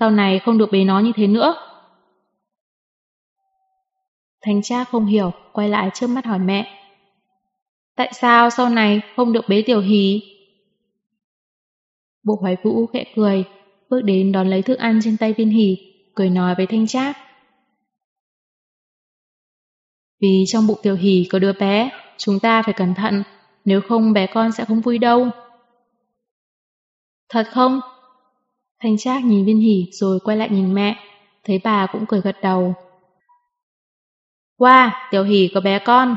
sau này không được bế nó như thế nữa. Thanh cha không hiểu, quay lại trước mắt hỏi mẹ. Tại sao sau này không được bế tiểu hí? Bộ hoài vũ khẽ cười, bước đến đón lấy thức ăn trên tay viên hỉ, cười nói với Thanh Trác. Vì trong bụng tiểu hỉ có đứa bé, chúng ta phải cẩn thận, nếu không bé con sẽ không vui đâu. Thật không? Thanh Trác nhìn viên hỉ rồi quay lại nhìn mẹ, thấy bà cũng cười gật đầu. Wow, tiểu hỉ có bé con.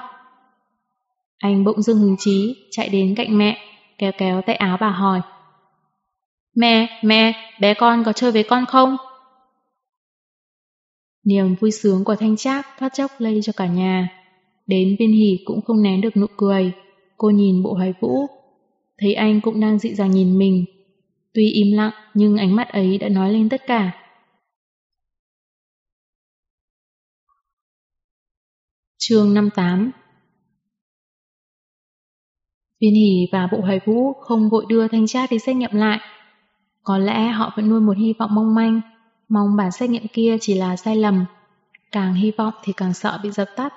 Anh bỗng dưng hứng chí, chạy đến cạnh mẹ, kéo kéo tay áo bà hỏi. Mẹ, mẹ, bé con có chơi với con không? Niềm vui sướng của Thanh Trác thoát chốc lây cho cả nhà. Đến viên hỉ cũng không nén được nụ cười. Cô nhìn bộ hoài vũ, thấy anh cũng đang dị dàng nhìn mình, Tuy im lặng nhưng ánh mắt ấy đã nói lên tất cả. chương 58 Viên Hỷ và Bộ Hoài Vũ không vội đưa thanh tra đi xét nghiệm lại. Có lẽ họ vẫn nuôi một hy vọng mong manh, mong bản xét nghiệm kia chỉ là sai lầm. Càng hy vọng thì càng sợ bị dập tắt,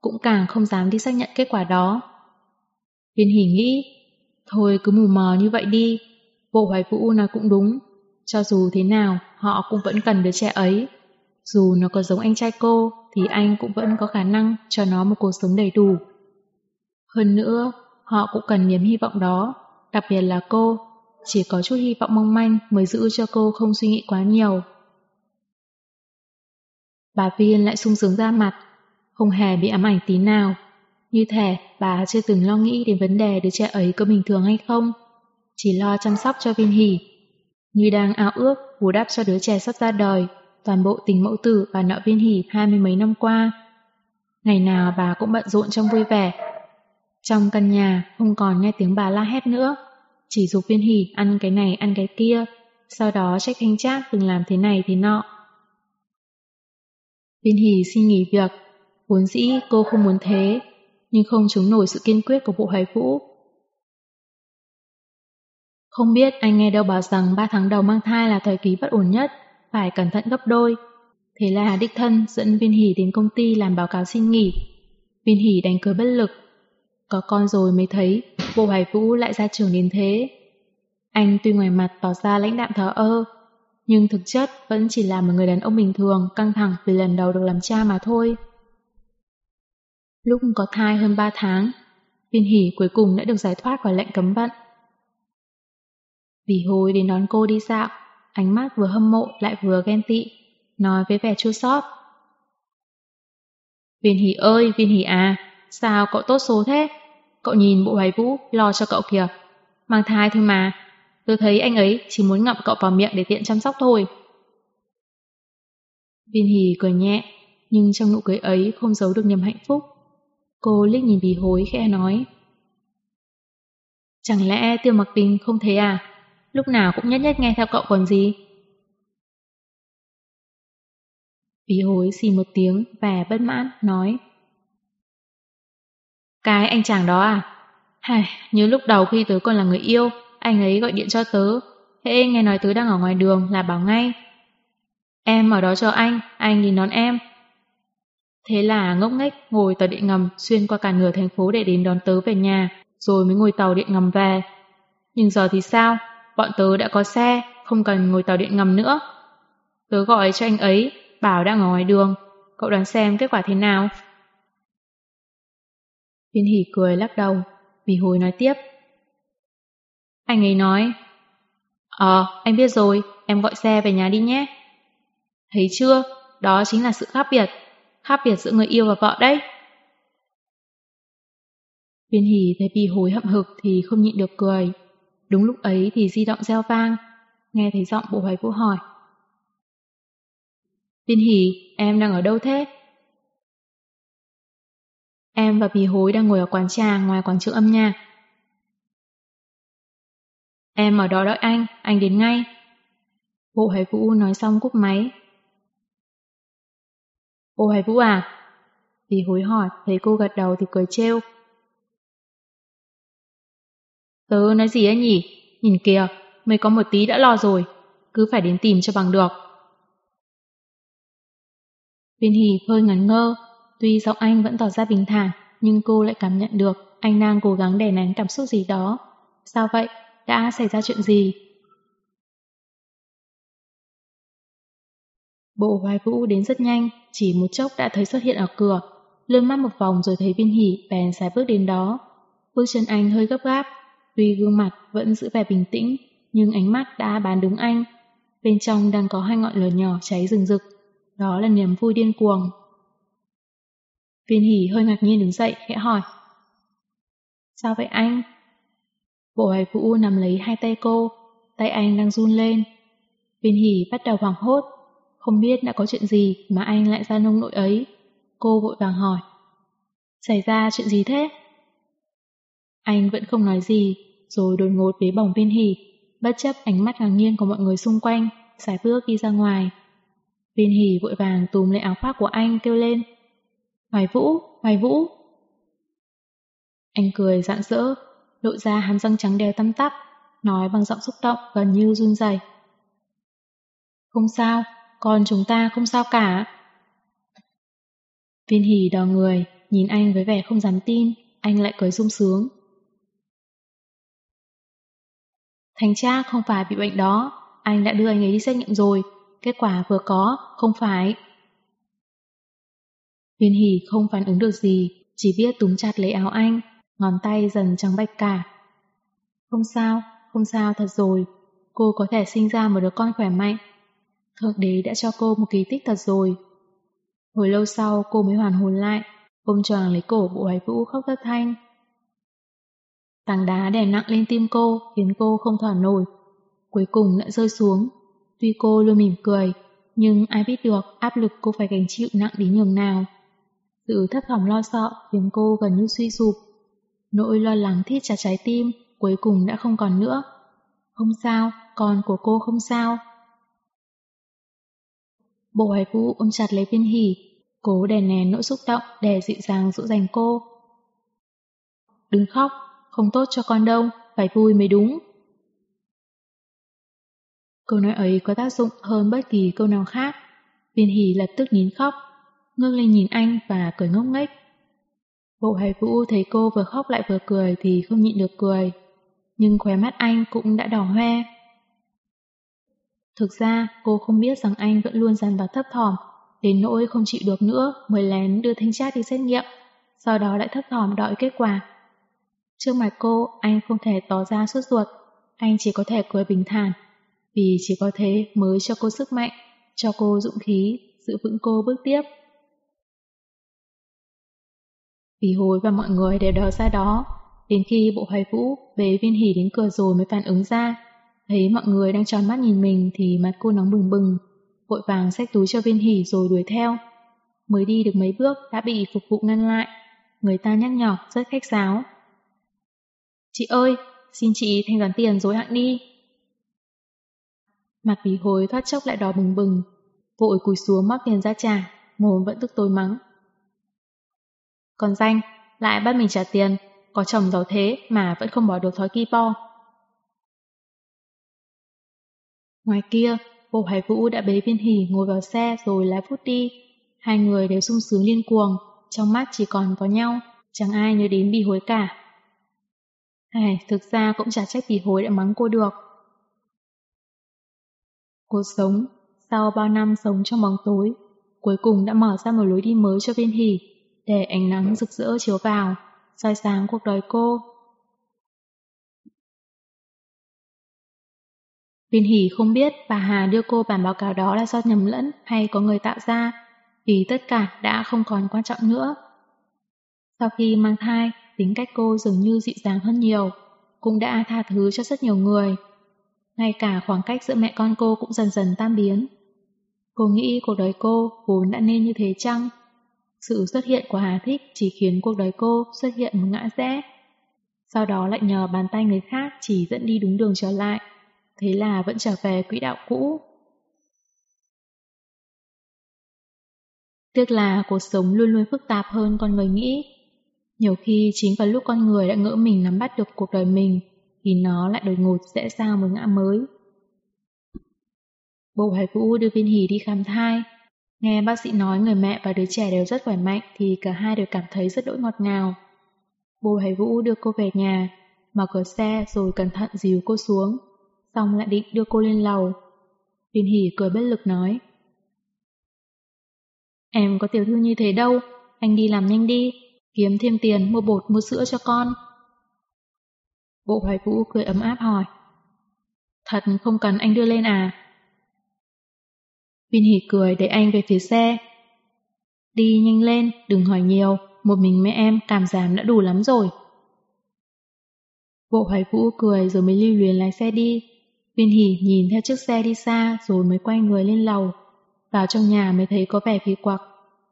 cũng càng không dám đi xác nhận kết quả đó. Viên hỉ nghĩ, thôi cứ mù mờ như vậy đi, Bộ Hoài Vũ nói cũng đúng, cho dù thế nào họ cũng vẫn cần đứa trẻ ấy. Dù nó có giống anh trai cô thì anh cũng vẫn có khả năng cho nó một cuộc sống đầy đủ. Hơn nữa, họ cũng cần niềm hy vọng đó, đặc biệt là cô, chỉ có chút hy vọng mong manh mới giữ cho cô không suy nghĩ quá nhiều. Bà Viên lại sung sướng ra mặt, không hề bị ám ảnh tí nào. Như thể bà chưa từng lo nghĩ đến vấn đề đứa trẻ ấy có bình thường hay không chỉ lo chăm sóc cho viên hỉ Như đang ao ước bù đắp cho đứa trẻ sắp ra đời, toàn bộ tình mẫu tử và nợ viên hỉ hai mươi mấy năm qua. Ngày nào bà cũng bận rộn trong vui vẻ. Trong căn nhà không còn nghe tiếng bà la hét nữa, chỉ dục viên hỉ ăn cái này ăn cái kia, sau đó trách thanh trác từng làm thế này thế nọ. Viên hỉ xin nghỉ việc, vốn dĩ cô không muốn thế, nhưng không chống nổi sự kiên quyết của bộ hoài vũ không biết anh nghe đâu bảo rằng 3 tháng đầu mang thai là thời kỳ bất ổn nhất, phải cẩn thận gấp đôi. Thế là đích thân dẫn Viên Hỷ đến công ty làm báo cáo xin nghỉ. Viên Hỷ đánh cười bất lực. Có con rồi mới thấy bộ hoài vũ lại ra trường đến thế. Anh tuy ngoài mặt tỏ ra lãnh đạm thờ ơ, nhưng thực chất vẫn chỉ là một người đàn ông bình thường căng thẳng vì lần đầu được làm cha mà thôi. Lúc có thai hơn 3 tháng, Viên Hỷ cuối cùng đã được giải thoát khỏi lệnh cấm vận. Vì hồi đến đón cô đi dạo, ánh mắt vừa hâm mộ lại vừa ghen tị, nói với vẻ chua xót. Viên Hỷ ơi, Viên Hỷ à, sao cậu tốt số thế? Cậu nhìn bộ hoài vũ lo cho cậu kìa. Mang thai thôi mà, tôi thấy anh ấy chỉ muốn ngậm cậu vào miệng để tiện chăm sóc thôi. Viên Hỷ cười nhẹ, nhưng trong nụ cười ấy không giấu được niềm hạnh phúc. Cô liếc nhìn bì hối khẽ nói. Chẳng lẽ tiêu mặc tình không thấy à? Lúc nào cũng nhất nhất nghe theo cậu còn gì? Bì hối xì một tiếng và bất mãn nói. Cái anh chàng đó à? Hài, nhớ lúc đầu khi tớ còn là người yêu, anh ấy gọi điện cho tớ. Hễ nghe nói tớ đang ở ngoài đường là bảo ngay. Em ở đó cho anh, anh nhìn đón em. Thế là ngốc nghếch ngồi tàu điện ngầm xuyên qua cả nửa thành phố để đến đón tớ về nhà, rồi mới ngồi tàu điện ngầm về. Nhưng giờ thì sao? Bọn tớ đã có xe, không cần ngồi tàu điện ngầm nữa. Tớ gọi cho anh ấy, bảo đang ở ngoài đường. Cậu đoán xem kết quả thế nào? Viên hỉ cười lắc đầu, vì hồi nói tiếp. Anh ấy nói, Ờ, anh biết rồi, em gọi xe về nhà đi nhé. Thấy chưa, đó chính là sự khác biệt khác biệt giữa người yêu và vợ đấy. Viên hỉ thấy bì hối hậm hực thì không nhịn được cười. Đúng lúc ấy thì di động reo vang, nghe thấy giọng bộ hoài vũ hỏi. Viên hỉ, em đang ở đâu thế? Em và bì hối đang ngồi ở quán trà ngoài quảng trường âm nhạc. Em ở đó đợi anh, anh đến ngay. Bộ Hải vũ nói xong cúp máy, Ô Hoài Vũ à? Vì hối hỏi, thấy cô gật đầu thì cười trêu. Tớ nói gì ấy nhỉ? Nhìn kìa, mới có một tí đã lo rồi, cứ phải đến tìm cho bằng được. Viên Hì hơi ngẩn ngơ, tuy giọng anh vẫn tỏ ra bình thản, nhưng cô lại cảm nhận được anh đang cố gắng đè nén cảm xúc gì đó. Sao vậy? Đã xảy ra chuyện gì? Bộ hoài vũ đến rất nhanh, chỉ một chốc đã thấy xuất hiện ở cửa, lươn mắt một vòng rồi thấy viên hỉ bèn xài bước đến đó. Bước chân anh hơi gấp gáp, tuy gương mặt vẫn giữ vẻ bình tĩnh, nhưng ánh mắt đã bán đứng anh. Bên trong đang có hai ngọn lửa nhỏ cháy rừng rực, đó là niềm vui điên cuồng. Viên hỉ hơi ngạc nhiên đứng dậy, khẽ hỏi. Sao vậy anh? Bộ hoài vũ nằm lấy hai tay cô, tay anh đang run lên. Viên hỉ bắt đầu hoảng hốt, không biết đã có chuyện gì mà anh lại ra nông nội ấy. Cô vội vàng hỏi. Xảy ra chuyện gì thế? Anh vẫn không nói gì, rồi đột ngột bế bỏng viên hỉ, bất chấp ánh mắt ngạc nhiên của mọi người xung quanh, xài bước đi ra ngoài. Viên hỉ vội vàng túm lấy áo khoác của anh kêu lên. Hoài Vũ, Hoài Vũ. Anh cười rạng rỡ, lộ ra hàm răng trắng đeo tăm tắp, nói bằng giọng xúc động gần như run rẩy. Không sao, còn chúng ta không sao cả. Viên hỉ đò người, nhìn anh với vẻ không dám tin, anh lại cười sung sướng. Thành cha không phải bị bệnh đó, anh đã đưa anh ấy đi xét nghiệm rồi, kết quả vừa có, không phải. Viên hỉ không phản ứng được gì, chỉ biết túm chặt lấy áo anh, ngón tay dần trắng bạch cả. Không sao, không sao thật rồi, cô có thể sinh ra một đứa con khỏe mạnh, Thượng đế đã cho cô một kỳ tích thật rồi. Hồi lâu sau cô mới hoàn hồn lại, ôm choàng lấy cổ bộ hoài vũ khóc thất thanh. Tảng đá đè nặng lên tim cô khiến cô không thở nổi. Cuối cùng đã rơi xuống. Tuy cô luôn mỉm cười, nhưng ai biết được áp lực cô phải gánh chịu nặng đến nhường nào. Sự thấp thỏm lo sợ khiến cô gần như suy sụp. Nỗi lo lắng thiết chặt trái tim cuối cùng đã không còn nữa. Không sao, con của cô không sao. Bộ hoài vũ ôm chặt lấy viên hỉ, cố đè nén nỗi xúc động để dịu dàng dỗ dành cô. Đừng khóc, không tốt cho con đâu, phải vui mới đúng. Câu nói ấy có tác dụng hơn bất kỳ câu nào khác. Viên hỉ lập tức nín khóc, ngước lên nhìn anh và cười ngốc nghếch. Bộ hoài vũ thấy cô vừa khóc lại vừa cười thì không nhịn được cười. Nhưng khóe mắt anh cũng đã đỏ hoe. Thực ra cô không biết rằng anh vẫn luôn dằn vặt thấp thỏm, đến nỗi không chịu được nữa mới lén đưa thanh trác đi xét nghiệm, sau đó lại thấp thỏm đợi kết quả. Trước mặt cô, anh không thể tỏ ra suốt ruột, anh chỉ có thể cười bình thản, vì chỉ có thế mới cho cô sức mạnh, cho cô dũng khí, giữ vững cô bước tiếp. Vì hối và mọi người đều đờ ra đó, đến khi bộ hoài vũ bế viên hỉ đến cửa rồi mới phản ứng ra. Thấy mọi người đang tròn mắt nhìn mình thì mặt cô nóng bừng bừng, vội vàng xách túi cho viên hỉ rồi đuổi theo. Mới đi được mấy bước đã bị phục vụ ngăn lại, người ta nhắc nhở rất khách sáo. Chị ơi, xin chị thanh toán tiền rồi hạn đi. Mặt bí hối thoát chốc lại đỏ bừng bừng, vội cúi xuống móc tiền ra trả, mồm vẫn tức tối mắng. Còn danh, lại bắt mình trả tiền, có chồng giàu thế mà vẫn không bỏ được thói ki Ngoài kia, Hồ hải vũ đã bế viên hỉ ngồi vào xe rồi lái phút đi. Hai người đều sung sướng liên cuồng, trong mắt chỉ còn có nhau, chẳng ai nhớ đến bị hối cả. Ai, thực ra cũng chả trách bị hối đã mắng cô được. Cô sống, sau bao năm sống trong bóng tối, cuối cùng đã mở ra một lối đi mới cho viên hỉ, để ánh nắng rực rỡ chiếu vào, soi sáng cuộc đời cô. Viên Hỷ không biết bà Hà đưa cô bản báo cáo đó là do nhầm lẫn hay có người tạo ra, vì tất cả đã không còn quan trọng nữa. Sau khi mang thai, tính cách cô dường như dịu dàng hơn nhiều, cũng đã tha thứ cho rất nhiều người. Ngay cả khoảng cách giữa mẹ con cô cũng dần dần tan biến. Cô nghĩ cuộc đời cô vốn đã nên như thế chăng? Sự xuất hiện của Hà Thích chỉ khiến cuộc đời cô xuất hiện một ngã rẽ. Sau đó lại nhờ bàn tay người khác chỉ dẫn đi đúng đường trở lại. Thế là vẫn trở về quỹ đạo cũ. Tiếc là cuộc sống luôn luôn phức tạp hơn con người nghĩ. Nhiều khi chính vào lúc con người đã ngỡ mình nắm bắt được cuộc đời mình, thì nó lại đột ngột sẽ ra một ngã mới. Bộ Hải Vũ đưa viên hỉ đi khám thai. Nghe bác sĩ nói người mẹ và đứa trẻ đều rất khỏe mạnh thì cả hai đều cảm thấy rất đỗi ngọt ngào. Bố Hải Vũ đưa cô về nhà, mở cửa xe rồi cẩn thận dìu cô xuống, xong lại định đưa cô lên lầu. Viên hỉ cười bất lực nói. Em có tiểu thư như thế đâu, anh đi làm nhanh đi, kiếm thêm tiền mua bột mua sữa cho con. Bộ hoài vũ cười ấm áp hỏi. Thật không cần anh đưa lên à? Viên hỉ cười để anh về phía xe. Đi nhanh lên, đừng hỏi nhiều, một mình mẹ em cảm giảm đã đủ lắm rồi. Bộ hoài vũ cười rồi mới lưu luyến lái xe đi. Viên hỉ nhìn theo chiếc xe đi xa rồi mới quay người lên lầu. Vào trong nhà mới thấy có vẻ kỳ quặc.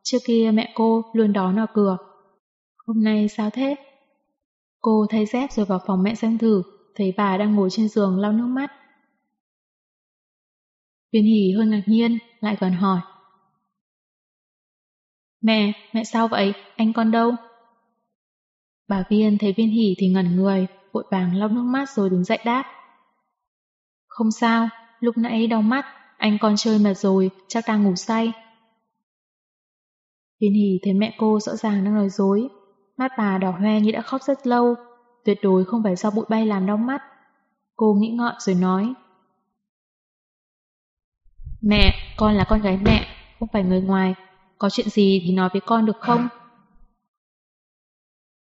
Trước kia mẹ cô luôn đón ở cửa. Hôm nay sao thế? Cô thay dép rồi vào phòng mẹ xem thử, thấy bà đang ngồi trên giường lau nước mắt. Viên hỉ hơi ngạc nhiên, lại còn hỏi. Mẹ, mẹ sao vậy? Anh con đâu? Bà Viên thấy viên hỉ thì ngẩn người, vội vàng lau nước mắt rồi đứng dậy đáp. Không sao, lúc nãy đau mắt, anh con chơi mà rồi, chắc đang ngủ say. Viên hỉ thấy mẹ cô rõ ràng đang nói dối, mắt bà đỏ hoe như đã khóc rất lâu, tuyệt đối không phải do bụi bay làm đau mắt. Cô nghĩ ngợi rồi nói. Mẹ, con là con gái mẹ, không phải người ngoài. Có chuyện gì thì nói với con được không?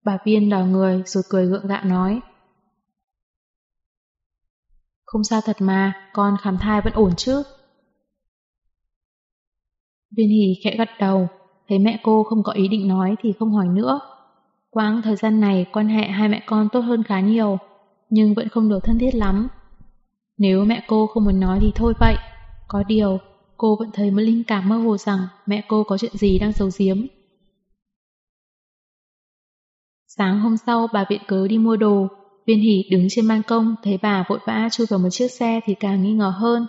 Bà Viên đỏ người rồi cười gượng gạo nói. Không sao thật mà, con khám thai vẫn ổn chứ. Viên Hỷ khẽ gật đầu, thấy mẹ cô không có ý định nói thì không hỏi nữa. Quãng thời gian này quan hệ hai mẹ con tốt hơn khá nhiều, nhưng vẫn không được thân thiết lắm. Nếu mẹ cô không muốn nói thì thôi vậy. Có điều, cô vẫn thấy một linh cảm mơ hồ rằng mẹ cô có chuyện gì đang giấu giếm. Sáng hôm sau bà viện cớ đi mua đồ, viên hỷ đứng trên ban công thấy bà vội vã chui vào một chiếc xe thì càng nghi ngờ hơn.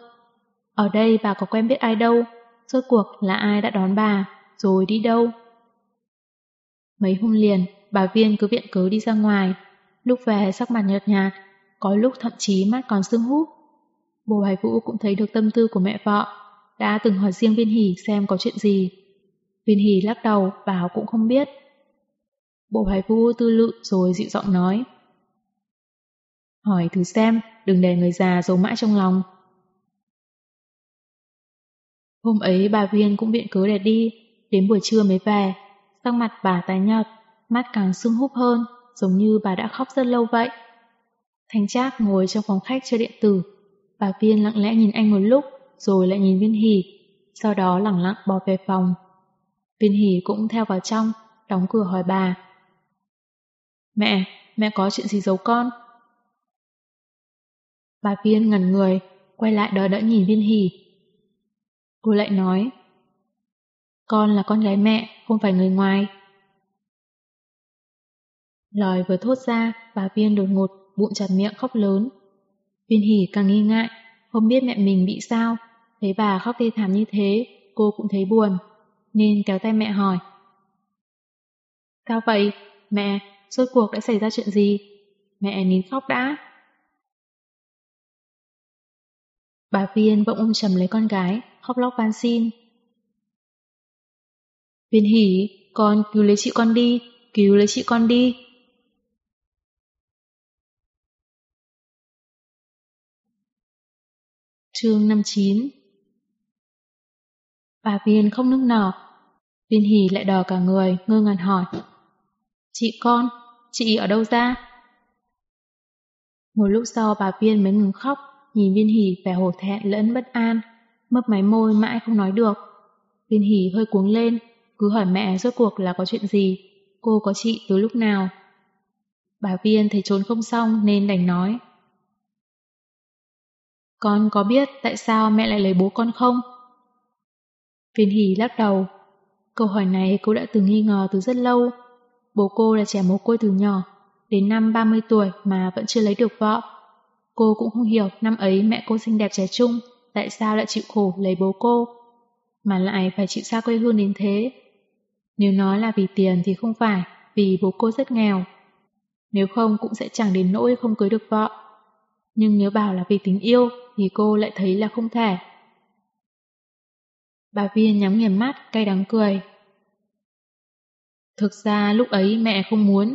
Ở đây bà có quen biết ai đâu, rốt cuộc là ai đã đón bà, rồi đi đâu. Mấy hôm liền, bà viên cứ viện cớ đi ra ngoài, lúc về sắc mặt nhợt nhạt, có lúc thậm chí mắt còn sưng húp. Bồ Hải Vũ cũng thấy được tâm tư của mẹ vợ, đã từng hỏi riêng Viên Hỷ xem có chuyện gì. Viên Hỷ lắc đầu, bảo cũng không biết. Bộ Hải Vũ tư lự rồi dịu giọng nói. Hỏi thử xem, đừng để người già giấu mãi trong lòng. Hôm ấy bà Viên cũng viện cớ để đi, đến buổi trưa mới về, sắc mặt bà tái nhợt, mắt càng sưng húp hơn, giống như bà đã khóc rất lâu vậy. Thanh Trác ngồi trong phòng khách chơi điện tử, Bà Viên lặng lẽ nhìn anh một lúc, rồi lại nhìn Viên Hỷ, sau đó lẳng lặng bỏ về phòng. Viên Hỷ cũng theo vào trong, đóng cửa hỏi bà, Mẹ, mẹ có chuyện gì giấu con? Bà Viên ngẩn người, quay lại đỡ đỡ nhìn Viên Hỷ. Cô lại nói, con là con gái mẹ, không phải người ngoài. Lời vừa thốt ra, bà Viên đột ngột, bụng chặt miệng khóc lớn. Viên Hỷ càng nghi ngại, không biết mẹ mình bị sao. Thấy bà khóc thê thảm như thế, cô cũng thấy buồn, nên kéo tay mẹ hỏi. Sao vậy? Mẹ, rốt cuộc đã xảy ra chuyện gì? Mẹ nín khóc đã. Bà Viên bỗng ôm chầm lấy con gái, khóc lóc van xin. Viên hỉ, con cứu lấy chị con đi, cứu lấy chị con đi. Chương 59 Bà Viên không nức nở. Viên hỉ lại đỏ cả người, ngơ ngẩn hỏi. Chị con, chị ở đâu ra? Một lúc sau bà Viên mới ngừng khóc, nhìn Viên Hỷ vẻ hổ thẹn lẫn bất an, mấp máy môi mãi không nói được. Viên Hỷ hơi cuống lên, cứ hỏi mẹ rốt cuộc là có chuyện gì, cô có chị từ lúc nào. Bà Viên thấy trốn không xong nên đành nói. Con có biết tại sao mẹ lại lấy bố con không? Viên Hỷ lắc đầu. Câu hỏi này cô đã từng nghi ngờ từ rất lâu. Bố cô là trẻ mồ côi từ nhỏ, đến năm 30 tuổi mà vẫn chưa lấy được vợ. Cô cũng không hiểu năm ấy mẹ cô xinh đẹp trẻ trung, tại sao lại chịu khổ lấy bố cô, mà lại phải chịu xa quê hương đến thế. Nếu nói là vì tiền thì không phải, vì bố cô rất nghèo. Nếu không cũng sẽ chẳng đến nỗi không cưới được vợ. Nhưng nếu bảo là vì tình yêu thì cô lại thấy là không thể. Bà Viên nhắm nghiền mắt, cay đắng cười. Thực ra lúc ấy mẹ không muốn.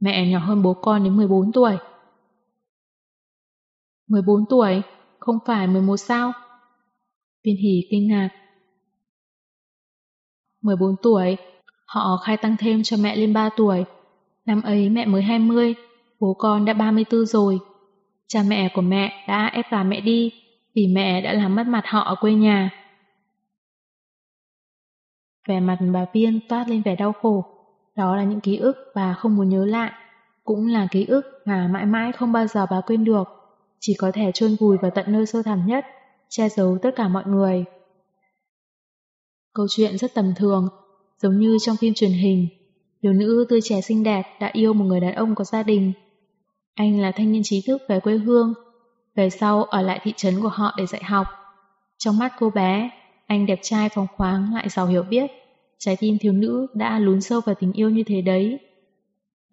Mẹ nhỏ hơn bố con đến 14 tuổi. 14 tuổi, không phải 11 sao? Viên Hỷ kinh ngạc. 14 tuổi, họ khai tăng thêm cho mẹ lên 3 tuổi. Năm ấy mẹ mới 20, bố con đã 34 rồi. Cha mẹ của mẹ đã ép gà mẹ đi vì mẹ đã làm mất mặt họ ở quê nhà. Vẻ mặt bà Viên toát lên vẻ đau khổ. Đó là những ký ức bà không muốn nhớ lại. Cũng là ký ức mà mãi mãi không bao giờ bà quên được chỉ có thể chôn vùi vào tận nơi sâu thẳm nhất, che giấu tất cả mọi người. Câu chuyện rất tầm thường, giống như trong phim truyền hình, thiếu nữ tươi trẻ xinh đẹp đã yêu một người đàn ông có gia đình. Anh là thanh niên trí thức về quê hương, về sau ở lại thị trấn của họ để dạy học. Trong mắt cô bé, anh đẹp trai phóng khoáng lại giàu hiểu biết, trái tim thiếu nữ đã lún sâu vào tình yêu như thế đấy.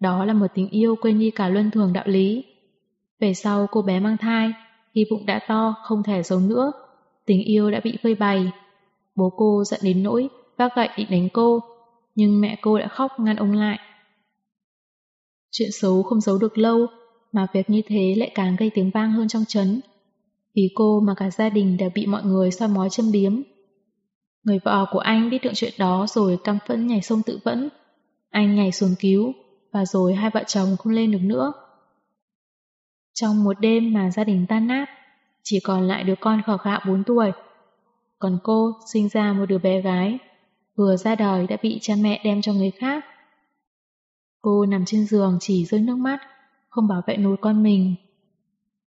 Đó là một tình yêu quên đi cả luân thường đạo lý. Về sau cô bé mang thai, khi bụng đã to không thể giấu nữa, tình yêu đã bị phơi bày. Bố cô giận đến nỗi vác gậy định đánh cô, nhưng mẹ cô đã khóc ngăn ông lại. Chuyện xấu không giấu được lâu, mà việc như thế lại càng gây tiếng vang hơn trong chấn. Vì cô mà cả gia đình đều bị mọi người soi mói châm biếm. Người vợ của anh biết được chuyện đó rồi căm phẫn nhảy sông tự vẫn. Anh nhảy xuống cứu, và rồi hai vợ chồng không lên được nữa. Trong một đêm mà gia đình tan nát, chỉ còn lại đứa con khỏ khạo 4 tuổi. Còn cô sinh ra một đứa bé gái, vừa ra đời đã bị cha mẹ đem cho người khác. Cô nằm trên giường chỉ rơi nước mắt, không bảo vệ nổi con mình.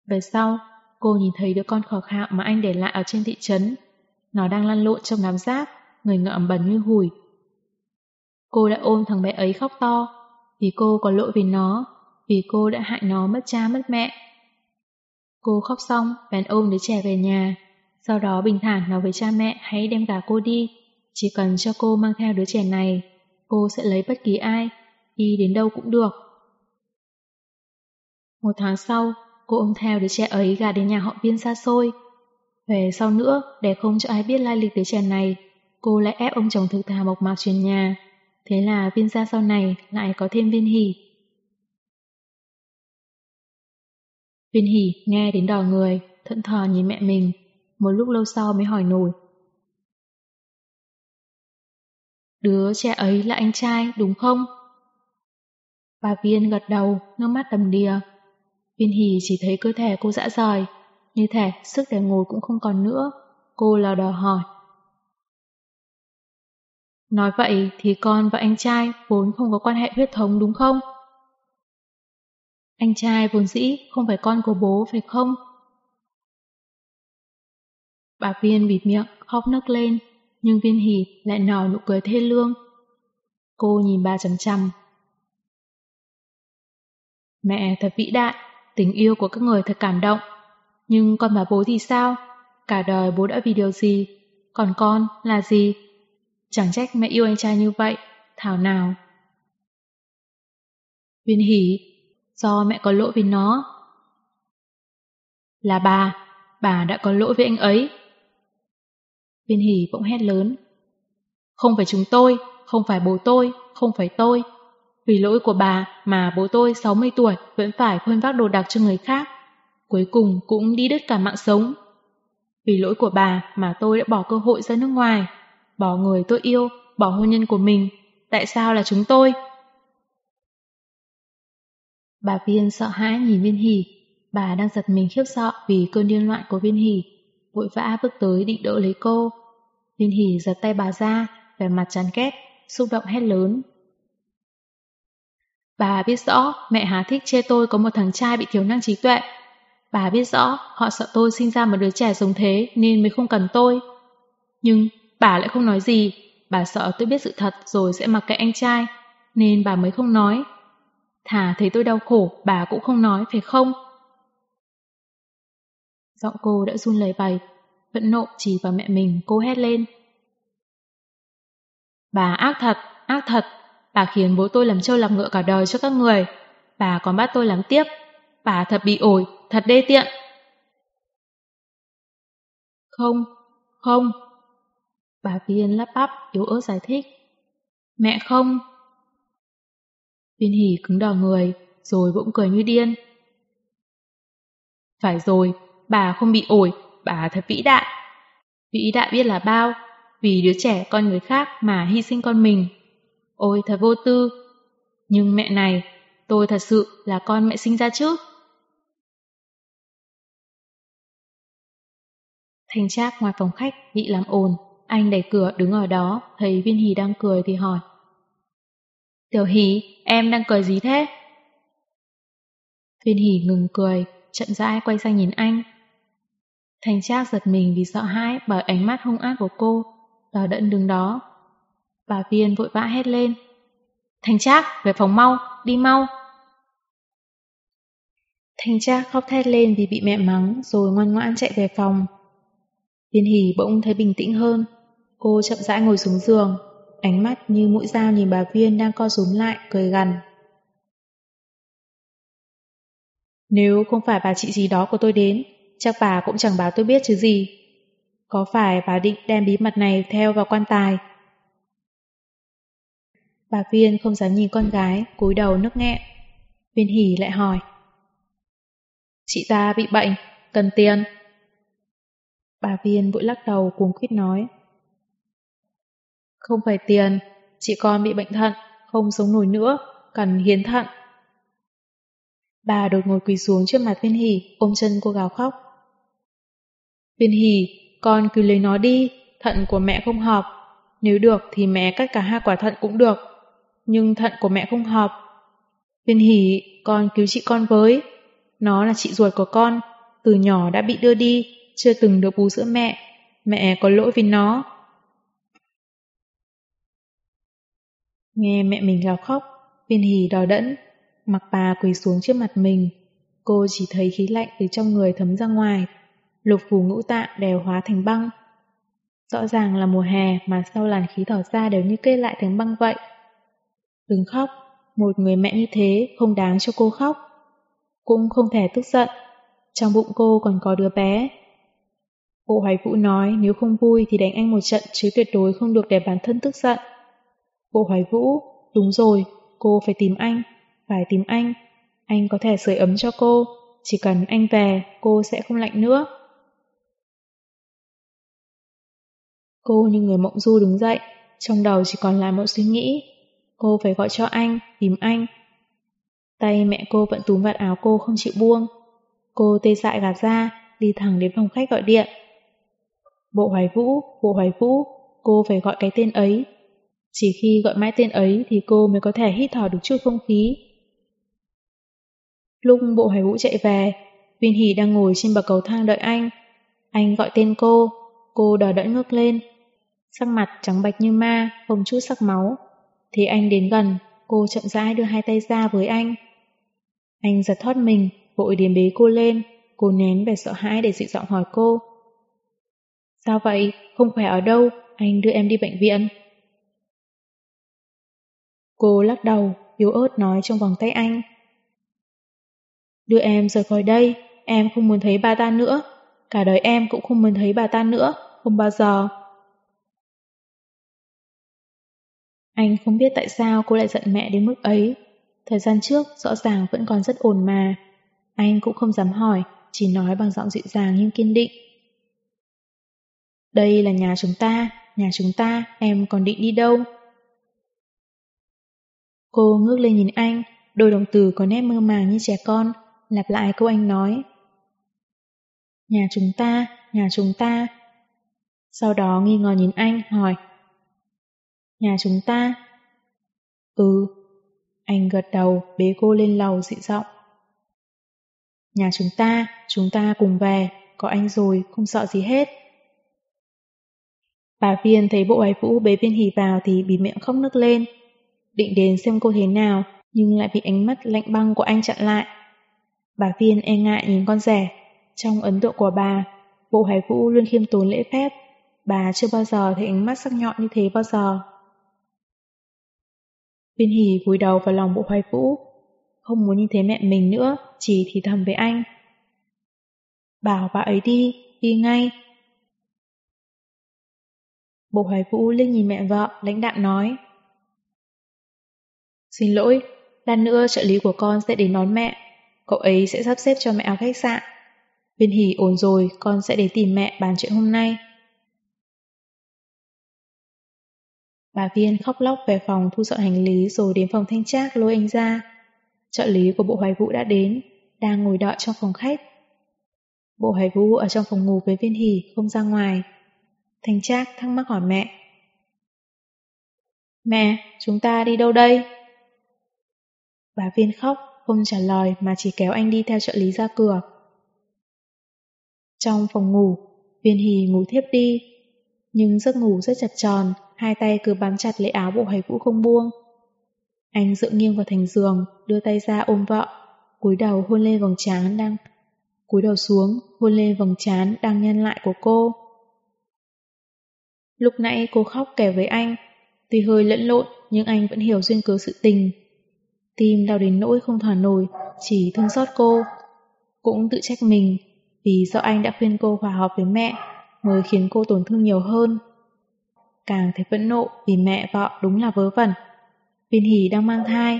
Về sau, cô nhìn thấy đứa con khỏ khạo mà anh để lại ở trên thị trấn. Nó đang lăn lộn trong đám rác, người ngợm bẩn như hủi. Cô đã ôm thằng bé ấy khóc to, vì cô có lỗi vì nó vì cô đã hại nó mất cha mất mẹ. Cô khóc xong, bèn ôm đứa trẻ về nhà, sau đó bình thản nói với cha mẹ hãy đem cả cô đi, chỉ cần cho cô mang theo đứa trẻ này, cô sẽ lấy bất kỳ ai, đi đến đâu cũng được. Một tháng sau, cô ôm theo đứa trẻ ấy gà đến nhà họ viên xa xôi. Về sau nữa, để không cho ai biết lai lịch đứa trẻ này, cô lại ép ông chồng thực thà mộc mạc chuyển nhà. Thế là viên gia sau này lại có thêm viên hỷ. Viên hỉ nghe đến đỏ người, thận thờ nhìn mẹ mình, một lúc lâu sau mới hỏi nổi. Đứa trẻ ấy là anh trai, đúng không? Bà Viên gật đầu, nước mắt đầm đìa. Viên hỉ chỉ thấy cơ thể cô dã rời, như thể sức để ngồi cũng không còn nữa. Cô lờ đò hỏi. Nói vậy thì con và anh trai vốn không có quan hệ huyết thống đúng không? Anh trai vốn dĩ không phải con của bố phải không? Bà Viên bịt miệng, khóc nấc lên, nhưng Viên Hỷ lại nở nụ cười thê lương. Cô nhìn bà chằm chằm. Mẹ thật vĩ đại, tình yêu của các người thật cảm động. Nhưng con và bố thì sao? Cả đời bố đã vì điều gì? Còn con là gì? Chẳng trách mẹ yêu anh trai như vậy, thảo nào. Viên Hỷ, do mẹ có lỗi với nó. Là bà, bà đã có lỗi với anh ấy. Viên Hỷ bỗng hét lớn. Không phải chúng tôi, không phải bố tôi, không phải tôi. Vì lỗi của bà mà bố tôi 60 tuổi vẫn phải khuôn vác đồ đạc cho người khác. Cuối cùng cũng đi đứt cả mạng sống. Vì lỗi của bà mà tôi đã bỏ cơ hội ra nước ngoài, bỏ người tôi yêu, bỏ hôn nhân của mình. Tại sao là chúng tôi? Bà Viên sợ hãi nhìn Viên Hỷ. Bà đang giật mình khiếp sợ vì cơn điên loạn của Viên Hỷ. Vội vã bước tới định đỡ lấy cô. Viên Hỷ giật tay bà ra, vẻ mặt chán ghét, xúc động hét lớn. Bà biết rõ mẹ Hà thích chê tôi có một thằng trai bị thiếu năng trí tuệ. Bà biết rõ họ sợ tôi sinh ra một đứa trẻ giống thế nên mới không cần tôi. Nhưng bà lại không nói gì, bà sợ tôi biết sự thật rồi sẽ mặc kệ anh trai, nên bà mới không nói. Thà thấy tôi đau khổ, bà cũng không nói, phải không? Giọng cô đã run lời bày, vẫn nộ chỉ vào mẹ mình, cô hét lên. Bà ác thật, ác thật, bà khiến bố tôi làm trâu làm ngựa cả đời cho các người. Bà còn bắt tôi làm tiếp, bà thật bị ổi, thật đê tiện. Không, không. Bà Viên lắp bắp, yếu ớt giải thích. Mẹ không. Viên hỉ cứng đờ người, rồi bỗng cười như điên. Phải rồi, bà không bị ổi, bà thật vĩ đại. Vĩ đại biết là bao, vì đứa trẻ con người khác mà hy sinh con mình. Ôi thật vô tư. Nhưng mẹ này, tôi thật sự là con mẹ sinh ra chứ. Thanh Trác ngoài phòng khách bị làm ồn, anh đẩy cửa đứng ở đó, thấy Viên Hì đang cười thì hỏi. Tiểu Hỷ, em đang cười gì thế? Viên Hỷ ngừng cười, chậm rãi quay sang nhìn anh. Thành Trác giật mình vì sợ hãi bởi ánh mắt hung ác của cô, đỏ đẫn đứng đó. Bà Viên vội vã hét lên. Thành Trác, về phòng mau, đi mau. Thành Trác khóc thét lên vì bị mẹ mắng rồi ngoan ngoãn chạy về phòng. Viên Hỷ bỗng thấy bình tĩnh hơn. Cô chậm rãi ngồi xuống giường, ánh mắt như mũi dao nhìn bà Viên đang co rúm lại, cười gằn. Nếu không phải bà chị gì đó của tôi đến, chắc bà cũng chẳng báo tôi biết chứ gì. Có phải bà định đem bí mật này theo vào quan tài? Bà Viên không dám nhìn con gái, cúi đầu nước nghẹn. Viên Hỷ lại hỏi. Chị ta bị bệnh, cần tiền. Bà Viên vội lắc đầu cuống khuyết nói. Không phải tiền, chị con bị bệnh thận, không sống nổi nữa, cần hiến thận. Bà đột ngột quỳ xuống trước mặt Viên Hỷ, ôm chân cô gào khóc. Viên Hỷ, con cứ lấy nó đi, thận của mẹ không hợp. Nếu được thì mẹ cắt cả hai quả thận cũng được, nhưng thận của mẹ không hợp. Viên Hỷ, con cứu chị con với. Nó là chị ruột của con, từ nhỏ đã bị đưa đi, chưa từng được bú sữa mẹ. Mẹ có lỗi vì nó. Nghe mẹ mình gào khóc, viên hỉ đòi đẫn, mặc bà quỳ xuống trước mặt mình. Cô chỉ thấy khí lạnh từ trong người thấm ra ngoài, lục phủ ngũ tạng đều hóa thành băng. Rõ ràng là mùa hè mà sau làn khí thở ra đều như kê lại thành băng vậy. Đừng khóc, một người mẹ như thế không đáng cho cô khóc. Cũng không thể tức giận, trong bụng cô còn có đứa bé. Bộ Hoài Vũ nói nếu không vui thì đánh anh một trận chứ tuyệt đối không được để bản thân tức giận. Bộ Hoài Vũ, đúng rồi, cô phải tìm anh, phải tìm anh. Anh có thể sưởi ấm cho cô, chỉ cần anh về, cô sẽ không lạnh nữa. Cô như người mộng du đứng dậy, trong đầu chỉ còn lại một suy nghĩ. Cô phải gọi cho anh, tìm anh. Tay mẹ cô vẫn túm vạt áo cô không chịu buông. Cô tê dại gạt ra, đi thẳng đến phòng khách gọi điện. Bộ Hoài Vũ, Bộ Hoài Vũ, cô phải gọi cái tên ấy. Chỉ khi gọi mãi tên ấy thì cô mới có thể hít thở được chút không khí. Lúc bộ hải vũ chạy về, Viên Hỷ đang ngồi trên bậc cầu thang đợi anh. Anh gọi tên cô, cô đỏ đẫn ngước lên. Sắc mặt trắng bạch như ma, không chút sắc máu. Thì anh đến gần, cô chậm rãi đưa hai tay ra với anh. Anh giật thoát mình, vội điểm bế cô lên, cô nén vẻ sợ hãi để dịu giọng hỏi cô. Sao vậy? Không khỏe ở đâu? Anh đưa em đi bệnh viện. Cô lắc đầu, yếu ớt nói trong vòng tay anh. Đưa em rời khỏi đây, em không muốn thấy bà ta nữa. Cả đời em cũng không muốn thấy bà ta nữa, không bao giờ. Anh không biết tại sao cô lại giận mẹ đến mức ấy. Thời gian trước rõ ràng vẫn còn rất ổn mà. Anh cũng không dám hỏi, chỉ nói bằng giọng dịu dàng nhưng kiên định. Đây là nhà chúng ta, nhà chúng ta, em còn định đi đâu? Cô ngước lên nhìn anh, đôi đồng từ có nét mơ màng như trẻ con, lặp lại câu anh nói. Nhà chúng ta, nhà chúng ta. Sau đó nghi ngờ nhìn anh, hỏi. Nhà chúng ta? Ừ. Anh gật đầu, bế cô lên lầu dị giọng. Nhà chúng ta, chúng ta cùng về, có anh rồi, không sợ gì hết. Bà Viên thấy bộ ái vũ bế viên hỉ vào thì bị miệng khóc nức lên. Định đến xem cô thế nào, nhưng lại bị ánh mắt lạnh băng của anh chặn lại. Bà Viên e ngại nhìn con rẻ. Trong ấn tượng của bà, bộ hải vũ luôn khiêm tốn lễ phép. Bà chưa bao giờ thấy ánh mắt sắc nhọn như thế bao giờ. Viên hỉ vùi đầu vào lòng bộ hoài vũ. Không muốn nhìn thấy mẹ mình nữa, chỉ thì thầm với anh. Bảo bà ấy đi, đi ngay. Bộ hoài vũ lên nhìn mẹ vợ, lãnh đạm nói. Xin lỗi, lát nữa trợ lý của con sẽ đến đón mẹ. Cậu ấy sẽ sắp xếp cho mẹ ở khách sạn. Viên hỉ ổn rồi, con sẽ đến tìm mẹ bàn chuyện hôm nay. Bà Viên khóc lóc về phòng thu dọn hành lý rồi đến phòng thanh trác lôi anh ra. Trợ lý của bộ hoài vũ đã đến, đang ngồi đợi trong phòng khách. Bộ hoài vũ ở trong phòng ngủ với viên hỉ, không ra ngoài. Thanh trác thắc mắc hỏi mẹ. Mẹ, chúng ta đi đâu đây? Bà Viên khóc, không trả lời mà chỉ kéo anh đi theo trợ lý ra cửa. Trong phòng ngủ, Viên Hì ngủ thiếp đi, nhưng giấc ngủ rất chặt tròn, hai tay cứ bám chặt lấy áo bộ hải vũ không buông. Anh dựa nghiêng vào thành giường, đưa tay ra ôm vợ, cúi đầu hôn lên vòng trán đang cúi đầu xuống, hôn lên vòng trán đang nhăn lại của cô. Lúc nãy cô khóc kể với anh, tuy hơi lẫn lộn nhưng anh vẫn hiểu duyên cớ sự tình. Tim đau đến nỗi không thở nổi, chỉ thương xót cô. Cũng tự trách mình, vì do anh đã khuyên cô hòa hợp với mẹ, mới khiến cô tổn thương nhiều hơn. Càng thấy phẫn nộ vì mẹ vợ đúng là vớ vẩn. Viên Hỷ đang mang thai,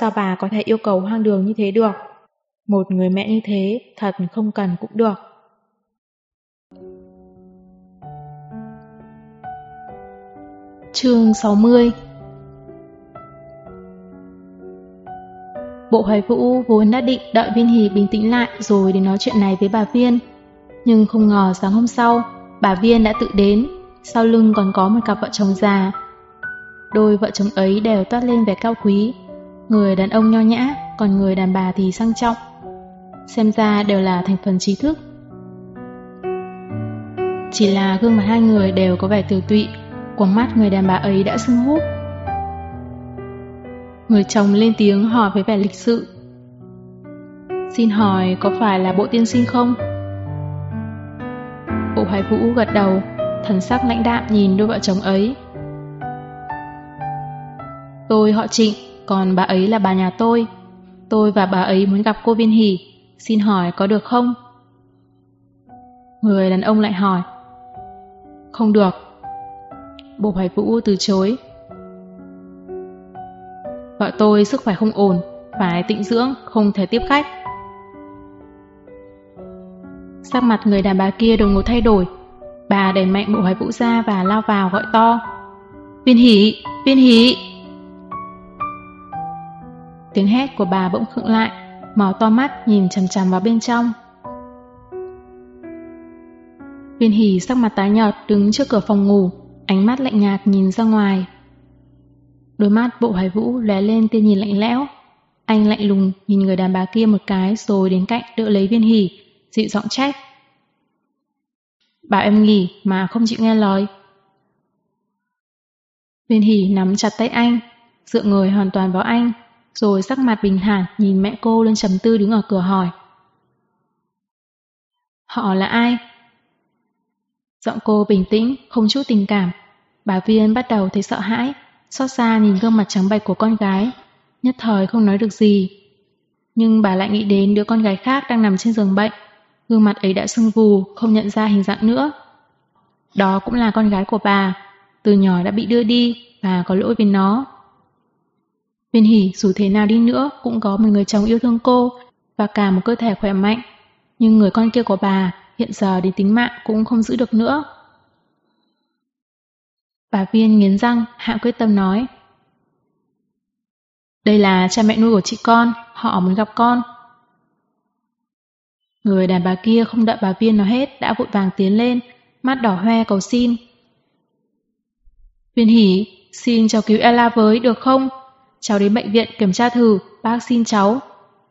sao bà có thể yêu cầu hoang đường như thế được? Một người mẹ như thế thật không cần cũng được. Chương 60 Bộ Hoài Vũ vốn đã định đợi Viên Hỷ bình tĩnh lại rồi để nói chuyện này với bà Viên. Nhưng không ngờ sáng hôm sau, bà Viên đã tự đến, sau lưng còn có một cặp vợ chồng già. Đôi vợ chồng ấy đều toát lên vẻ cao quý, người đàn ông nho nhã, còn người đàn bà thì sang trọng. Xem ra đều là thành phần trí thức. Chỉ là gương mặt hai người đều có vẻ từ tụy, quầng mắt người đàn bà ấy đã sưng húp. Người chồng lên tiếng hỏi với vẻ lịch sự. Xin hỏi có phải là bộ tiên sinh không? Bộ hoài vũ gật đầu, thần sắc lãnh đạm nhìn đôi vợ chồng ấy. Tôi họ trịnh, còn bà ấy là bà nhà tôi. Tôi và bà ấy muốn gặp cô Viên Hỷ, xin hỏi có được không? Người đàn ông lại hỏi. Không được. Bộ hoài vũ từ chối. Vợ tôi sức khỏe không ổn, phải tịnh dưỡng, không thể tiếp khách. Sắc mặt người đàn bà kia đột ngột thay đổi. Bà đẩy mạnh bộ hoài vũ ra và lao vào gọi to. Viên hỷ, viên hỷ. Tiếng hét của bà bỗng khựng lại, mở to mắt nhìn chằm chằm vào bên trong. Viên hỷ sắc mặt tái nhợt đứng trước cửa phòng ngủ, ánh mắt lạnh nhạt nhìn ra ngoài. Đôi mắt bộ hoài vũ lóe lên tia nhìn lạnh lẽo. Anh lạnh lùng nhìn người đàn bà kia một cái rồi đến cạnh đỡ lấy viên hỉ, dịu giọng trách. Bảo em nghỉ mà không chịu nghe lời. Viên hỉ nắm chặt tay anh, dựa người hoàn toàn vào anh, rồi sắc mặt bình thản nhìn mẹ cô lên trầm tư đứng ở cửa hỏi. Họ là ai? Giọng cô bình tĩnh, không chút tình cảm. Bà Viên bắt đầu thấy sợ hãi, xót xa nhìn gương mặt trắng bệch của con gái, nhất thời không nói được gì. Nhưng bà lại nghĩ đến đứa con gái khác đang nằm trên giường bệnh, gương mặt ấy đã sưng vù, không nhận ra hình dạng nữa. Đó cũng là con gái của bà, từ nhỏ đã bị đưa đi, bà có lỗi với nó. Viên hỉ dù thế nào đi nữa cũng có một người chồng yêu thương cô và cả một cơ thể khỏe mạnh, nhưng người con kia của bà hiện giờ đến tính mạng cũng không giữ được nữa. Bà Viên nghiến răng, hạ quyết tâm nói. Đây là cha mẹ nuôi của chị con, họ muốn gặp con. Người đàn bà kia không đợi bà Viên nói hết đã vội vàng tiến lên, mắt đỏ hoe cầu xin. Viên hỉ, xin cháu cứu Ella với được không? Cháu đến bệnh viện kiểm tra thử, bác xin cháu.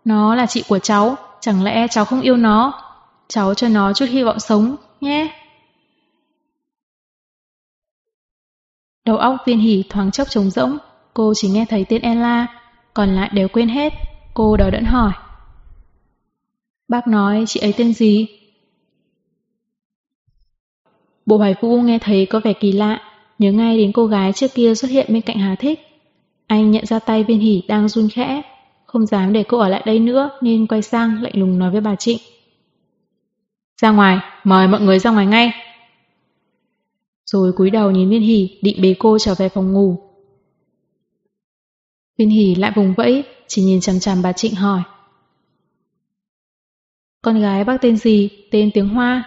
Nó là chị của cháu, chẳng lẽ cháu không yêu nó? Cháu cho nó chút hy vọng sống, nhé. Đầu óc viên hỉ thoáng chốc trống rỗng, cô chỉ nghe thấy tên Ella, còn lại đều quên hết. Cô đỏ đẫn hỏi. Bác nói chị ấy tên gì? Bộ Hoài Vũ nghe thấy có vẻ kỳ lạ, nhớ ngay đến cô gái trước kia xuất hiện bên cạnh Hà Thích. Anh nhận ra tay viên hỉ đang run khẽ, không dám để cô ở lại đây nữa nên quay sang lạnh lùng nói với bà Trịnh. Ra ngoài, mời mọi người ra ngoài ngay. Rồi cúi đầu nhìn viên hỉ định bế cô trở về phòng ngủ. Viên hỉ lại vùng vẫy, chỉ nhìn chằm chằm bà Trịnh hỏi. Con gái bác tên gì? Tên tiếng Hoa.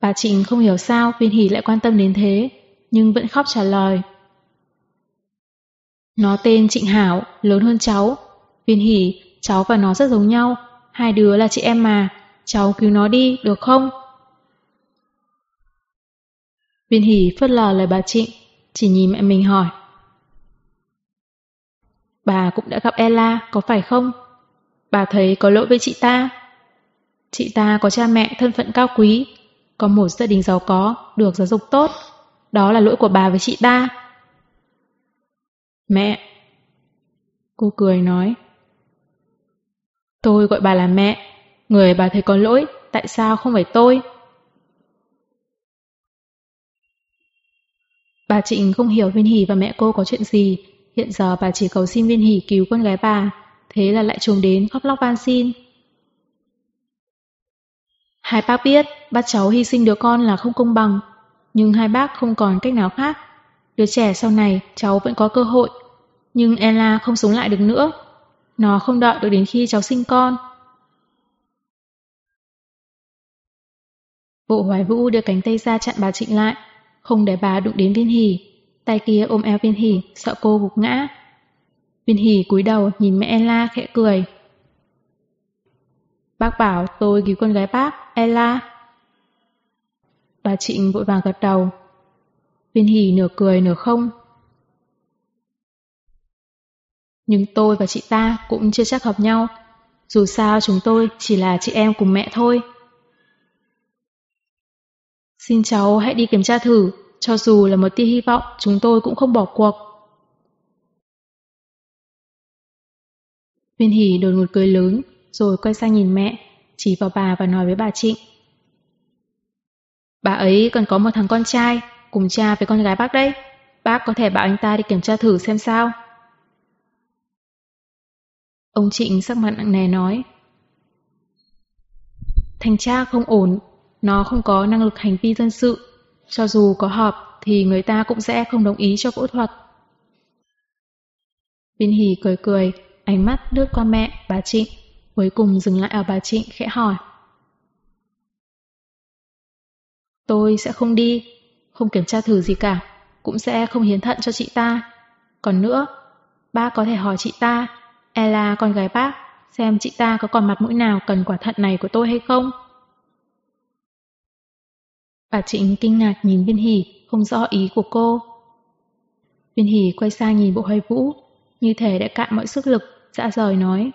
Bà Trịnh không hiểu sao viên hỉ lại quan tâm đến thế, nhưng vẫn khóc trả lời. Nó tên Trịnh Hảo, lớn hơn cháu. Viên hỉ, cháu và nó rất giống nhau, hai đứa là chị em mà, cháu cứu nó đi, được không? Viên hỉ phớt lờ lời bà Trịnh, chỉ nhìn mẹ mình hỏi. Bà cũng đã gặp Ella, có phải không? Bà thấy có lỗi với chị ta. Chị ta có cha mẹ thân phận cao quý, có một gia đình giàu có, được giáo dục tốt. Đó là lỗi của bà với chị ta. Mẹ. Cô cười nói. Tôi gọi bà là mẹ. Người bà thấy có lỗi, tại sao không phải tôi? Bà Trịnh không hiểu Viên Hỷ và mẹ cô có chuyện gì. Hiện giờ bà chỉ cầu xin Viên Hỷ cứu con gái bà. Thế là lại trùng đến khóc lóc van xin. Hai bác biết bắt cháu hy sinh đứa con là không công bằng. Nhưng hai bác không còn cách nào khác. Đứa trẻ sau này cháu vẫn có cơ hội. Nhưng Ella không sống lại được nữa. Nó không đợi được đến khi cháu sinh con. Bộ hoài vũ đưa cánh tay ra chặn bà Trịnh lại, không để bà đụng đến viên hỉ. Tay kia ôm eo viên hỉ, sợ cô gục ngã. Viên hỉ cúi đầu nhìn mẹ Ella khẽ cười. Bác bảo tôi cứu con gái bác, Ella. Bà Trịnh vội vàng gật đầu. Viên hỉ nửa cười nửa không. Nhưng tôi và chị ta cũng chưa chắc hợp nhau. Dù sao chúng tôi chỉ là chị em cùng mẹ thôi. Xin cháu hãy đi kiểm tra thử, cho dù là một tia hy vọng chúng tôi cũng không bỏ cuộc. Viên Hỷ đột ngột cười lớn, rồi quay sang nhìn mẹ, chỉ vào bà và nói với bà Trịnh. Bà ấy còn có một thằng con trai, cùng cha với con gái bác đấy. Bác có thể bảo anh ta đi kiểm tra thử xem sao. Ông Trịnh sắc mặt nặng nề nói. Thành cha không ổn, nó không có năng lực hành vi dân sự. Cho dù có họp thì người ta cũng sẽ không đồng ý cho phẫu thuật. Viên Hỷ cười cười, ánh mắt lướt qua mẹ, bà Trịnh, cuối cùng dừng lại ở bà Trịnh khẽ hỏi. Tôi sẽ không đi, không kiểm tra thử gì cả, cũng sẽ không hiến thận cho chị ta. Còn nữa, bác có thể hỏi chị ta, Ella con gái bác, xem chị ta có còn mặt mũi nào cần quả thận này của tôi hay không? Bà Trịnh kinh ngạc nhìn Viên Hỷ, không rõ ý của cô. Viên Hỷ quay sang nhìn bộ hoài vũ, như thể đã cạn mọi sức lực, dạ dã rời nói.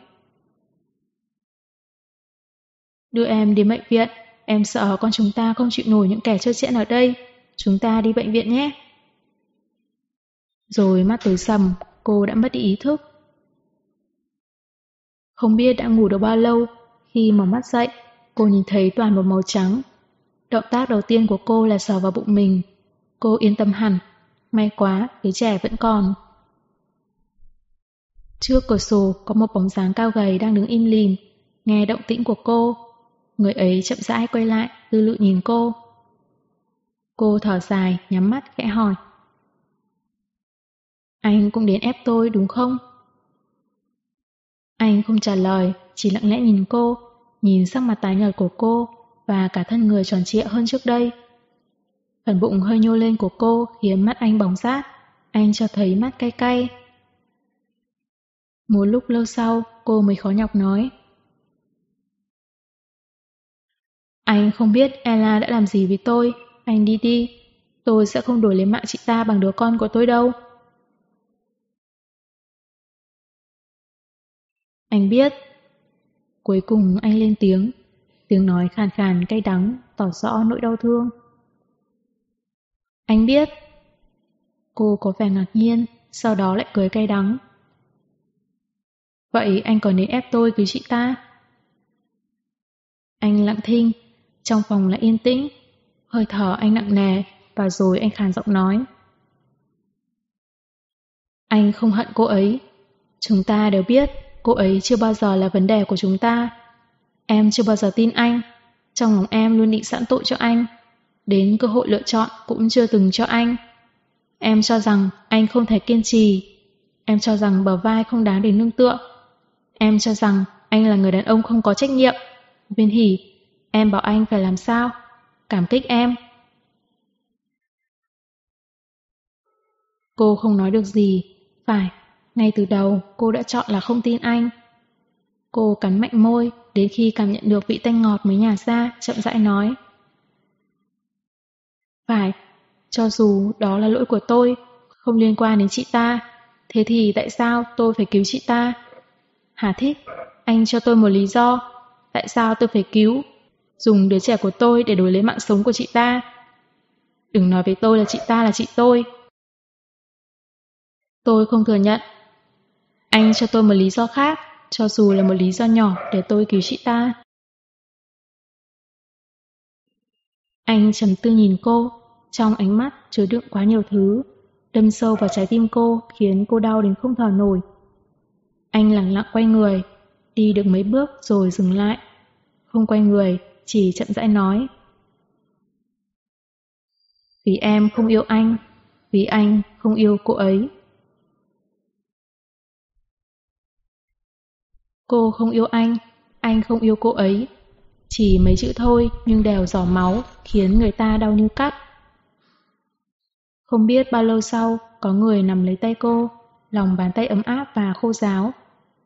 Đưa em đến bệnh viện, em sợ con chúng ta không chịu nổi những kẻ chơi chẽn ở đây. Chúng ta đi bệnh viện nhé. Rồi mắt tối sầm, cô đã mất đi ý thức. Không biết đã ngủ được bao lâu, khi mở mắt dậy, cô nhìn thấy toàn một màu trắng. Động tác đầu tiên của cô là sờ vào bụng mình. Cô yên tâm hẳn, may quá, đứa trẻ vẫn còn. Trước cửa sổ có một bóng dáng cao gầy đang đứng im lìm, nghe động tĩnh của cô. Người ấy chậm rãi quay lại, tư lự nhìn cô. Cô thở dài, nhắm mắt, khẽ hỏi. Anh cũng đến ép tôi đúng không? Anh không trả lời, chỉ lặng lẽ nhìn cô, nhìn sắc mặt tái nhợt của cô và cả thân người tròn trịa hơn trước đây. Phần bụng hơi nhô lên của cô khiến mắt anh bóng rát, anh cho thấy mắt cay cay. Một lúc lâu sau, cô mới khó nhọc nói. Anh không biết Ella đã làm gì với tôi, anh đi đi. Tôi sẽ không đổi lấy mạng chị ta bằng đứa con của tôi đâu. Anh biết. Cuối cùng anh lên tiếng, tiếng nói khàn khàn cay đắng, tỏ rõ nỗi đau thương. Anh biết. Cô có vẻ ngạc nhiên, sau đó lại cười cay đắng. Vậy anh còn nên ép tôi với chị ta? Anh lặng thinh, trong phòng lại yên tĩnh, hơi thở anh nặng nề và rồi anh khàn giọng nói. Anh không hận cô ấy. Chúng ta đều biết cô ấy chưa bao giờ là vấn đề của chúng ta. Em chưa bao giờ tin anh. Trong lòng em luôn định sẵn tội cho anh. Đến cơ hội lựa chọn cũng chưa từng cho anh. Em cho rằng anh không thể kiên trì. Em cho rằng bờ vai không đáng để nương tựa. Em cho rằng anh là người đàn ông không có trách nhiệm. Viên hỉ, em bảo anh phải làm sao? Cảm kích em. Cô không nói được gì. Phải, ngay từ đầu cô đã chọn là không tin anh. Cô cắn mạnh môi, đến khi cảm nhận được vị tanh ngọt mới nhả ra, chậm rãi nói. Phải, cho dù đó là lỗi của tôi, không liên quan đến chị ta, thế thì tại sao tôi phải cứu chị ta? Hà thích, anh cho tôi một lý do, tại sao tôi phải cứu, dùng đứa trẻ của tôi để đổi lấy mạng sống của chị ta. Đừng nói với tôi là chị ta là chị tôi. Tôi không thừa nhận. Anh cho tôi một lý do khác, cho dù là một lý do nhỏ để tôi cứu chị ta. Anh trầm tư nhìn cô, trong ánh mắt chứa đựng quá nhiều thứ, đâm sâu vào trái tim cô khiến cô đau đến không thở nổi. Anh lặng lặng quay người, đi được mấy bước rồi dừng lại. Không quay người, chỉ chậm rãi nói. Vì em không yêu anh, vì anh không yêu cô ấy. Cô không yêu anh, anh không yêu cô ấy. Chỉ mấy chữ thôi nhưng đều giỏ máu, khiến người ta đau như cắt. Không biết bao lâu sau, có người nằm lấy tay cô, lòng bàn tay ấm áp và khô ráo.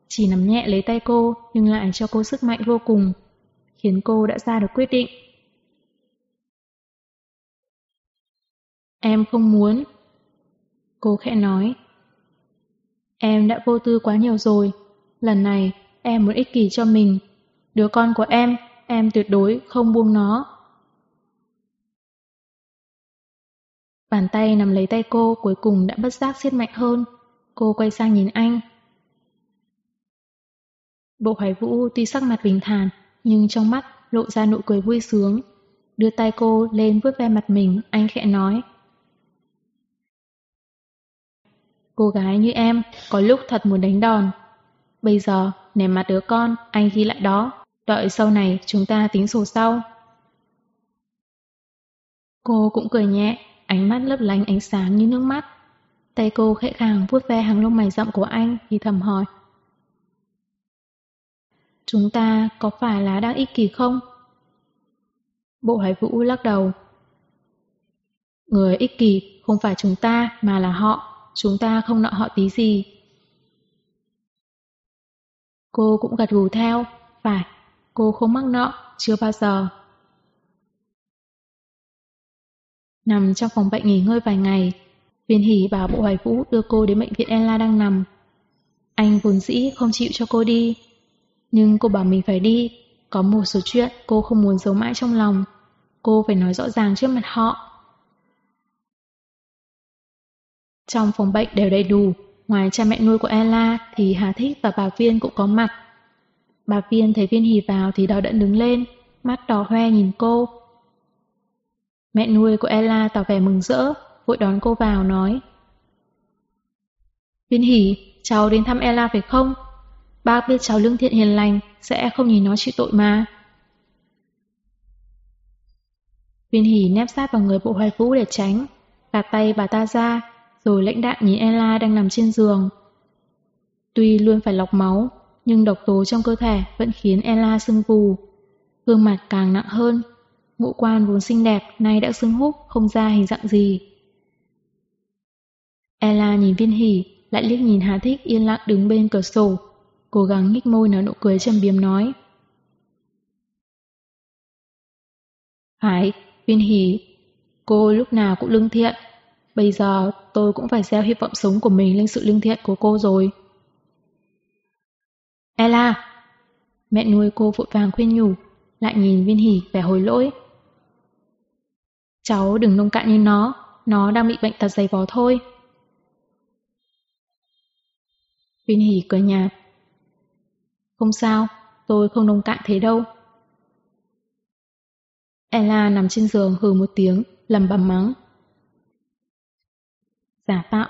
Chỉ nằm nhẹ lấy tay cô nhưng lại cho cô sức mạnh vô cùng, khiến cô đã ra được quyết định. Em không muốn. Cô khẽ nói. Em đã vô tư quá nhiều rồi, lần này em muốn ích kỷ cho mình. Đứa con của em, em tuyệt đối không buông nó. Bàn tay nằm lấy tay cô cuối cùng đã bất giác siết mạnh hơn. Cô quay sang nhìn anh. Bộ hoài vũ tuy sắc mặt bình thản, nhưng trong mắt lộ ra nụ cười vui sướng. Đưa tay cô lên vuốt ve mặt mình, anh khẽ nói. Cô gái như em, có lúc thật muốn đánh đòn. Bây giờ, nể mặt đứa con, anh ghi lại đó. Đợi sau này chúng ta tính sổ sau. Cô cũng cười nhẹ, ánh mắt lấp lánh ánh sáng như nước mắt. Tay cô khẽ khàng vuốt ve hàng lông mày rậm của anh thì thầm hỏi. Chúng ta có phải là đang ích kỷ không? Bộ hải vũ lắc đầu. Người ích kỷ không phải chúng ta mà là họ. Chúng ta không nợ họ tí gì. Cô cũng gật gù theo. Phải, cô không mắc nợ, chưa bao giờ. Nằm trong phòng bệnh nghỉ ngơi vài ngày, Viên Hỷ bảo Bộ Hoài Vũ đưa cô đến bệnh viện Ella đang nằm. Anh vốn dĩ không chịu cho cô đi. Nhưng cô bảo mình phải đi. Có một số chuyện cô không muốn giấu mãi trong lòng. Cô phải nói rõ ràng trước mặt họ. Trong phòng bệnh đều đầy đủ, ngoài cha mẹ nuôi của Ella thì Hà Thích và bà Viên cũng có mặt. Bà Viên thấy Viên Hì vào thì đau đẫn đứng lên, mắt đỏ hoe nhìn cô. Mẹ nuôi của Ella tỏ vẻ mừng rỡ, vội đón cô vào nói. Viên Hỷ, cháu đến thăm Ella phải không? Bác biết cháu lương thiện hiền lành, sẽ không nhìn nó chịu tội mà. Viên Hỷ nép sát vào người bộ hoài vũ để tránh, gạt tay bà ta ra, rồi lãnh đạm nhìn Ella đang nằm trên giường. Tuy luôn phải lọc máu, nhưng độc tố trong cơ thể vẫn khiến Ella sưng vù. Gương mặt càng nặng hơn, ngũ quan vốn xinh đẹp nay đã sưng húp không ra hình dạng gì. Ella nhìn viên hỉ, lại liếc nhìn Hà Thích yên lặng đứng bên cửa sổ, cố gắng nhích môi nở nụ cười châm biếm nói. Phải, viên hỉ, cô lúc nào cũng lương thiện, bây giờ tôi cũng phải gieo hy vọng sống của mình lên sự lương thiện của cô rồi. Ella! Mẹ nuôi cô vội vàng khuyên nhủ, lại nhìn viên hỉ vẻ hối lỗi. Cháu đừng nông cạn như nó, nó đang bị bệnh tật dày vò thôi. Viên hỉ cười nhạt. Không sao, tôi không nông cạn thế đâu. Ella nằm trên giường hừ một tiếng, lầm bầm mắng. Giả tạo.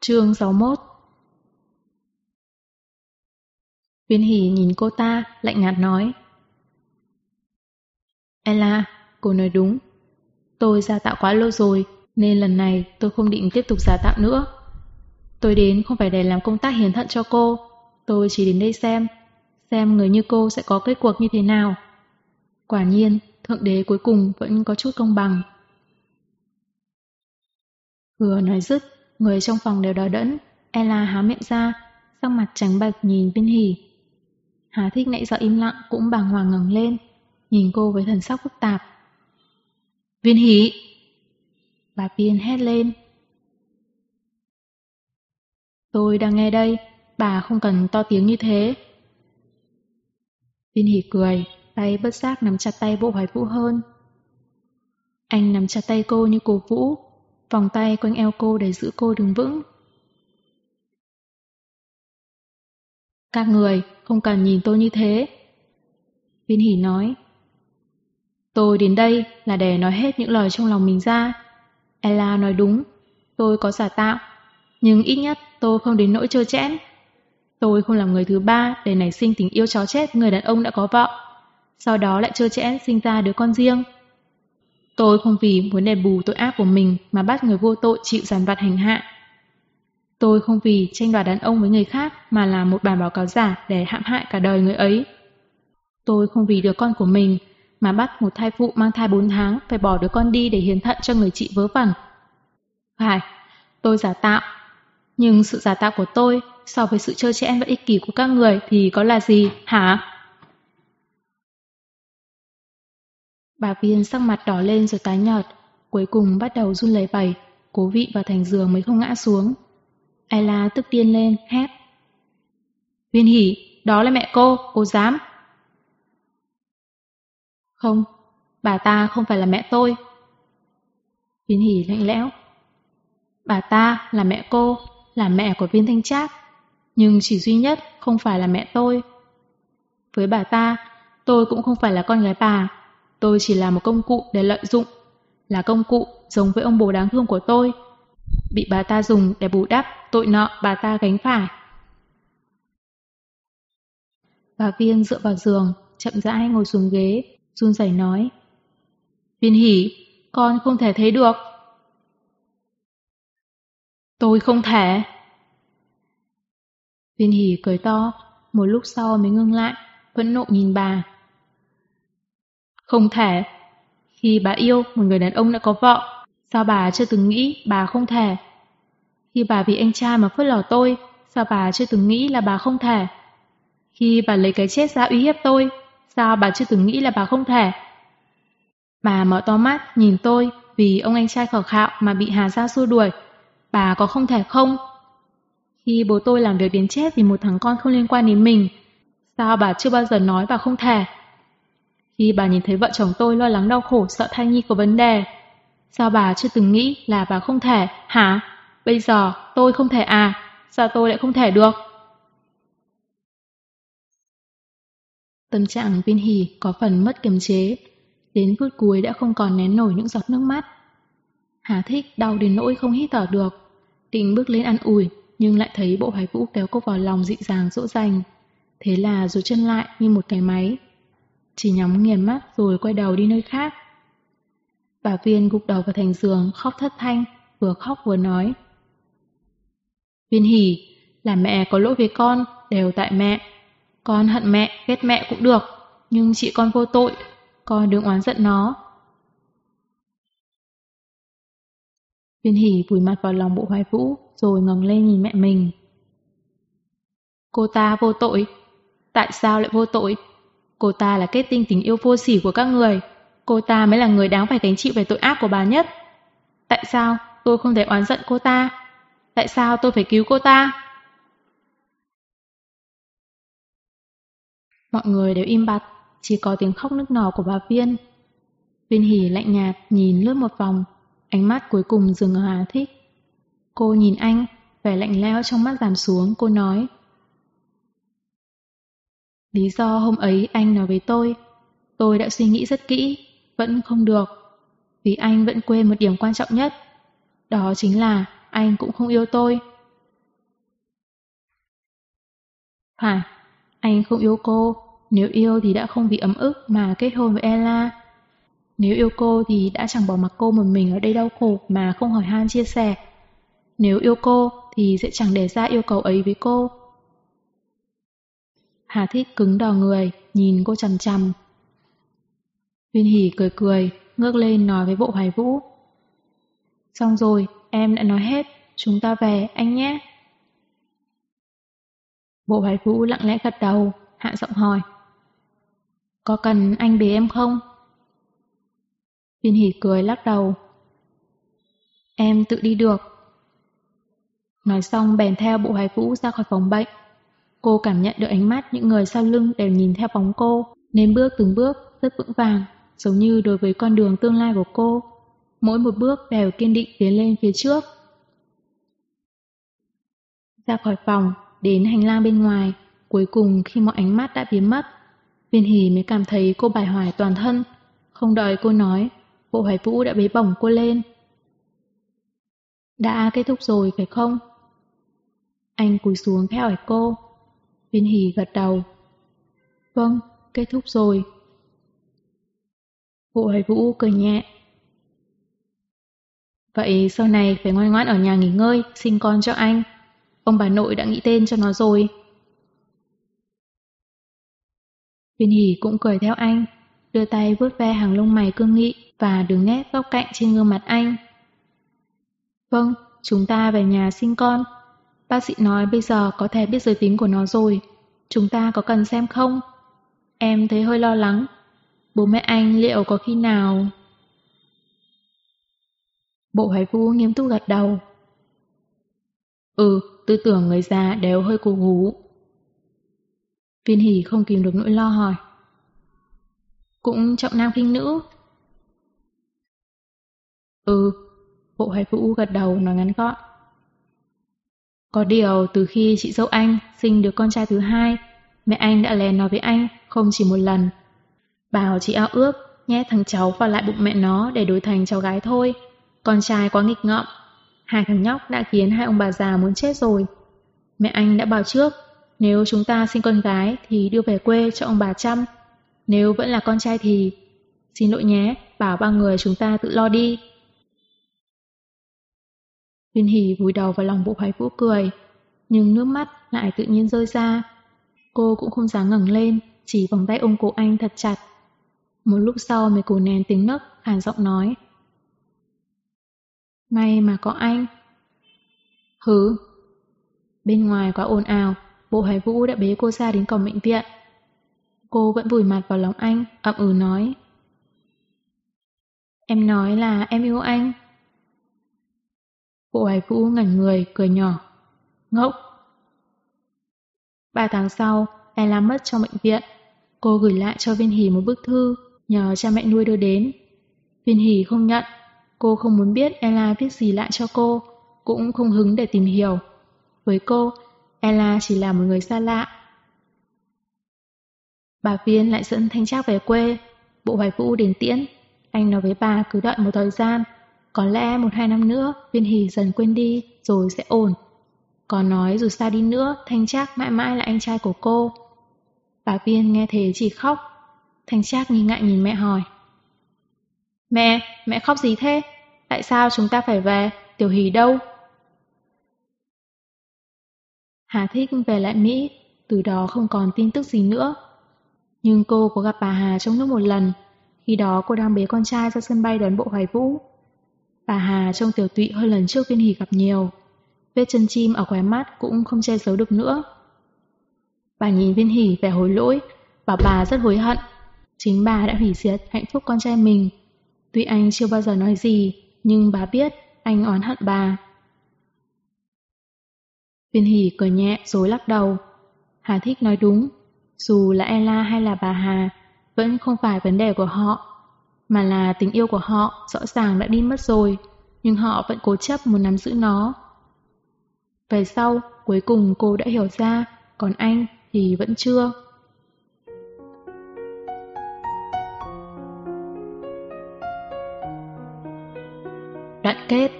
Chương 61 Viên hỷ nhìn cô ta, lạnh nhạt nói. Ella, cô nói đúng. Tôi giả tạo quá lâu rồi, nên lần này tôi không định tiếp tục giả tạo nữa. Tôi đến không phải để làm công tác hiến thận cho cô, tôi chỉ đến đây xem, xem người như cô sẽ có kết cuộc như thế nào. Quả nhiên, Thượng Đế cuối cùng vẫn có chút công bằng. Vừa nói dứt, người trong phòng đều đỏ đẫn, Ella há miệng ra, sắc mặt trắng bạch nhìn viên hỉ. Hà thích nãy giờ im lặng cũng bàng hoàng ngẩng lên, nhìn cô với thần sắc phức tạp. Viên hỷ! Bà Viên hét lên. Tôi đang nghe đây, bà không cần to tiếng như thế. Viên hỷ cười, tay bất giác nắm chặt tay bộ hoài vũ hơn. Anh nắm chặt tay cô như cổ vũ, vòng tay quanh eo cô để giữ cô đứng vững. Các người không cần nhìn tôi như thế. Viên hỷ nói. Tôi đến đây là để nói hết những lời trong lòng mình ra. Ella nói đúng, tôi có giả tạo, nhưng ít nhất tôi không đến nỗi trơ chẽn. Tôi không làm người thứ ba để nảy sinh tình yêu chó chết người đàn ông đã có vợ, sau đó lại trơ trẽ sinh ra đứa con riêng. Tôi không vì muốn đền bù tội ác của mình mà bắt người vô tội chịu giàn vặt hành hạ. Tôi không vì tranh đoạt đàn ông với người khác mà làm một bản báo cáo giả để hãm hại cả đời người ấy. Tôi không vì đứa con của mình mà bắt một thai phụ mang thai 4 tháng phải bỏ đứa con đi để hiến thận cho người chị vớ vẩn. Phải, tôi giả tạo. Nhưng sự giả tạo của tôi so với sự trơ trẽn và ích kỷ của các người thì có là gì, hả? Bà viên sắc mặt đỏ lên rồi tái nhợt, cuối cùng bắt đầu run lẩy bẩy, cố vị vào thành giường mới không ngã xuống. Ai la tức điên lên, hét. Viên hỉ, đó là mẹ cô, cô dám. Không, bà ta không phải là mẹ tôi. Viên hỉ lạnh lẽo. Bà ta là mẹ cô, là mẹ của viên thanh trác, nhưng chỉ duy nhất không phải là mẹ tôi. Với bà ta, tôi cũng không phải là con gái bà, tôi chỉ là một công cụ để lợi dụng, là công cụ giống với ông bố đáng thương của tôi, bị bà ta dùng để bù đắp tội nợ bà ta gánh phải. Bà Viên dựa vào giường, chậm rãi ngồi xuống ghế, run rẩy nói. Viên hỉ, con không thể thấy được. Tôi không thể. Viên hỉ cười to, một lúc sau mới ngưng lại, vẫn nộ nhìn bà. Không thể. Khi bà yêu một người đàn ông đã có vợ, sao bà chưa từng nghĩ bà không thể? Khi bà vì anh trai mà phớt lờ tôi, sao bà chưa từng nghĩ là bà không thể? Khi bà lấy cái chết ra uy hiếp tôi, sao bà chưa từng nghĩ là bà không thể? Bà mở to mắt nhìn tôi vì ông anh trai khờ khạo mà bị Hà Gia xua đuổi. Bà có không thể không? Khi bố tôi làm việc đến chết vì một thằng con không liên quan đến mình, sao bà chưa bao giờ nói bà không thể? Khi bà nhìn thấy vợ chồng tôi lo lắng đau khổ sợ thai nhi có vấn đề, sao bà chưa từng nghĩ là bà không thể, hả? Bây giờ tôi không thể à, sao tôi lại không thể được? Tâm trạng viên hỉ có phần mất kiềm chế, đến phút cuối đã không còn nén nổi những giọt nước mắt. Hà thích đau đến nỗi không hít thở được, định bước lên ăn ủi nhưng lại thấy bộ hoài vũ kéo cô vào lòng dịu dàng dỗ dành. Thế là rút chân lại như một cái máy. Chỉ nhắm nghiền mắt rồi quay đầu đi nơi khác. Bà Viên gục đầu vào thành giường khóc thất thanh, vừa khóc vừa nói. Viên hỉ, là mẹ có lỗi với con, đều tại mẹ. Con hận mẹ, ghét mẹ cũng được, nhưng chị con vô tội, con đừng oán giận nó. Viên hỉ vùi mặt vào lòng bộ hoài vũ, rồi ngẩng lên nhìn mẹ mình. Cô ta vô tội. Tại sao lại vô tội? Cô ta là kết tinh tình yêu vô sỉ của các người. Cô ta mới là người đáng phải gánh chịu về tội ác của bà nhất. Tại sao tôi không thể oán giận cô ta? Tại sao tôi phải cứu cô ta? Mọi người đều im bặt, chỉ có tiếng khóc nức nở của bà Viên. Viên hỉ lạnh nhạt nhìn lướt một vòng, ánh mắt cuối cùng dừng ở Hà Thích. Cô nhìn anh, vẻ lạnh lẽo trong mắt giảm xuống, cô nói. Lý do hôm ấy anh nói với tôi, tôi đã suy nghĩ rất kỹ, vẫn không được. Vì anh vẫn quên một điểm quan trọng nhất. Đó chính là anh cũng không yêu tôi. Phải, anh không yêu cô, nếu yêu thì đã không vì ấm ức mà kết hôn với Ella. Nếu yêu cô thì đã chẳng bỏ mặc cô một mình ở đây đau khổ mà không hỏi han chia sẻ. Nếu yêu cô thì sẽ chẳng để ra yêu cầu ấy với cô. Hà Thích cứng đò người, nhìn cô chằm chằm. Viên Hỷ cười cười, ngước lên nói với bộ hoài vũ. Xong rồi, em đã nói hết, chúng ta về, anh nhé. Bộ hoài vũ lặng lẽ gật đầu, hạ giọng hỏi. Có cần anh bế em không? Viên Hỷ cười lắc đầu. Em tự đi được. Nói xong bèn theo bộ hoài vũ ra khỏi phòng bệnh. Cô cảm nhận được ánh mắt những người sau lưng đều nhìn theo bóng cô, nên bước từng bước rất vững vàng, giống như đối với con đường tương lai của cô. Mỗi một bước đều kiên định tiến lên phía trước. Ra khỏi phòng, đến hành lang bên ngoài, cuối cùng khi mọi ánh mắt đã biến mất, viên hỉ mới cảm thấy cô bài hoài toàn thân. Không đợi cô nói, bộ hoài vũ đã bế bổng cô lên. Đã kết thúc rồi phải không? Anh cúi xuống theo hỏi cô. Viên Hì gật đầu. Vâng, kết thúc rồi. Vụ Hải Vũ cười nhẹ. Vậy sau này phải ngoan ngoãn ở nhà nghỉ ngơi, sinh con cho anh. Ông bà nội đã nghĩ tên cho nó rồi. Viên Hì cũng cười theo anh, đưa tay vuốt ve hàng lông mày cương nghị và đường nét góc cạnh trên gương mặt anh. Vâng, chúng ta về nhà sinh con. Bác sĩ nói bây giờ có thể biết giới tính của nó rồi. Chúng ta có cần xem không? Em thấy hơi lo lắng. Bố mẹ anh liệu có khi nào... Bộ hoài vũ nghiêm túc gật đầu. Ừ, tư tưởng người già đều hơi cù hú. Viên hỉ không kìm được nỗi lo hỏi. Cũng trọng nam khinh nữ. Ừ, bộ hoài vũ gật đầu nói ngắn gọn. Có điều từ khi chị dâu anh sinh được con trai thứ hai, mẹ anh đã lén nói với anh không chỉ một lần. Bảo chị ao ước nhét thằng cháu vào lại bụng mẹ nó để đổi thành cháu gái thôi. Con trai quá nghịch ngợm. Hai thằng nhóc đã khiến hai ông bà già muốn chết rồi. Mẹ anh đã bảo trước, nếu chúng ta sinh con gái thì đưa về quê cho ông bà chăm. Nếu vẫn là con trai thì... Xin lỗi nhé, bảo ba người chúng ta tự lo đi. Viên hỉ vùi đầu vào lòng bộ hoài vũ cười, nhưng nước mắt lại tự nhiên rơi ra. Cô cũng không dám ngẩng lên, chỉ vòng tay ôm cổ anh thật chặt. Một lúc sau mới cố nén tiếng nấc, hàn giọng nói. May mà có anh. Hứ. Bên ngoài quá ồn ào, bộ hải vũ đã bế cô ra đến cổng bệnh viện. Cô vẫn vùi mặt vào lòng anh, ậm ừ nói. Em nói là em yêu anh. Bộ hoài vũ ngẩn người, cười nhỏ. Ngốc. Ba tháng sau, Ella mất trong bệnh viện. Cô gửi lại cho Viên Hỷ một bức thư, nhờ cha mẹ nuôi đưa đến. Viên Hỷ không nhận, cô không muốn biết Ella viết gì lại cho cô, cũng không hứng để tìm hiểu. Với cô, Ella chỉ là một người xa lạ. Bà Viên lại dẫn Thanh Trác về quê, bộ hoài vũ đến tiễn. Anh nói với bà cứ đợi một thời gian, có lẽ một hai năm nữa Viên Hỷ dần quên đi rồi sẽ ổn. Còn nói dù xa đi nữa, Thanh Trác mãi mãi là anh trai của cô. Bà Viên nghe thế chỉ khóc. Thanh Trác nghi ngại nhìn mẹ hỏi. Mẹ, mẹ khóc gì thế? Tại sao chúng ta phải về? Tiểu Hỷ đâu? Hà Thích về lại Mỹ, từ đó không còn tin tức gì nữa. Nhưng cô có gặp bà Hà trong nước một lần, khi đó cô đang bế con trai ra sân bay đón bộ hoài vũ. Bà Hà trông tiểu tụy hơn lần trước viên hỷ gặp nhiều. Vết chân chim ở khóe mắt cũng không che giấu được nữa. Bà nhìn viên hỷ vẻ hối lỗi, bảo bà rất hối hận. Chính bà đã hủy diệt hạnh phúc con trai mình. Tuy anh chưa bao giờ nói gì, nhưng bà biết anh oán hận bà. Viên hỷ cười nhẹ rồi lắc đầu. Hà thích nói đúng, dù là Ella hay là bà Hà, vẫn không phải vấn đề của họ, mà là tình yêu của họ rõ ràng đã đi mất rồi, nhưng họ vẫn cố chấp muốn nắm giữ nó. Về sau, cuối cùng cô đã hiểu ra, còn anh thì vẫn chưa. Đoạn kết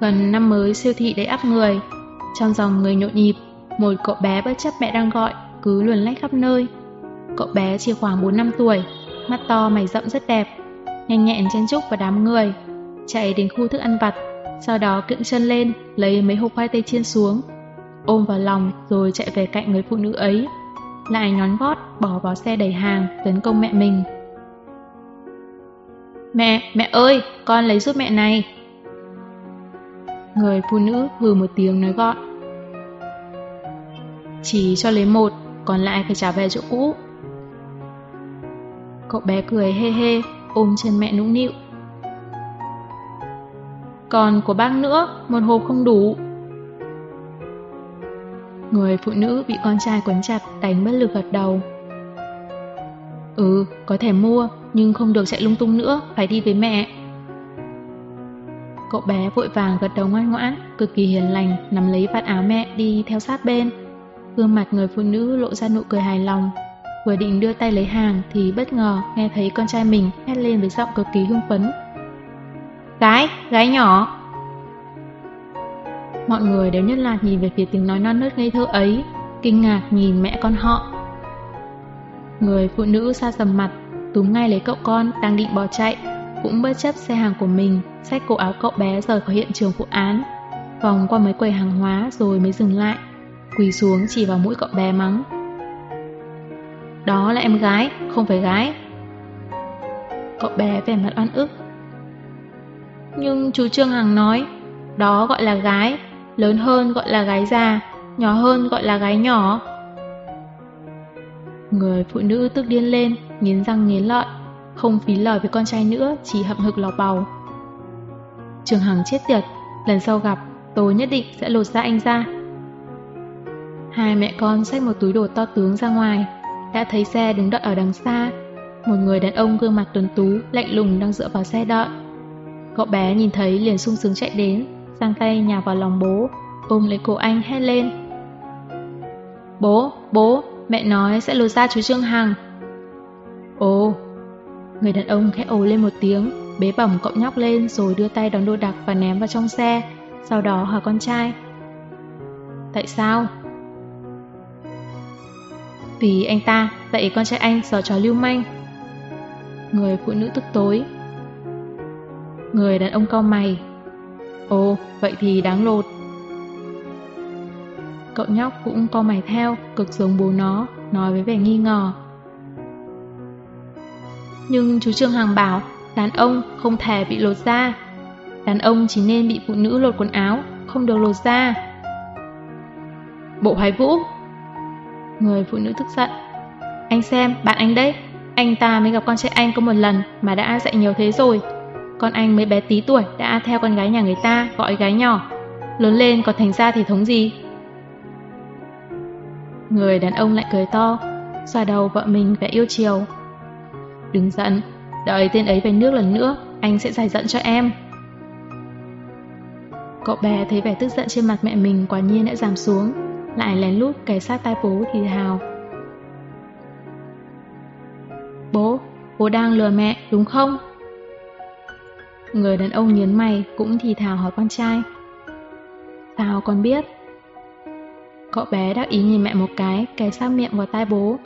Gần năm mới siêu thị đầy áp người, trong dòng người nhộn nhịp, một cậu bé bất chấp mẹ đang gọi, cứ luồn lách khắp nơi. Cậu bé chỉ khoảng 4 năm tuổi, mắt to mày rậm rất đẹp, nhanh nhẹn chen chúc vào đám người, chạy đến khu thức ăn vặt, sau đó cưỡng chân lên, lấy mấy hộp khoai tây chiên xuống, ôm vào lòng rồi chạy về cạnh người phụ nữ ấy, lại nhón gót bỏ vào xe đẩy hàng tấn công mẹ mình. Mẹ, mẹ ơi, con lấy giúp mẹ này. Người phụ nữ hừ một tiếng nói gọn. Chỉ cho lấy một, còn lại phải trả về chỗ cũ. Cậu bé cười hê hê, ôm chân mẹ nũng nịu. Còn của bác nữa, một hộp không đủ. Người phụ nữ bị con trai quấn chặt đánh bất lực gật đầu. Ừ, có thể mua, nhưng không được chạy lung tung nữa, phải đi với mẹ. Cậu bé vội vàng gật đầu ngoan ngoãn, cực kỳ hiền lành, nắm lấy vạt áo mẹ đi theo sát bên. Gương mặt người phụ nữ lộ ra nụ cười hài lòng. Vừa định đưa tay lấy hàng thì bất ngờ nghe thấy con trai mình hét lên với giọng cực kỳ hưng phấn. Gái, gái nhỏ. Mọi người đều nhất là nhìn về phía tiếng nói non nớt ngây thơ ấy, kinh ngạc nhìn mẹ con họ. Người phụ nữ xa sầm mặt, túm ngay lấy cậu con đang định bỏ chạy, cũng bất chấp xe hàng của mình, xách cổ áo cậu bé rời khỏi hiện trường vụ án, vòng qua mấy quầy hàng hóa rồi mới dừng lại, quỳ xuống chỉ vào mũi cậu bé mắng. Đó là em gái, không phải gái. Cậu bé vẻ mặt oan ức. Nhưng chú Trương Hằng nói, đó gọi là gái, lớn hơn gọi là gái già, nhỏ hơn gọi là gái nhỏ. Người phụ nữ tức điên lên, nghiến răng nghiến lợi, không phí lời với con trai nữa, chỉ hậm hực lò bầu. Trường Hằng chết tiệt, lần sau gặp, tôi nhất định sẽ lột da anh ra. Hai mẹ con xách một túi đồ to tướng ra ngoài, đã thấy xe đứng đợi ở đằng xa. Một người đàn ông gương mặt tuấn tú, lạnh lùng đang dựa vào xe đợi. Cậu bé nhìn thấy liền sung sướng chạy đến, sang tay nhào vào lòng bố, ôm lấy cổ anh hét lên. Bố, bố, mẹ nói sẽ lột ra chú Trương Hằng. Ồ, người đàn ông khẽ ồ lên một tiếng, bế bỏng cậu nhóc lên rồi đưa tay đón đồ đặc và ném vào trong xe, sau đó hỏi con trai. Tại sao? Vì anh ta dạy con trai anh giở trò lưu manh. Người phụ nữ tức tối. Người đàn ông cau mày. Ồ, vậy thì đáng lột. Cậu nhóc cũng co mày theo, cực giống bố nó, nói với vẻ nghi ngờ. Nhưng chú Trương Hằng bảo, đàn ông không thể bị lột da. Đàn ông chỉ nên bị phụ nữ lột quần áo, không được lột da. Bộ hoài vũ Người phụ nữ tức giận. Anh xem, bạn anh đấy. anh ta mới gặp con trai anh có một lần mà đã dạy nhiều thế rồi. Con anh mới bé tí tuổi đã theo con gái nhà người ta gọi gái nhỏ. Lớn lên còn thành ra thì thống gì? Người đàn ông lại cười to, xoa đầu vợ mình vẻ yêu chiều. Đừng giận, đợi tên ấy về nước lần nữa, anh sẽ giải giận cho em. Cậu bé thấy vẻ tức giận trên mặt mẹ mình quả nhiên đã giảm xuống, lại lén lút kề sát tai bố thì hào. Bố, bố đang lừa mẹ, đúng không? Người đàn ông nhấn mày cũng thì thào hỏi con trai. Sao con biết? Cậu bé đắc ý nhìn mẹ một cái, kề sát miệng vào tai bố.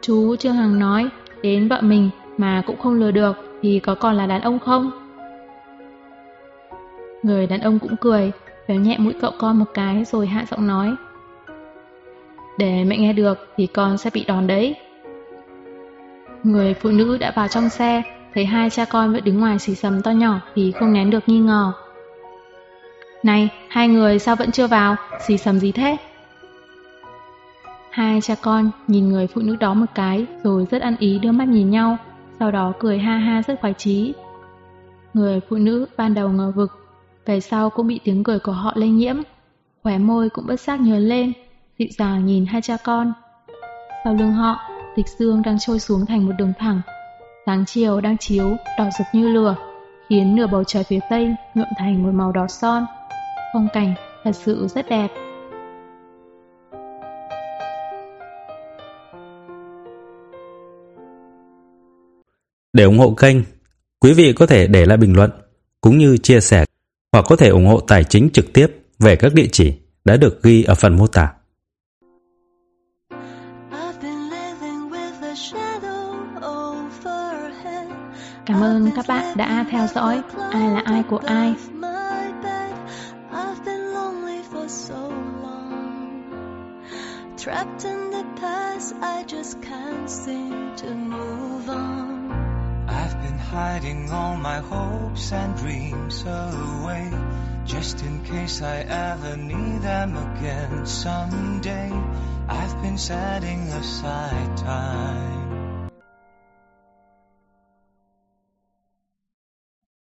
Chú Trương Hằng nói, đến vợ mình mà cũng không lừa được thì có còn là đàn ông không? Người đàn ông cũng cười, véo nhẹ mũi cậu con một cái rồi hạ giọng nói. Để mẹ nghe được thì con sẽ bị đòn đấy. Người phụ nữ đã vào trong xe, thấy hai cha con vẫn đứng ngoài xì sầm to nhỏ thì không nén được nghi ngờ. Này, hai người sao vẫn chưa vào, xì sầm gì thế? Hai cha con nhìn người phụ nữ đó một cái rồi rất ăn ý đưa mắt nhìn nhau, sau đó cười ha ha rất khoái chí. Người phụ nữ ban đầu ngờ vực, về sau cũng bị tiếng cười của họ lây nhiễm, khóe môi cũng bất giác nhớ lên, dịu dàng nhìn hai cha con. Sau lưng họ, tịch dương đang trôi xuống thành một đường thẳng. Sáng chiều đang chiếu, đỏ rực như lửa, khiến nửa bầu trời phía tây nhuộm thành một màu đỏ son. Phong cảnh thật sự rất đẹp. Để ủng hộ kênh, quý vị có thể để lại bình luận cũng như chia sẻ hoặc có thể ủng hộ tài chính trực tiếp về các địa chỉ đã được ghi ở phần mô tả. Cảm ơn các bạn đã theo dõi Ai là ai của ai. Trapped in the past, I just can't seem to move on. Hiding all my hopes and dreams away, just in case I ever need them again someday. I've been setting aside time